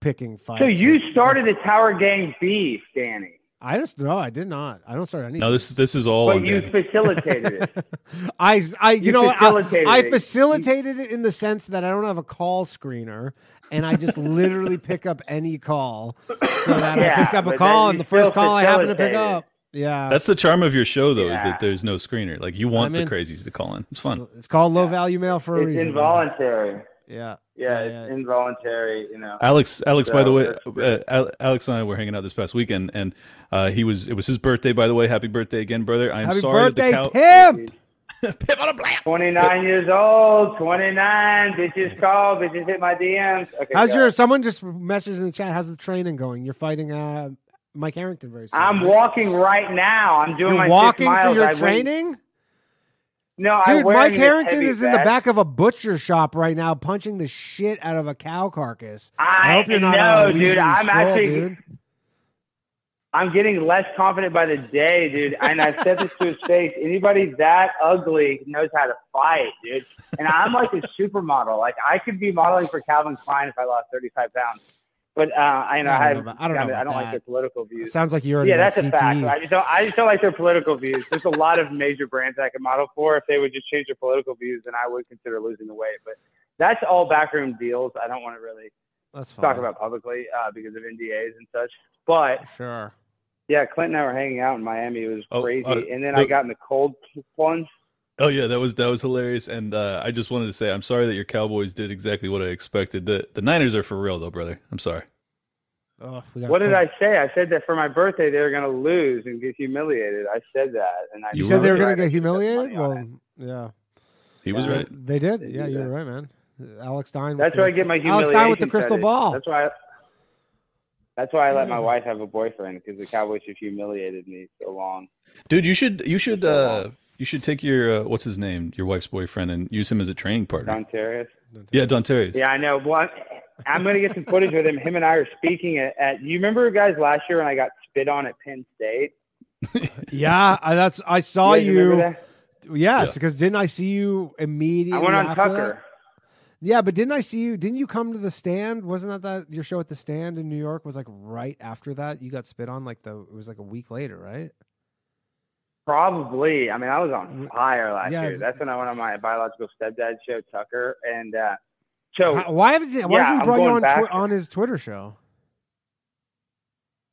picking fights. so you with- started the Tower Gang beef, Danny, I just no, I did not. I don't start anything. no, this this is all on but you Danny. facilitated it. I, I, you, You know, what? I, facilitated I it. facilitated it in the sense that I don't have a call screener, and I just literally pick up any call. So that I Yeah, pick up a call, and the first call I happen to pick up. Yeah, That's the charm of your show, though, is that there's no screener. Like you want I'm the crazies to call in. It's fun. It's, it's called low value mail for a It's reason. involuntary. Yeah, Yeah, Yeah, it's yeah. involuntary. You know. Alex, Alex. by the way, uh, Alex and I were hanging out this past weekend, and uh, he was. It was his birthday, by the way. Happy birthday again, brother. I'm Happy sorry birthday, that the cow. pimp! Pimp on a blam. 29 years old, 29. Bitches call, bitches hit my DMs. Okay, How's go. your? Someone just messaged in the chat. How's the training going? You're fighting uh, Mike Harrington very soon. I'm right? walking right now. I'm doing You're my walking six miles. for I your went- training, no, dude. Mike Harrington is in the back of a butcher shop right now, punching the shit out of a cow carcass. I, hope you're not a dude. I'm stroll, actually. dude. I'm getting less confident by the day, dude. And I've said this to his face. Anybody that ugly knows how to fight, dude. And I'm like a supermodel. Like I could be modeling for Calvin Klein if I lost 35 pounds. But uh, I know I I, don't have, know about- I don't know kinda- I don't like their political views. It Sounds like you already Yeah, got that's a fact. CTE. I just don't. I just don't like their political views. There's a lot of major brands I could model for. If they would just change their political views, then I would consider losing the weight. But that's all backroom deals. I don't want to really That's fine. talk about publicly uh, because of NDAs and such. But Sure. yeah, Clint and I were hanging out in Miami. It was Oh, crazy. uh, and then the- I got in the cold plunge. Oh yeah, that was that was hilarious, and uh, I just wanted to say I'm sorry that your Cowboys did exactly what I expected. The the Niners are for real though, brother. I'm sorry. Oh, we got What did I say? I said that for my birthday they were going to lose and get humiliated. I said that, and I You You said they were going to get should have bet humiliated. Well, yeah, He was Yeah. right. they did. They yeah, you're right, man. Alex Stein. with That's the- where I get my Alex humiliation. Stein with the crystal fetish. ball. That's why. I, that's why I let my wife have a boyfriend because the Cowboys have humiliated me so long. Dude, you should you should uh you should take your uh, what's his name, your wife's boyfriend, and use him as a training partner. Don Terrius. Yeah, Don Terry's. Yeah, I know. Well, I'm gonna get some footage with him. Him and I are speaking at. at you remember guys last year when I got spit on at Penn State? Yeah, I, that's I saw guys remember you. that? Yes, because didn't I see you immediately? I went on after Tucker. that? Yeah, but didn't I see you? Didn't you come to the stand? Wasn't that that your show at the stand in New York was like right after that? You got spit on like the it was like a week later, right? Probably. I mean, I was on fire last Yeah. year. That's when I went on my biological stepdad show, Tucker, and uh, so How- why haven't he, why yeah, hasn't he I'm brought you going on back. twi- on his Twitter show?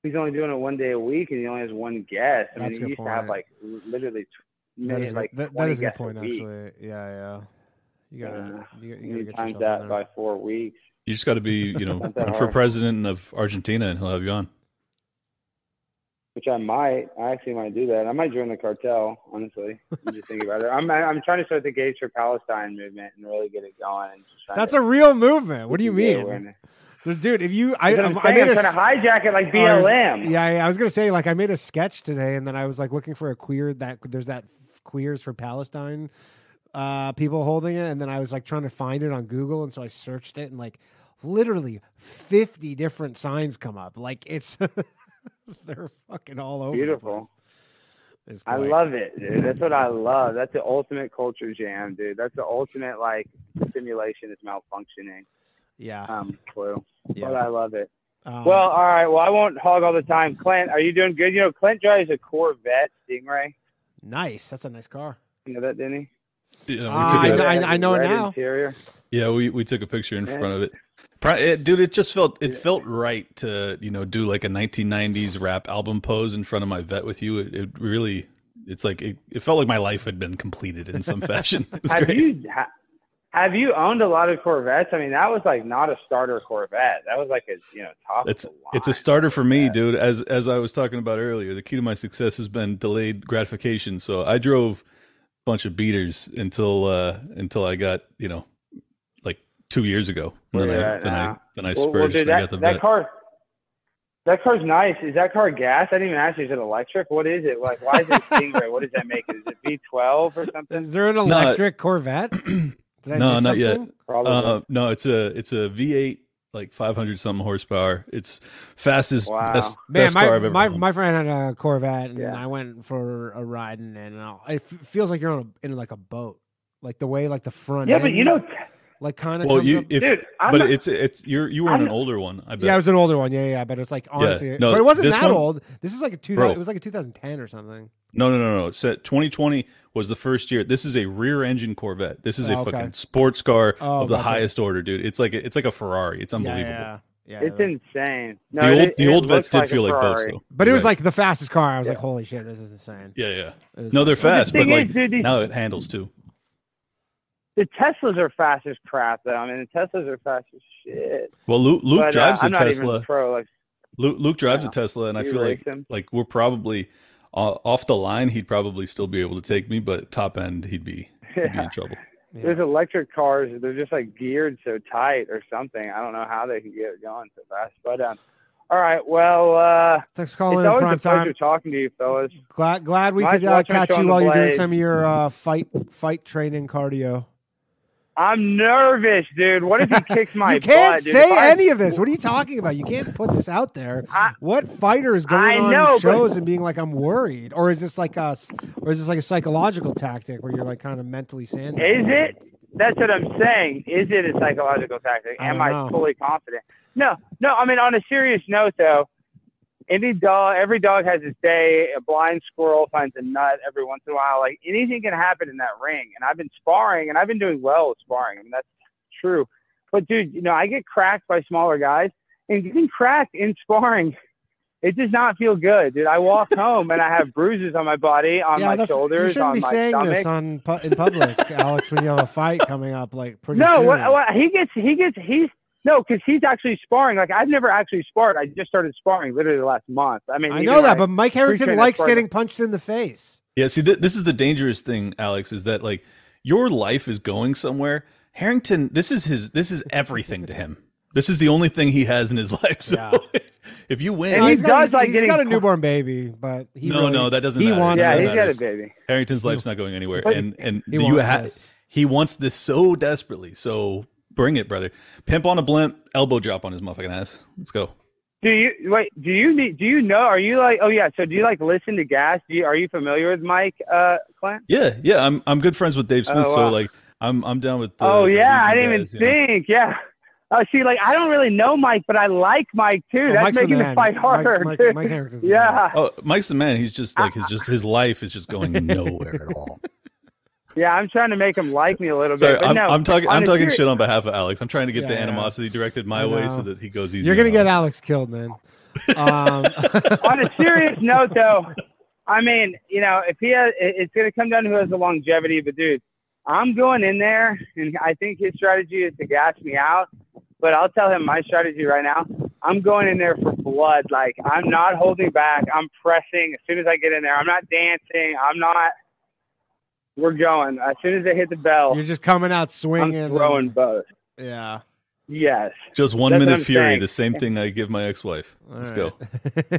he's only doing it one day a week, and he only has one guest. I That's a mean, he good used to have like literally tw- That is like that, that 20 is a good point, week. actually. Yeah, yeah. You gotta, Uh, you, gotta- you You gotta get times that there. by four weeks. You just got to be, you know, Not that for president of Argentina, and he'll have you on. Which I might. I actually might do that. I might join the cartel. Honestly, I'm just thinking about it. I'm I'm trying to start the Gays for Palestine movement and really get it going. And just trying That's to a real movement. What do you mean, dude? If you, I, I'm I made I'm a, trying to hijack it like Oh, BLM. yeah, yeah. I was gonna say like I made a sketch today, and then I was like looking for a queer that there's that queers for Palestine uh, people holding it, and then I was like trying to find it on Google, and so I searched it, and like literally fifty different signs come up. Like it's they're fucking all over. the Beautiful. place. I love it, dude. That's what I love. That's the ultimate culture jam, dude. That's the ultimate like simulation is malfunctioning. Yeah, Um, clue. yeah. But I love it. Um, Well, all right. Well, I won't hog all the time. Clint, are you doing good? You know, Clint drives a Corvette Stingray. nice. That's a nice car. You know that, didn't he? Yeah, we Ah, took know- It I know it now. Interior. Yeah, we, we took a picture in Yeah. front of it. It. Dude, it just felt it felt right to you know do like a 1990s rap album pose in front of my vet with you. It, it really, it's like it, it felt like my life had been completed in some fashion. It was Have great. you ha, have you owned a lot of Corvettes? I mean, that was like not a starter Corvette. That was like a you know top. It's of it's a starter for me, dude. As as I was talking about earlier, the key to my success has been delayed gratification. So I drove a bunch of beaters until uh until I got you know like two years ago. And then I then I now. then I Well, well, dude, and that, got the that vet. car. That car's nice. Is that car gas? I didn't even ask you. Is it electric? What is it? Like, why is it a Stingray? what does that make it? Is it V12 or something? Is there an electric Corvette? Did I No, miss not yet. Probably. Uh, no, it's a it's a V8 like 500 something horsepower. It's fastest Wow. best, Man, best car I've ever my, owned. my friend had a Corvette, and Yeah. I went for a ride, and, and uh, it feels like you're on a, in like a boat, like the way like the front. yeah, but you know, end, like kind of. well, you if dude, but not- it's it's you're you were I'm an older one. I bet. yeah, it was an older one. Yeah, yeah, but it's like honestly, no, but it wasn't that one- old. This was like a two. Bro. It was like a 2010 or something. No, no, no, no. Set 2020 was the first year. This is a rear engine Corvette. This is a Oh, okay. fucking sports car Oh, of the gotcha. highest order, dude. It's like a, it's like a Ferrari. It's unbelievable. Yeah, yeah. yeah. it's insane. No, the old it, the old vets did like feel like boats though. but it was Right. like the fastest car. I was like, holy shit, this is insane. yeah, yeah. No, they're the fast, but thing like is, dude, these- now it handles too. The Teslas are fast as crap, though. I mean, the Teslas are fast as shit. Well, Luke, Luke But, uh, drives I'm a not Tesla. even pro. Like, Luke, Luke drives Yeah. a Tesla, and I feel like him? like we're probably uh, off the line. He'd probably still be able to take me, but top end, he'd be he'd be in trouble. Yeah. There's electric cars. They're just like geared so tight or something. I don't know how they can get it going so fast. But um, all right. Well, uh, Thanks for it's calling in always prime a pleasure time. talking to you, fellas. Glad glad we Nice could uh, catch you on you the while you're doing some of your uh, fight fight training cardio. I'm nervous, dude. What if he kicks my you can't butt, say I- any of this. What are you talking about? You can't put this out there. I- what fighter is going I on know, but- shows and being like, "I'm worried," or is this like a, or is this like a psychological tactic where you're like kind of mentally sandbagging? Is it? That's what I'm saying. Is it a psychological tactic? Am I fully confident? No, no. I mean, on a serious note, though, any dog, every dog has its day. A blind squirrel finds a nut every once in a while. Like anything can happen in that ring. And I've been sparring, and I've been doing well with sparring. I mean, that's true. But dude, you know, I get cracked by smaller guys, and getting cracked in sparring. It does not feel good, dude. I walk home and I have bruises on my body, on yeah, my that's, you shoulders, shouldn't on be my saying stomach. this on in public, Alex. When you have a fight coming up, like pretty No, soon. what, what, he gets, he gets, he's no, because he's actually sparring. Like I've never actually sparred. I just started sparring literally the last month. I mean, I know that, like- but Mike Harrington likes getting punched in the face. Yeah, see, th- this is the dangerous thing, Alex, is that like your life is going somewhere. Harrington, this is his, this is everything to him. This is the only thing he has in his life. So Yeah. if you win, And No, he he's got, does he's- like he's getting got a pu- newborn baby, but he No, really- no, that doesn't He matter. wants. yeah, Doesn't he's got a baby. Harrington's life's not going anywhere, But- and and He you have. he wants this so desperately. So bring it, brother. Pimp on a blimp, elbow drop on his motherfucking ass. Let's go. Do you wait? Do you need? Do you know? Are you like? Oh yeah. So do you like listen to Gas? Do you, are you familiar with Mike uh, Clint? Yeah, yeah. I'm I'm good friends with Dave Smith, Oh, so like I'm I'm down with. The, oh the yeah, I didn't guys, even you know? think. Yeah. Oh, see, like I don't really know Mike, but I like Mike too. Oh, That's Mike's making the man. fight harder. Mike- dude. Mike Harrington's the man. yeah, Oh, Mike's the man. He's just like his just his life is just going nowhere at all. Yeah. I'm trying to make him like me a little Sorry, bit. But I'm, no, I'm talking. on I'm talking shit on behalf of Alex. I'm trying to get Yeah, the yeah. animosity directed my way so that he goes easy. You're gonna get Alex. Alex killed, man. Um, on a serious note, though, I mean, you know, if he has, it's going to come down to who has the longevity. But dude, I'm going in there, and I think his strategy is to gas me out. But I'll tell him my strategy right now. I'm going in there for blood. Like I'm not holding back. I'm pressing as soon as I get in there. I'm not dancing. I'm not. We're going as soon as they hit the bell. you're just coming out I'm swinging. throwing and- both. yeah. Yes. Just one That's minute fury. saying. The same thing I give my ex-wife. All Let's right.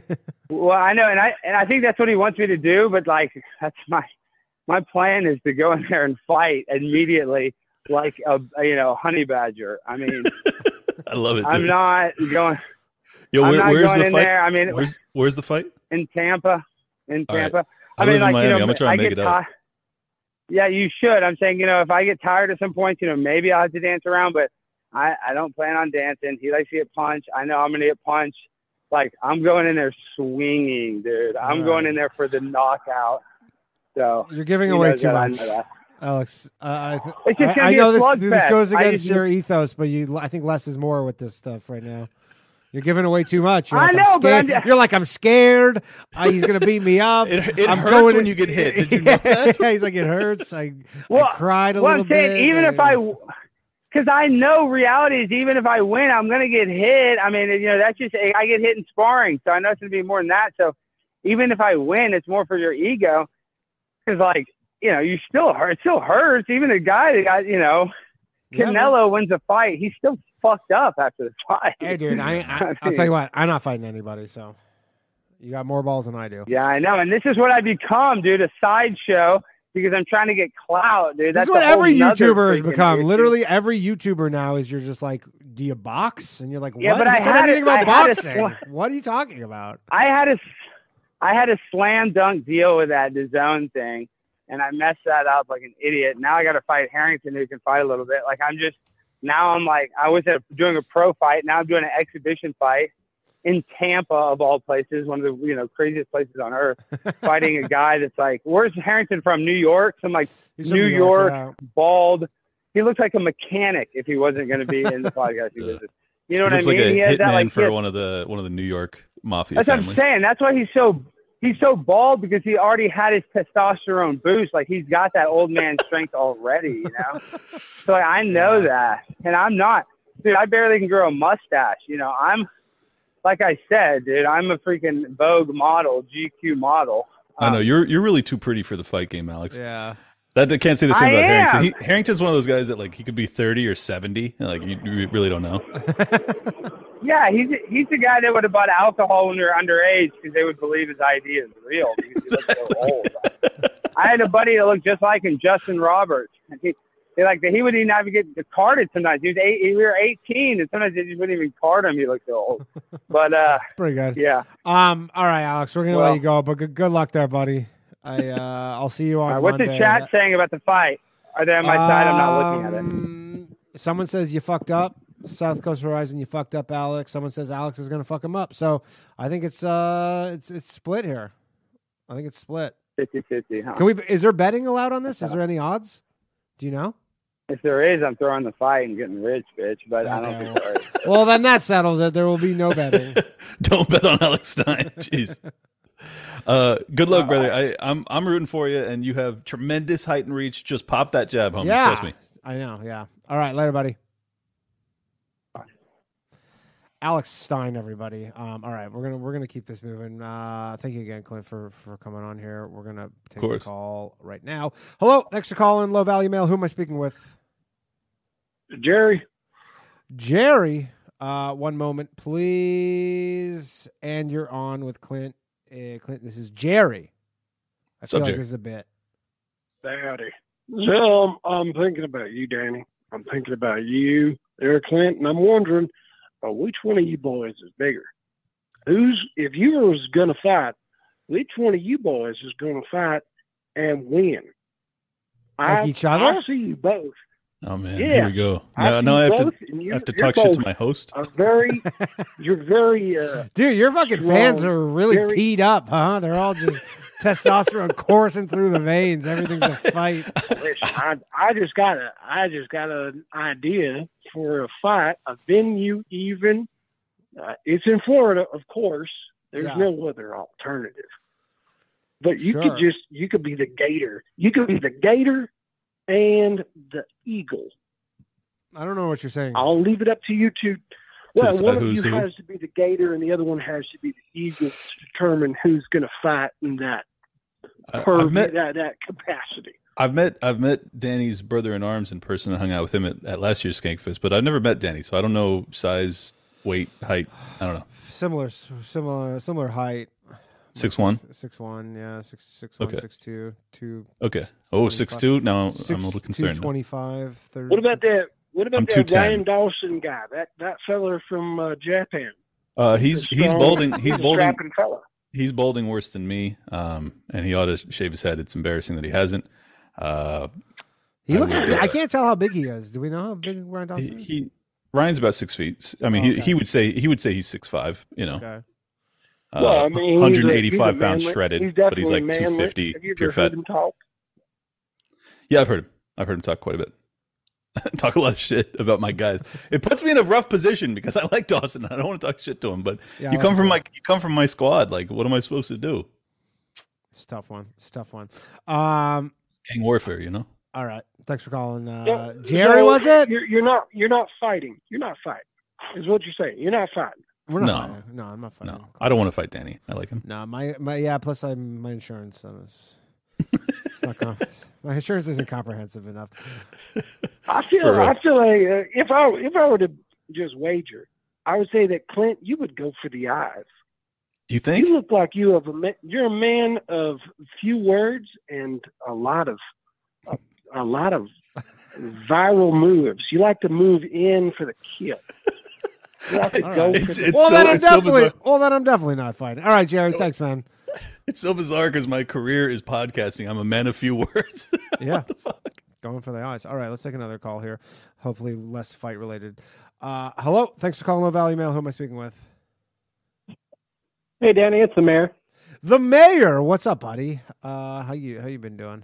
go. Well, I know, and I and I think that's what he wants me to do. But like, that's my my plan is to go in there and fight immediately, like a, a, you know honey badger. I mean, I love it. Dude. I'm not going. Yo, I'm where, not where's going the in fight? there. I mean, Where's where's the fight? in Tampa, in All right. Tampa. I, I, mean, live like Miami. you know, I'm gonna try I and make get it out. Yeah, you should. I'm saying, you know, if I get tired at some point, you know, maybe I'll have to dance around, but I, I don't plan on dancing. He likes to get punched. I know I'm going to get punched. Like, I'm going in there swinging, dude. I'm All going in there for the knockout. So, You're giving away too much. Alex. Uh, I, th- I, I know this, this goes against just- your ethos, but you, I think less is more with this stuff right now. You're giving away too much. You're I like, I'm know, but I'm scared. just- You're like, I'm scared. Uh, he's gonna beat me up. It, it I'm hurts going when you get hit. Did you know that? yeah, he's like, it hurts. I, Well, I cried a little bit. well, little I'm saying, bit. even if uh, I, because I know reality is even if I win, I'm going to get hit. I mean, you know, that's just, I get hit in sparring. So I know it's going to be more than that. So even if I win, it's more for your ego. Because, like, you know, you still hurt. It still hurts. Even a guy that got, you know, Yeah. Canelo wins a fight, He still fucked up after the fight. Hey, dude, I, I, I'll tell you what. I'm not fighting anybody, so you got more balls than I do. Yeah, I know. And this is what I become, dude, a sideshow because I'm trying to get clout, dude. This That's is what every YouTuber has become. issue. Literally every YouTuber now is you're just like, do you box? And you're like, what? Yeah, but Who I said had anything a- about I had a boxing? what are you talking about? I had a, I had a slam dunk deal with that the zone thing, and I messed that up like an idiot. Now I got to fight Harrington who can fight a little bit. Like I'm just now I'm like I was at, doing a pro fight. Now I'm doing an exhibition fight in Tampa of all places, one of the you know craziest places on earth, fighting a guy that's like, where's Harrington from? New York? Some like He's New York, yeah. bald. He looks like a mechanic if he wasn't going to be in the podcast. He was. You know what I looks mean? like a he has hitman that like for he one of the one of the New York mafia that's what I'm saying. That's why he's so he's so bald because he already had his testosterone boost. Like he's got that old man strength already, you know. So like, I know that, and I'm not, dude. I barely can grow a mustache. You know, I'm like I said, dude. I'm a freaking Vogue model, GQ model. I know Um, you're you're really too pretty for the fight game, Alex. Yeah. That I can't say the same I about Harrington. He, Harrington's one of those guys that like he could be thirty or seventy, and like you, you really don't know. Yeah, he's he's the guy that would have bought alcohol when were underage because they would believe his idea is real he so old. I had a buddy that looked just like him, Justin Roberts. And he, they like he wouldn't even have to get carded sometimes. He was eight, we were 18, and sometimes they just wouldn't even card him. He looked so old. But uh, It's pretty good. yeah, Um. All right, Alex. We're gonna Well- let you go, but good, good luck there, buddy. I uh, I'll see you on. Right, what's Monday. the chat saying about the fight? Are they on my side? I'm not looking at it. Um, Someone says you fucked up. South Coast Horizon, you fucked up, Alex. Someone says Alex is gonna fuck him up. So I think it's uh, it's it's split here. I think it's split. 50-50, huh? Can we? Is there betting allowed on this? Is there any odds? Do you know? If there is, I'm throwing the fight and getting rich, bitch. But I don't think there is. Well, then that settles it. There will be no betting. don't bet on Alex Stein. Jeez. Uh, good luck, brother. I, I'm I'm rooting for you, and you have tremendous height and reach. Just pop that jab, homie. yeah, Trust me. I know. Yeah. All right, later, buddy. Alex Stein, everybody. Um, all right, we're gonna we're gonna keep this moving. Uh, thank you again, Clint, for for coming on here. We're gonna take a call right now. Hello, thanks for calling. Low Value Mail. Who am I speaking with? Jerry. Jerry. Uh, one moment, please. And you're on with Clint. Uh, Clint, this is Jerry. I What's feel up, like Jerry? this is a bit. Daddy. So um, I'm thinking about you, Danny. I'm thinking about you Eric Clint, and I'm wondering, uh, which one of you boys is bigger? Who's if you was gonna fight, which one of you boys is gonna fight and win? Like I, each other? I see you both. Oh man, Yeah. here we go. I Now, see now I have to and I have to you're talk shit to my host. Are very, you're very. Uh, Dude, your fucking Strong, fans are really very- peed up, huh? They're all just testosterone coursing through the veins. Everything's a fight. Listen, I, I just got a, I just got an idea for a fight, a venue even. Uh, it's in Florida, of course. There's Yeah. no other alternative. But you Sure. could just, you could be the gator. You could be the gator and the eagle. I don't know what you're saying. I'll leave it up to you to. Well, decide one of you who? has to be the gator, and the other one has to be the eagle to determine who's going to fight in that I, per met that, that capacity. I've met I've met Danny's brother in arms in person and hung out with him at, at last year's Skankfest, but I've never met Danny, so I don't know size, weight, height. I don't know. Similar, similar, similar height. Six one. Six one, yeah, six six one, Okay. six two, two. Okay. Oh, six two. Now six, I'm a little concerned. 225, 30. What about that? What about I'm that 210. Ryan Dawson guy? That that fella from uh, Japan. Uh, he's The he's strong- balding. He's a balding. strapping fella. He's balding worse than me. Um, and he ought to shave his head. It's embarrassing that he hasn't. Uh, He I looks. would, like, uh, I can't tell how big he is. Do we know how big Ryan he, Dawson is? he Ryan's about six feet. I mean, Oh, he, okay. he would say he would say he's six five. You know, Okay. Uh, well, I mean, he's a- 185 a pounds manlet. shredded, He's but he's like manlet. 250 Have you ever pure heard fat. him talk? Yeah, I've heard him. I've heard him talk quite a bit. talk a lot of shit about my guys. It puts me in a rough position because I like Dawson. I don't want to talk shit to him, but Yeah, I you like come from that. my you come from my squad. Like, what am I supposed to do? It's a tough one. It's a tough one. Um. Gang warfare, you know. All right. Thanks for calling. Uh, No, Jerry, no, was it? You're, you're not. You're not fighting. You're not fighting. Is what you're saying. You're not fighting. We're not No. fighting. No, I'm not fighting. No, I don't want to fight Danny. I like him. No, my my yeah. Plus, I'm my insurance. So it's, it's not com- my insurance isn't comprehensive enough. I feel. For, uh, I feel like uh, if I if I were to just wager, I would say that Clint, you would go for the eyes. Do you think? You look like you have a ma- you're a man of few words and a lot of a, a lot of viral moves. You like to move in for the kill. You All go right. It's- it's- well, so- then I'm it's so definitely. bizarre. well, then I'm definitely not fighting. All right, Jerry. Thanks, man. It's so bizarre because my career is podcasting. I'm a man of few words. Yeah. Going for the eyes. All right, let's take another call here. Hopefully less fight related. Uh, hello. Thanks for calling Low Value Mail. Who am I speaking with? Hey, Danny, it's the mayor. The mayor. What's up, buddy? Uh, how you how you been doing?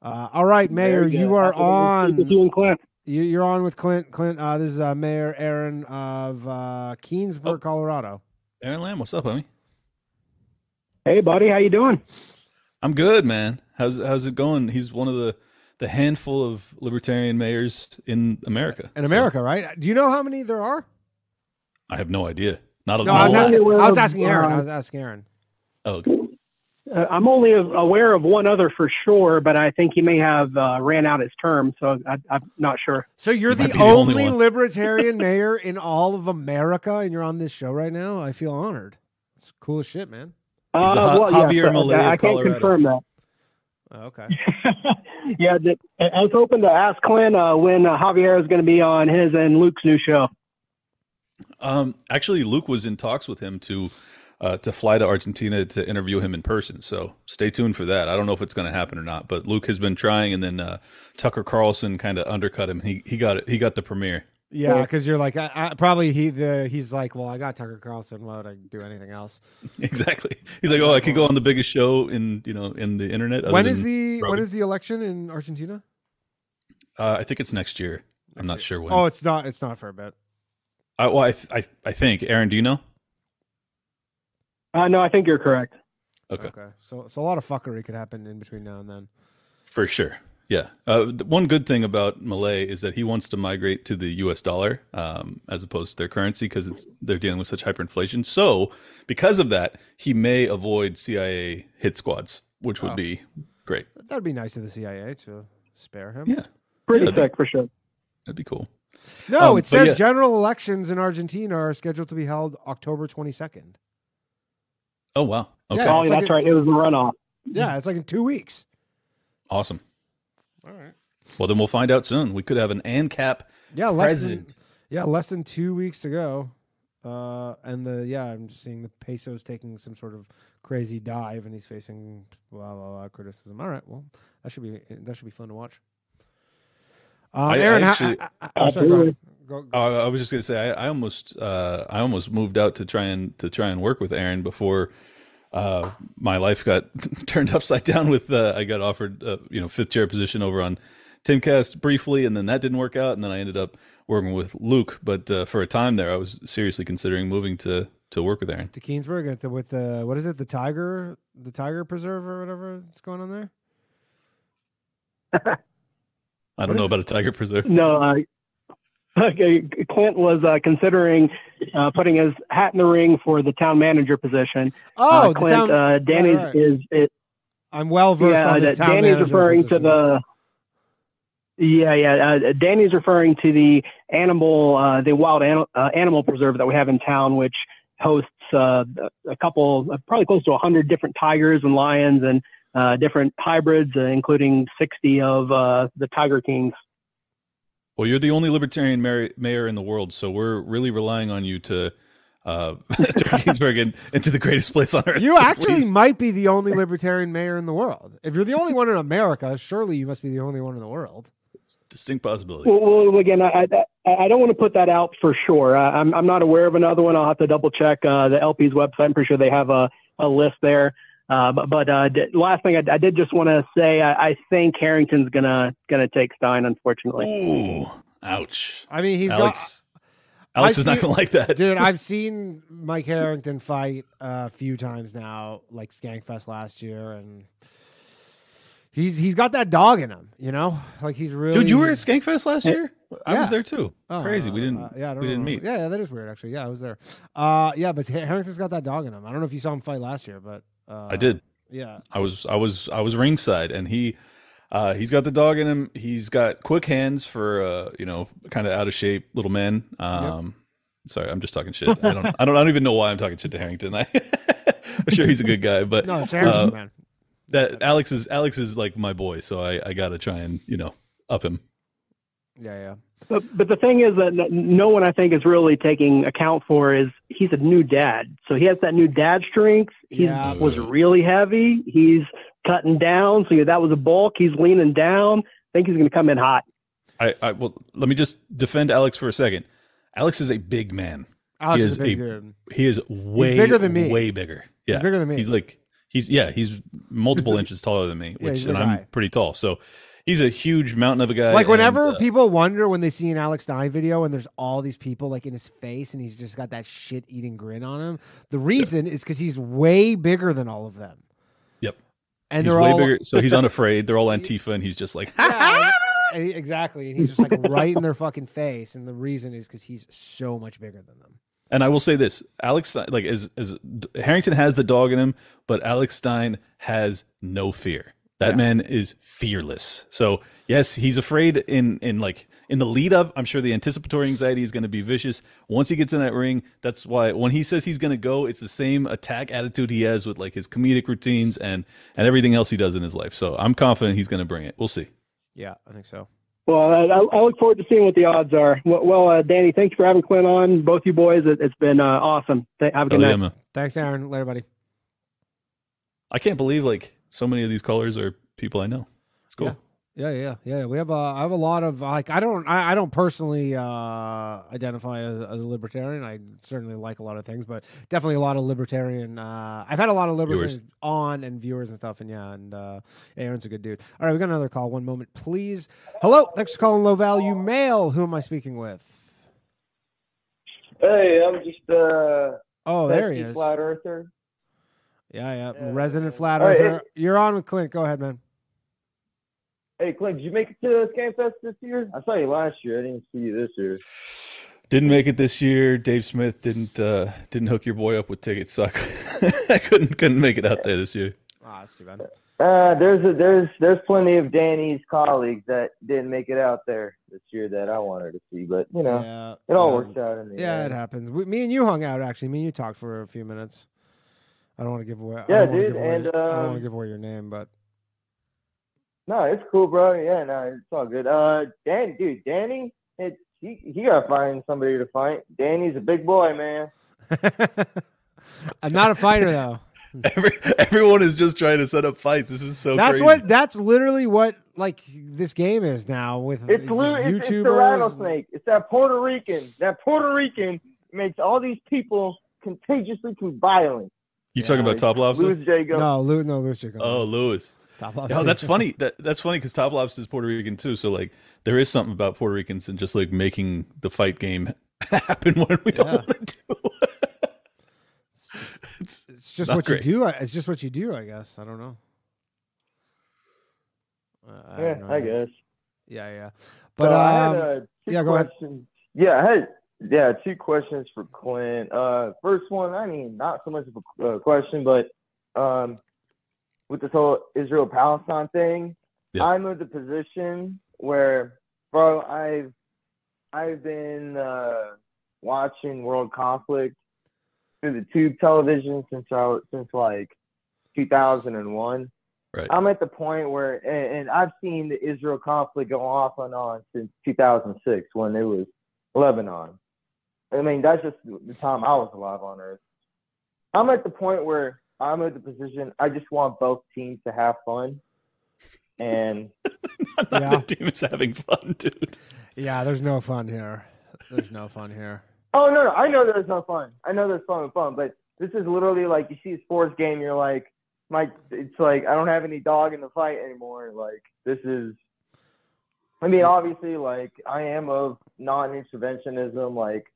Uh, all right, Mayor, Very good. you are Happy to speak on. You and Clint. You, you're on with Clint. Clint, uh, this is uh, Mayor Aaron of uh, Keenesburg, Oh. Colorado. Aaron Lamb, what's up, homie? Hey, buddy, how you doing? I'm good, man. How's how's it going? He's one of the the handful of libertarian mayors in America. In So, America, right? Do you know how many there are? I have no idea. Not a No, I was, lot. asking, aware I was asking Aaron. I uh, was asking Aaron. Oh, okay. Uh, I'm only aware of one other for sure, but I think he may have uh, ran out his term, so I, I'm not sure. So you're the the only only libertarian mayor in all of America, and you're on this show right now. I feel honored. It's cool as shit, man. Uh, Ja- well, yeah, Javier so, Milei I can't Colorado. confirm that. Oh, okay. yeah, that, I was hoping to ask Clint uh, when uh, Javier is going to be on his and Luke's new show. Um, actually, Luke was in talks with him to uh, to fly to Argentina to interview him in person. So stay tuned for that. I don't know if it's going to happen or not, but Luke has been trying, and then uh, Tucker Carlson kind of undercut him. He he got it. He got the premiere. Yeah, because you're like, I, I, probably he the he's like, well, I got Tucker Carlson. Why would I do anything else? Exactly. He's like, oh, I could go on the biggest show in you know in the internet. When is the when Rogan. is the election in Argentina? Uh, I think it's next year. I'm not sure when. Oh, it's not. It's not for a bit. I, well, I, th- I I think Aaron. Do you know? Uh, no, I think you're correct. Okay. Okay. So so a lot of fuckery could happen in between now and then. For sure. Yeah. Uh, the one good thing about Milei is that he wants to migrate to the U.S. dollar um, as opposed to their currency because it's they're dealing with such hyperinflation. So because of that, he may avoid CIA hit squads, which would Oh. be great. That'd be nice of the CIA to spare him. Yeah, Pretty Yeah, sick for sure. that'd be cool. No, Um, it says yeah. general elections in Argentina are scheduled to be held October 22nd. Oh wow. Okay. Yeah, oh, it's like that's right. It was the runoff. Yeah, it's like in two weeks. Awesome. All right. Well, then we'll find out soon. We could have an ANCAP Yeah, less president. Than, yeah, less than two weeks to go. Uh, and the yeah, I'm just seeing the peso's taking some sort of crazy dive, and he's facing blah blah blah criticism. All right, well, that should be that should be fun to watch. Um, I- I Aaron, how- actually- I- I- I'm sorry, go. Go- go. Uh, I was just gonna say I, I almost uh, I almost moved out to try and to try and work with Aaron before uh, my life got turned upside down. With uh, I got offered uh, you know fifth chair position over on Timcast briefly, and then that didn't work out, and then I ended up working with Luke. But uh, for a time there, I was seriously considering moving to to work with Aaron. to Keenesburg at the with the what is it the tiger the tiger preserve or whatever is going on there. I don't know about a tiger preserve. No, uh, okay, Clint was uh, considering uh, putting his hat in the ring for the town manager position. Oh, uh, the Clint, town- uh, Danny's right, right. is it, I'm well versed yeah, on this town Danny's manager referring position. to the. Yeah, yeah. Uh, Danny's referring to the animal, uh, the wild an- uh, animal preserve that we have in town, which hosts uh, a couple, uh, probably close to 100 different tigers and lions and uh, different hybrids, uh, including 60 of uh, the Tiger Kings. Well, you're the only libertarian mayor, mayor in the world, so we're really relying on you to uh, turn Keenesburg in, into the greatest place on earth. You So actually please- might be the only libertarian mayor in the world. If you're the only one in America, surely you must be the only one in the world. distinct possibility. Well, well again, I, I, I don't want to put that out for sure. Uh, I'm, I'm not aware of another one. I'll have to double check uh, the LP's website. I'm pretty sure they have a, a list there. Uh, but but uh, d- last thing I, I did just want to say, I, I think Harrington's gonna gonna take Stein, unfortunately. Ooh, ouch. I mean, he's Alex, Alex I've is not going to like that. dude. I've seen Mike Harrington fight a few times now, like Skankfest last year, and he's he's got that dog in him. You know, like he's really. Dude, you were at Skankfest last year? I Yeah. was there too. Oh, Crazy. We didn't. uh, yeah, I don't we didn't meet. Yeah, yeah, that is weird. Actually, yeah, I was there. Uh, yeah, but Harrington's got that dog in him. I don't know if you saw him fight last year, but uh, I did. Yeah, I was. I was. I was ringside, and he. Uh, he's got the dog in him. He's got quick hands for uh, you know, kind of out of shape little men. Um, sorry, I'm just talking shit. I don't. I don't. I don't even know why I'm talking shit to Harrington. I, I'm sure he's a good guy, but no, it's Harrington, uh, man. that Alex is Alex is like my boy, so I I gotta try and you know up him. Yeah, yeah. But but the thing is that no one I think is really taking account for is he's a new dad, so he has that new dad strength. He Yeah. was really heavy. He's cutting down, so that was a bulk. He's leaning down. I think he's going to come in hot. I, I well, let me just defend Alex for a second. Alex is a big man. Ah, Alex he is is a big dude. He is way bigger than me. Way bigger. Yeah, bigger than me. He's like he's yeah he's multiple inches taller than me, which he's a and big I'm guy. pretty tall. So he's a huge mountain of a guy. Like whenever and, uh, people wonder when they see an Alex Stein video and there's all these people like in his face and he's just got that shit eating grin on him, the reason is because he's way bigger than all of them. Yep. And he's they're way all bigger, so he's unafraid. They're all Antifa, and he's just like, Yeah, exactly, and he's just like right in their fucking face, and the reason is because he's so much bigger than them. And I will say this: Alex, like, as as Harrington has the dog in him, but Alex Stein has no fear. That Yeah. man is fearless. So yes, he's afraid in in like in the lead up. I'm sure the anticipatory anxiety is going to be vicious. Once he gets in that ring, that's why when he says he's going to go, it's the same attack attitude he has with like his comedic routines and and everything else he does in his life. So I'm confident he's going to bring it. We'll see. Yeah, I think so. Well, I, I look forward to seeing what the odds are. Well, well uh, Danny, thanks for having Clint on. Both you boys, it, it's been uh, awesome. Th- Have a good Hell night. yeah. Thanks, Aaron. Later, buddy. I can't believe like so many of these callers are people I know. It's cool. Yeah, yeah, yeah. We have a, I have a lot of like I don't I, I don't personally uh, identify as, as a libertarian. I certainly like a lot of things, but definitely a lot of libertarian. Uh, I've had a lot of libertarians on and viewers and stuff, and yeah, and uh, Aaron's a good dude. All right, we got another call. One moment, please. Hello, thanks for calling Low Value Mail. Who am I speaking with? Hey, I'm just uh Oh, there he is. flat earther. Yeah, yeah, Yeah, resident yeah. flat All right, earther. it- You're on with Clint. Go ahead, man. Hey Clint, did you make it to Skankfest this year? I saw you last year. I didn't see you this year. Didn't make it this year. Dave Smith didn't uh didn't hook your boy up with tickets, so I, I couldn't couldn't make it out there this year. Ah, that's too bad. Uh, there's a, there's there's plenty of Danny's colleagues that didn't make it out there this year that I wanted to see, but you know Yeah, it all yeah. works out in the Yeah, end. it happens. We, me and you hung out actually. Me and you talked for a few minutes. I don't want to give away. Yeah, don't dude, give away- and, I don't want um, to give away your name, but No, it's cool, bro. Yeah, no, it's all good. Uh, Dan, dude, Danny, it's he he got to find somebody to fight. Danny's a big boy, man. I'm not a fighter though. Every, everyone is just trying to set up fights. This is so. that's crazy. what. That's literally what like this game is now with It's, these Lou, it's, it's the rattlesnake. It's that Puerto Rican. That Puerto Rican makes all these people contagiously violent. You talking about Top Lobster? Louis Jago. No, Lou, no, Louis Jago. Oh, Lewis. Top No, Lobster. that's funny. That that's funny because Top Lobster is Puerto Rican too. So like, there is something about Puerto Ricans and just like making the fight game happen when we don't Yeah. want to do. it's, It's just what great. you do. It's just what you do. I guess. I don't know. Uh, I Yeah, have I guess. Yeah, yeah. But But I um, had uh, two yeah, go ahead. Yeah, I had yeah two questions for Clint. Uh, first one, I mean, not so much of a uh, question, but um, with this whole Israel Palestine thing, Yeah. I'm in the position where, bro, I've I've been uh, watching world conflict through the tube television since I since like 2001. Right. I'm at the point where, and, and I've seen the Israel conflict go off and on since 2006 when it was Lebanon. I mean, that's just the time I was alive on Earth. I'm at the point where I'm at the position I just want both teams to have fun, and Yeah. the team is having fun, dude. yeah, there's no fun here. There's no fun here. Oh no, no, I know there's no fun. I know there's fun and fun, but this is literally like you see a sports game, you're like, my, it's like I don't have any dog in the fight anymore. Like this is, I mean, obviously, like I am of non-interventionism. Like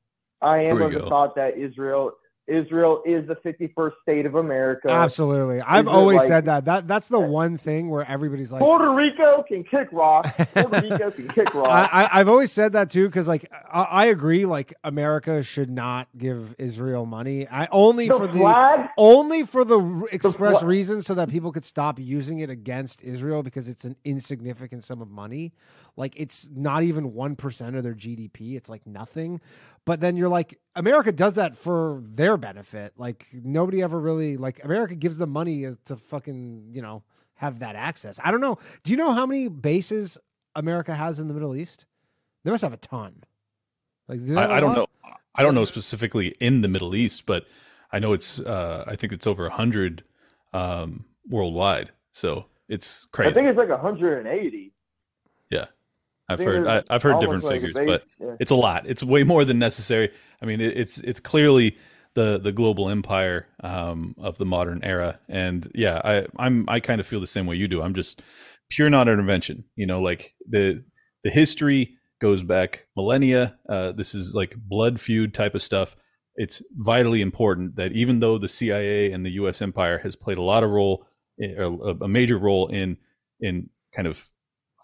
I am of we the thought that Israel, Israel is the 51st state of America. Absolutely. I've it always like- said that. That that's the one thing where everybody's like, Puerto Rico can kick rock. Puerto Rico can kick rock. I, I, I've always said that too because like I, I agree like America should not give Israel money. I only the for the only for the express fla- reason so that people could stop using it against Israel because it's an insignificant sum of money. Like it's not even 1% of their GDP. It's like nothing. But then you're like America does that for their benefit. Like nobody ever really like America gives them money to fucking, you know, have that access. I don't know. Do you know how many bases America has in the Middle East? They must have a ton. Like do they have a I, I don't know. I don't know specifically in the Middle East, but I know it's. Uh, I think it's over a hundred um, worldwide. So it's crazy. I think it's like 180. I've heard. I, I've heard different like figures, but yeah. it's a lot. It's way more than necessary. I mean, it, it's it's clearly the the global empire um, of the modern era, and yeah, I I'm I kind of feel the same way you do. I'm just pure non-intervention. You know, like the the history goes back millennia. Uh, this is like blood feud type of stuff. It's vitally important that even though the CIA and the U.S. empire has played a lot of role, a, a major role in in kind of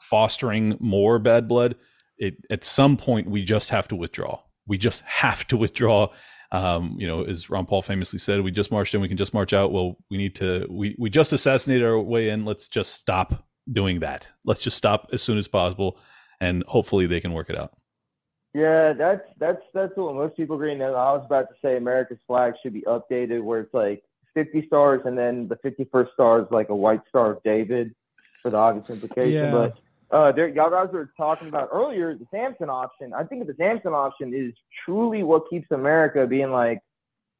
fostering more bad blood, it at some point we just have to withdraw. We just have to withdraw. Um, you know, as Ron Paul famously said, we just marched in, we can just march out. Well, we need to. We we just assassinated our way in. Let's just stop doing that. Let's just stop as soon as possible, and hopefully they can work it out. Yeah, that's that's that's what most people agree. Now, I was about to say America's flag should be updated where it's like 50 stars and then the 51st star is like a white star of David for the obvious implication. Yeah. But uh, there, y'all guys were talking about earlier the Samson option. I think the Samson option is truly what keeps America being like,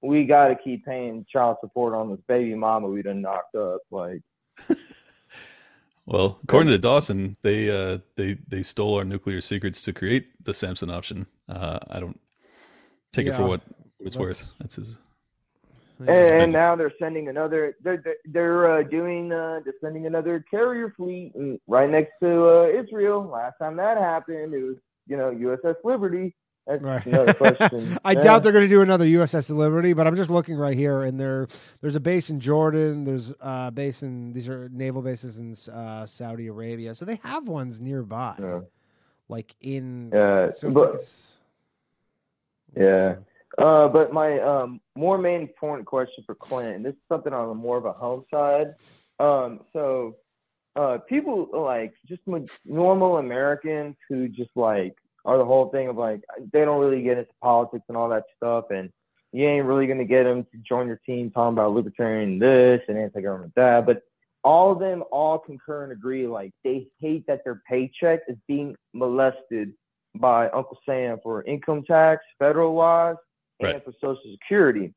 we got to keep paying child support on this baby mama we done knocked up. Like, Well, according to Dawson, they uh, they they stole our nuclear secrets to create the Samson option. Uh, I don't take it for what it's that's- worth. That's his. And, now they're sending another. They're they're, they're uh, doing. Uh, they're sending another carrier fleet right next to uh, Israel. Last time that happened, it was you know USS Liberty. That's Right. another question. I Yeah. doubt they're going to do another USS Liberty, but I'm just looking right here, and there there's a base in Jordan. There's a base in these are naval bases in uh, Saudi Arabia, so they have ones nearby, Yeah. like in. Yeah, so but- like Yeah. Uh, but my um, more main important question for Clint, and this is something on more of a home side. Um, so uh, people like just normal Americans who just like are the whole thing of like they don't really get into politics and all that stuff, and you ain't really gonna get them to join your team talking about libertarian this and anti-government that. But all of them all concur and agree like they hate that their paycheck is being molested by Uncle Sam for income tax, federal laws, and Right. for Social Security.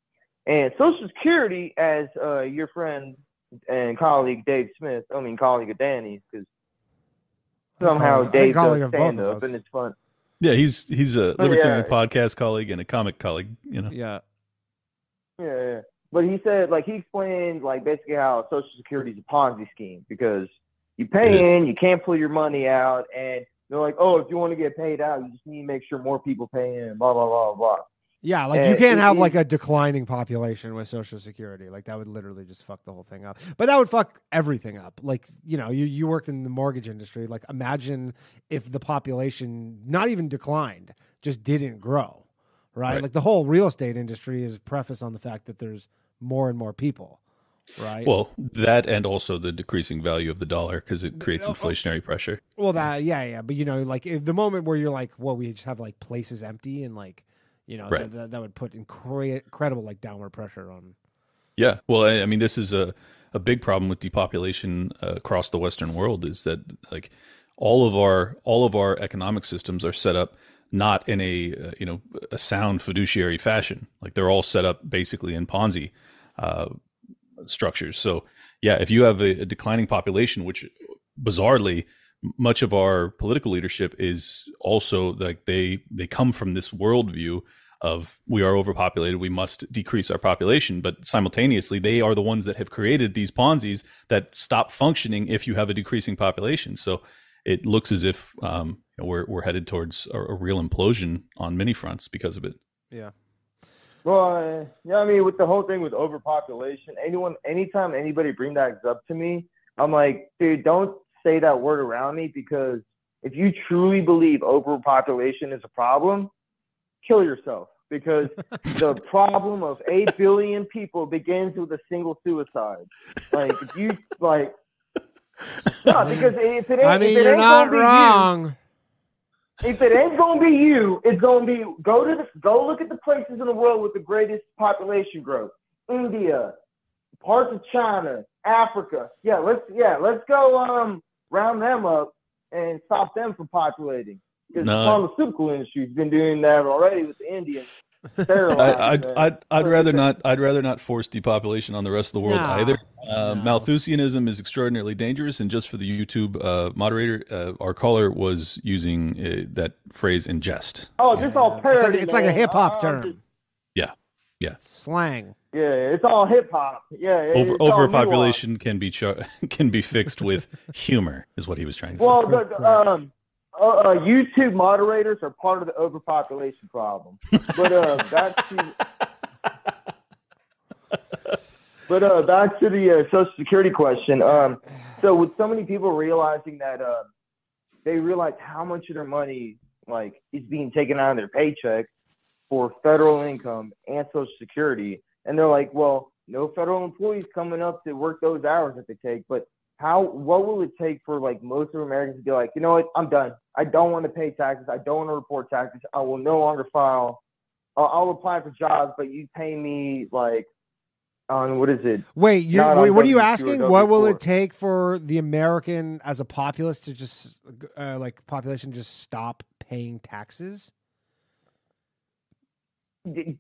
And Social Security, as uh, your friend and colleague Dave Smith, I mean colleague of Danny's, because somehow Colleague- Dave colleague does of both stand up and it's fun. Yeah, he's he's a libertarian yeah. podcast colleague and a comic colleague. You know. Yeah. Yeah, yeah. But he said, like, he explained, like, basically how Social Security is a Ponzi scheme because you pay in, you can't pull your money out, and they're like, oh, if you want to get paid out, you just need to make sure more people pay in, blah, blah, blah, blah. Yeah, like you can't it have like a declining population with Social Security. Like that would literally just fuck the whole thing up. But that would fuck everything up. Like you know, you you worked in the mortgage industry. Like imagine if the population not even declined, just didn't grow, right? Right. Like the whole real estate industry is preface on the fact that there's more and more people, right? Well, that and also the decreasing value of the dollar because it creates inflationary pressure. Well, that yeah, yeah, but you know, like if the moment where you're like, well, we just have like places empty and like, you know, Right. that, that, that would put incre- incredible like downward pressure on. Yeah, well, I, I mean, this is a a big problem with depopulation uh, across the Western world. Is that like all of our all of our economic systems are set up not in a uh, you know a sound fiduciary fashion. Like they're all set up basically in Ponzi uh, structures. So yeah, if you have a, a declining population, which bizarrely much of our political leadership is also like they they come from this worldview of we are overpopulated, we must decrease our population, but simultaneously they are the ones that have created these Ponzi's that stop functioning if you have a decreasing population. So it looks as if um, you know, we're we're headed towards a, a real implosion on many fronts because of it. Yeah. Well, uh, yeah, I mean, with the whole thing with overpopulation, anyone, anytime anybody bring that up to me, I'm like, dude, don't say that word around me because if you truly believe overpopulation is a problem, kill yourself because the problem of 8 billion people begins with a single suicide. Like, if you, like, no, because if it ain't, I mean, if it you're not you- wrong. if it ain't gonna be you, it's gonna be go to the go look at the places in the world with the greatest population growth. India, parts of China, Africa. Yeah, let's yeah, let's go um round them up and stop them from populating. Because No. the pharmaceutical industry's been doing that already with the Indians. I, I'd. I'd, I'd rather not. I'd rather not force depopulation on the rest of the world No, either. Uh, no. Malthusianism is extraordinarily dangerous, and just for the YouTube uh, moderator, uh, our caller was using uh, that phrase in jest. Oh, this all It's like, it's like a hip hop term. just- Yeah, yeah. Slang. Yeah, it's all hip hop. Yeah, Over it's all nuance. overpopulation can be char- can be fixed with humor, is what he was trying to Well, say. the, the, um, uh, uh, YouTube moderators are part of the overpopulation problem. But uh, back to but uh, back to the uh, Social Security question. Um, so with so many people realizing that uh, they realize how much of their money like is being taken out of their paycheck for federal income and Social Security, and they're like, well, no federal employees coming up to work those hours that they take, but how what will it take for like most of Americans to be like, you know what, I'm done. I don't want to pay taxes. I don't want to report taxes. I will no longer file. I'll, I'll apply for jobs, but you pay me like on what is it? Wait, you wait, what are you asking? What will it take for the American as a populace to just uh, like population just stop paying taxes?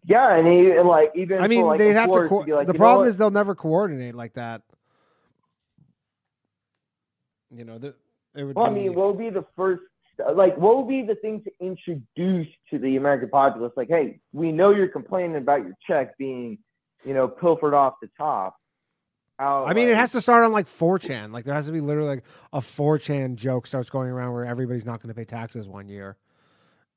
Yeah, and, he, like even I mean, for, like, they'd have to. Co- be like, the problem is they'll never coordinate like that. You know, the, it would. Well, I mean, what would be the first, like, what would be the thing to introduce to the American populace? Like, hey, we know you're complaining about your check being, you know, pilfered off the top. How, I mean, it has to start on like 4chan. Like, there has to be literally like a 4chan joke starts going around where everybody's not going to pay taxes one year,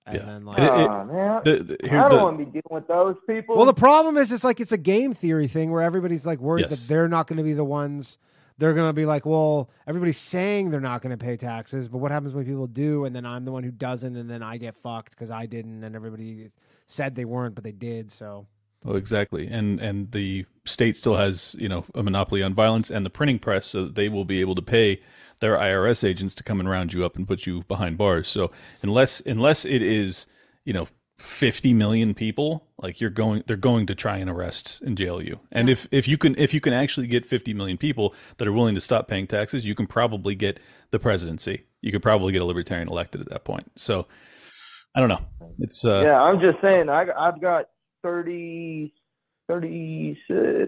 and Yeah. then like. And it- it- Aw, man. The- the- here- I don't the- want to be dealing with those people. Well, the problem is, it's like it's a game theory thing where everybody's like worried Yes. that they're not going to be the ones. They're going to be like, well, everybody's saying they're not going to pay taxes, but what happens when people do, and then I'm the one who doesn't, and then I get fucked because I didn't, and everybody said they weren't, but they did. So Oh, exactly. And and the state still has you know a monopoly on violence and the printing press, so they will be able to pay their IRS agents to come and round you up and put you behind bars. So unless unless it is you know. 50 million people like you're going they're going to try and arrest and jail you and if if you can if you can actually get 50 million people that are willing to stop paying taxes you can probably get the presidency you could probably get a libertarian elected at that point so I don't know. It's uh, yeah, I'm just saying. I I've got 30, 30,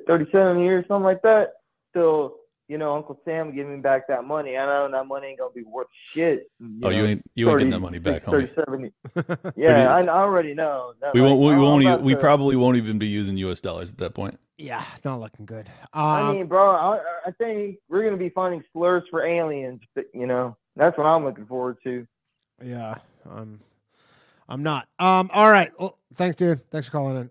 37 years, something like that. So, you know, Uncle Sam giving me back that money. I know that money ain't gonna be worth shit. Oh, you ain't- you ain't getting that money back, homie. 37 yeah, I, I already know. That, we like, won't. We won't. Even, we probably won't even be using U.S. dollars at that point. Yeah, not looking good. I Um, mean, bro, I, I think we're gonna be finding slurs for aliens. But, you know, that's what I'm looking forward to. Yeah, I'm. I'm not. Um. All right. Well, thanks, dude. Thanks for calling in.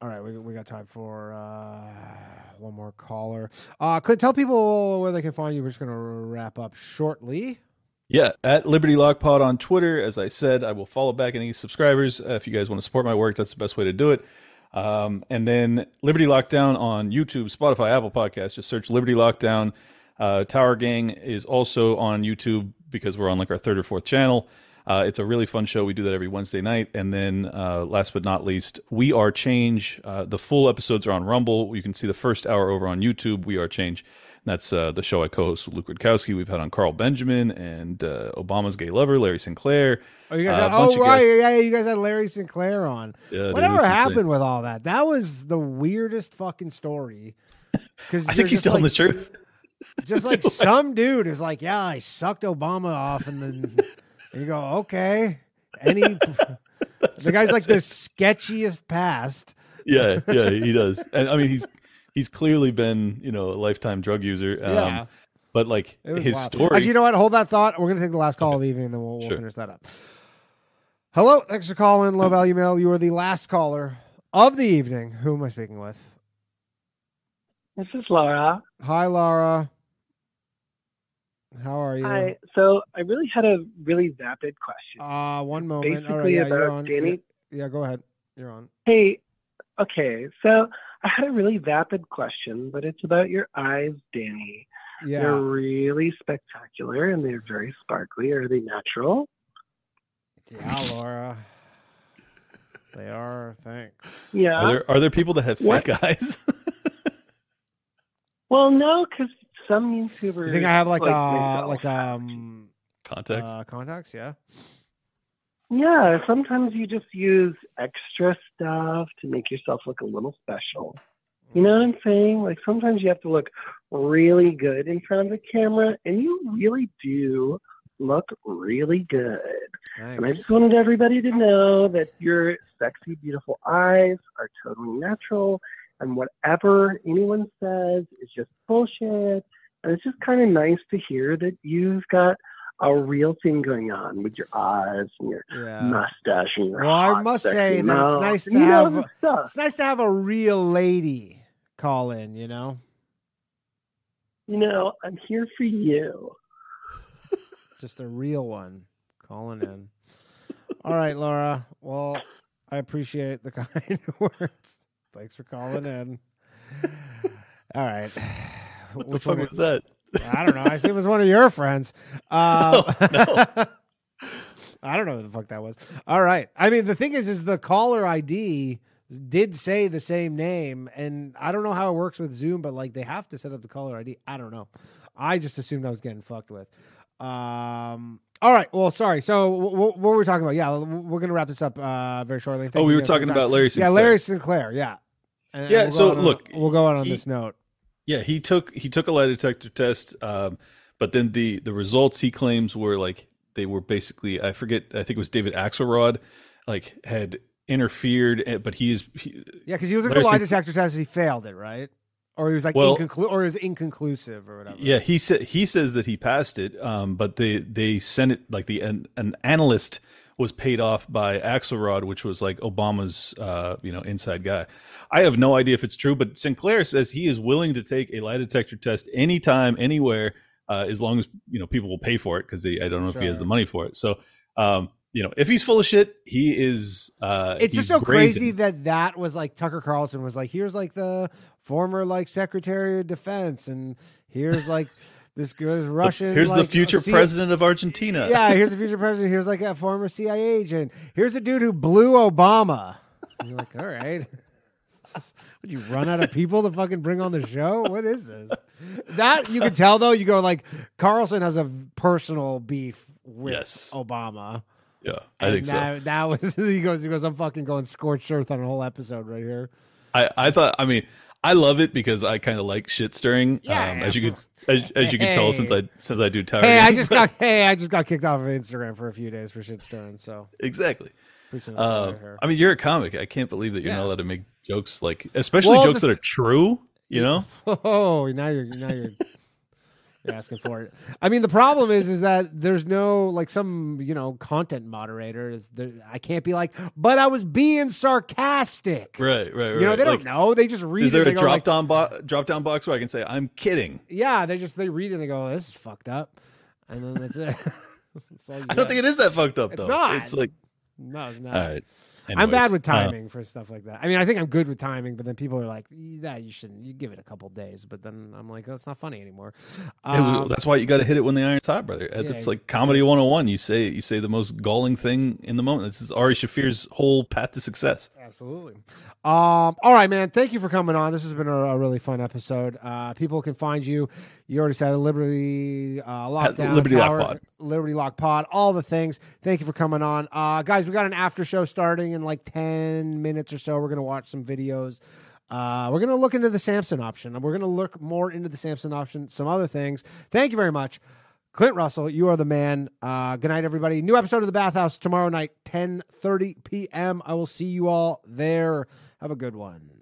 All right, we we got time for uh one more caller. Uh, could tell people where they can find you. We're just gonna wrap up shortly. Yeah, at Liberty Lock Pod on Twitter. As I said, I will follow back any subscribers. Uh, if you guys want to support my work, that's the best way to do it. Um, and then Liberty Lockdown on YouTube, Spotify, Apple Podcasts. Just search Liberty Lockdown. Uh, Tower Gang is also on YouTube because we're on like our third or fourth channel. Uh, it's a really fun show. We do that every Wednesday night. And then, uh, last but not least, We Are Change. Uh, the full episodes are on Rumble. You can see the first hour over on YouTube. We Are Change. And that's uh, the show I co-host with Luke Rutkowski. We've had on Carl Benjamin and uh, Obama's gay lover, Larry Sinclair. Oh, you guys. Uh, had, oh, right. guys- Yeah, you guys had Larry Sinclair on. Yeah, dude, Whatever insane. happened with all that? That was the weirdest fucking story. Because I think he's telling the truth. Just like some dude is like, yeah, I sucked Obama off, and then and you go, okay. Any the guy's like the sketchiest past. yeah, yeah, he does. And I mean, he's he's clearly been you know a lifetime drug user. Um, Yeah. But like his wild. story. Actually, you know what? Hold that thought. We're gonna take the last call of the evening, and then we'll, we'll Sure. finish that up. Hello, thanks for calling. Low value mail. You are the last caller of the evening. Who am I speaking with? This is Laura. Hi, Laura. How are you? Hi. So I really had a really vapid question. Uh, one moment. All right, Basically yeah, you're about on. Danny. Yeah, yeah, go ahead. You're on. Hey, okay. So I had a really vapid question, but it's about your eyes, Danny. Yeah. They're really spectacular and they're very sparkly. Are they natural? Yeah, Laura. They are. Thanks. Yeah. are there are there people that have What? fake eyes? Well, no, because some YouTubers. You think I have like, uh myself like um Contacts. uh, contacts? Yeah. Yeah, sometimes you just use extra stuff to make yourself look a little special. You know what I'm saying? Like sometimes you have to look really good in front of the camera, and you really do look really good. And I just wanted everybody to know that your sexy, beautiful eyes are totally natural, and whatever anyone says is just bullshit. And it's just kind of nice to hear that you've got a real thing going on with your eyes and your Yeah. mustache and your Well, I must say that it's mouth, nice and to you have it's nice to have a real lady call in. You know, You know, I'm here for you. just a real one calling in. All right, Laura. Well, I appreciate the kind words. Thanks for calling in. All right. What the fuck was that? I don't know. I assume it was one of your friends. Uh, I don't know who the fuck that was. All right. I mean, the thing is, is the caller ID did say the same name, and I don't know how it works with Zoom, but like they have to set up the caller ID. I don't know. I just assumed I was getting fucked with. Um. All right. Well, sorry. So, w- w- what were we talking about? Yeah, we're gonna wrap this up uh, very shortly. Thank Oh, we were guys for your talking about Larry Sinclair. Yeah, Larry Sinclair. Yeah. And- Yeah, we'll so on- look, we'll go out on he- this note. Yeah, he took he took a lie detector test, um, but then the the results he claims were like they were basically I forget I think it was David Axelrod, like had interfered, eh, but he is he, Yeah, because he was like a lie detector test, he failed it, right? Or he was like Well- inconclu- or was inconclusive or whatever. Yeah, he said he says that he passed it, um, but they they sent it like the an, an analyst was paid off by Axelrod, which was like Obama's uh, you know inside guy. I have no idea if it's true, but Sinclair says he is willing to take a lie detector test anytime, anywhere, uh, as long as you know people will pay for it because I don't know if he has the money for it. So. Um, you know, if he's full of shit, he is. Uh, it's just so brazen. crazy that that was like Tucker Carlson was like, here's like the former like Secretary of Defense, and here's like this good Russian. Here's the uh, future C- president of Argentina. Yeah, here's the future president. Here's like a former CIA agent. Here's a dude who blew Obama. And you're like, all right. Would you run out of people to fucking bring on the show? What is this? That you can tell though. You go like Carlson has a personal beef with Yes. Obama. Yeah, I And think so. that, that was he goes he goes I'm fucking going scorched earth on a whole episode right here. I, I thought I mean I love it because I kind of like shit stirring. Yeah, um, as you could as, as you can tell since I since I do tower. Hey, I just got hey I just got kicked off of Instagram for a few days for shit stirring. So exactly. Preaching to the choir here. I mean, you're a comic. I can't believe that you're Yeah. not allowed to make jokes like, especially Well, jokes the that are true. You know, Oh, now you're now you're asking for it. I mean, the problem is is that there's no like some you know content moderator. Is there, I can't be like, but I was being sarcastic. right, right, right. You know, they don't Like, know. They just read. Is there it, a they go drop like, down bo- drop down box where I can say I'm kidding? Yeah, they just they read it and they go, oh, "This is fucked up," and then that's it. That's all you I don't think it is that fucked up though. It's though. not. It's like No, it's not. all right. I'm bad Anyways, with uh, timing for stuff like that. I mean, I think I'm good with timing, but then people are like, "That you shouldn't. You give it a couple days." But then I'm like, "That's not funny anymore." Yeah, Um, that's why you got to hit it when the iron's hot, brother. Yeah, It's like comedy 101. You say you say the most galling thing in the moment. This is Ari Shaffir's whole path to success. Absolutely. Um, all right, man. Thank you for coming on. This has been a, a really fun episode. Uh, people can find you. You already said a Liberty uh, Lockdown, Liberty Lock Pod. Liberty Lock Pod, all the things. Thank you for coming on, uh, guys. We got an after show starting in like ten minutes or so. We're gonna watch some videos. Uh, we're gonna look into the Samson option. We're gonna look more into the Samson option, some other things. Thank you very much. Clint Russell, you are the man. Uh, good night, everybody. New episode of the Bathhouse tomorrow night, 10:30 p.m. I will see you all there. Have a good one.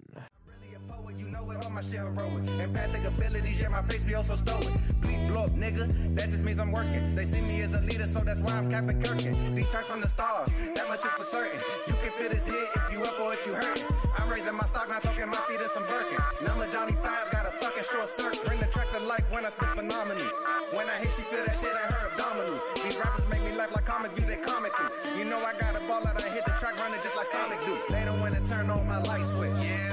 All my shit heroic. Empathic abilities, yeah, my face be also stoic. Bleep blow up, nigga, that just means I'm working. They see me as a leader, so that's why I'm Captain Kirkin. These tracks from the stars, that much is for certain. You can feel this hit if you up or if you hurt. I'm raising my stock, not talking my feet in some Birkin. Number Johnny 5 got a fucking short circuit. Bring the track to life when I spit phenomenal. When I hit, she feel that shit in her abdominals. These rappers make me laugh like comic view, they comical. You know I got a ball out, I hit the track running just like Sonic do. They don't wanna turn on my light switch. Yeah.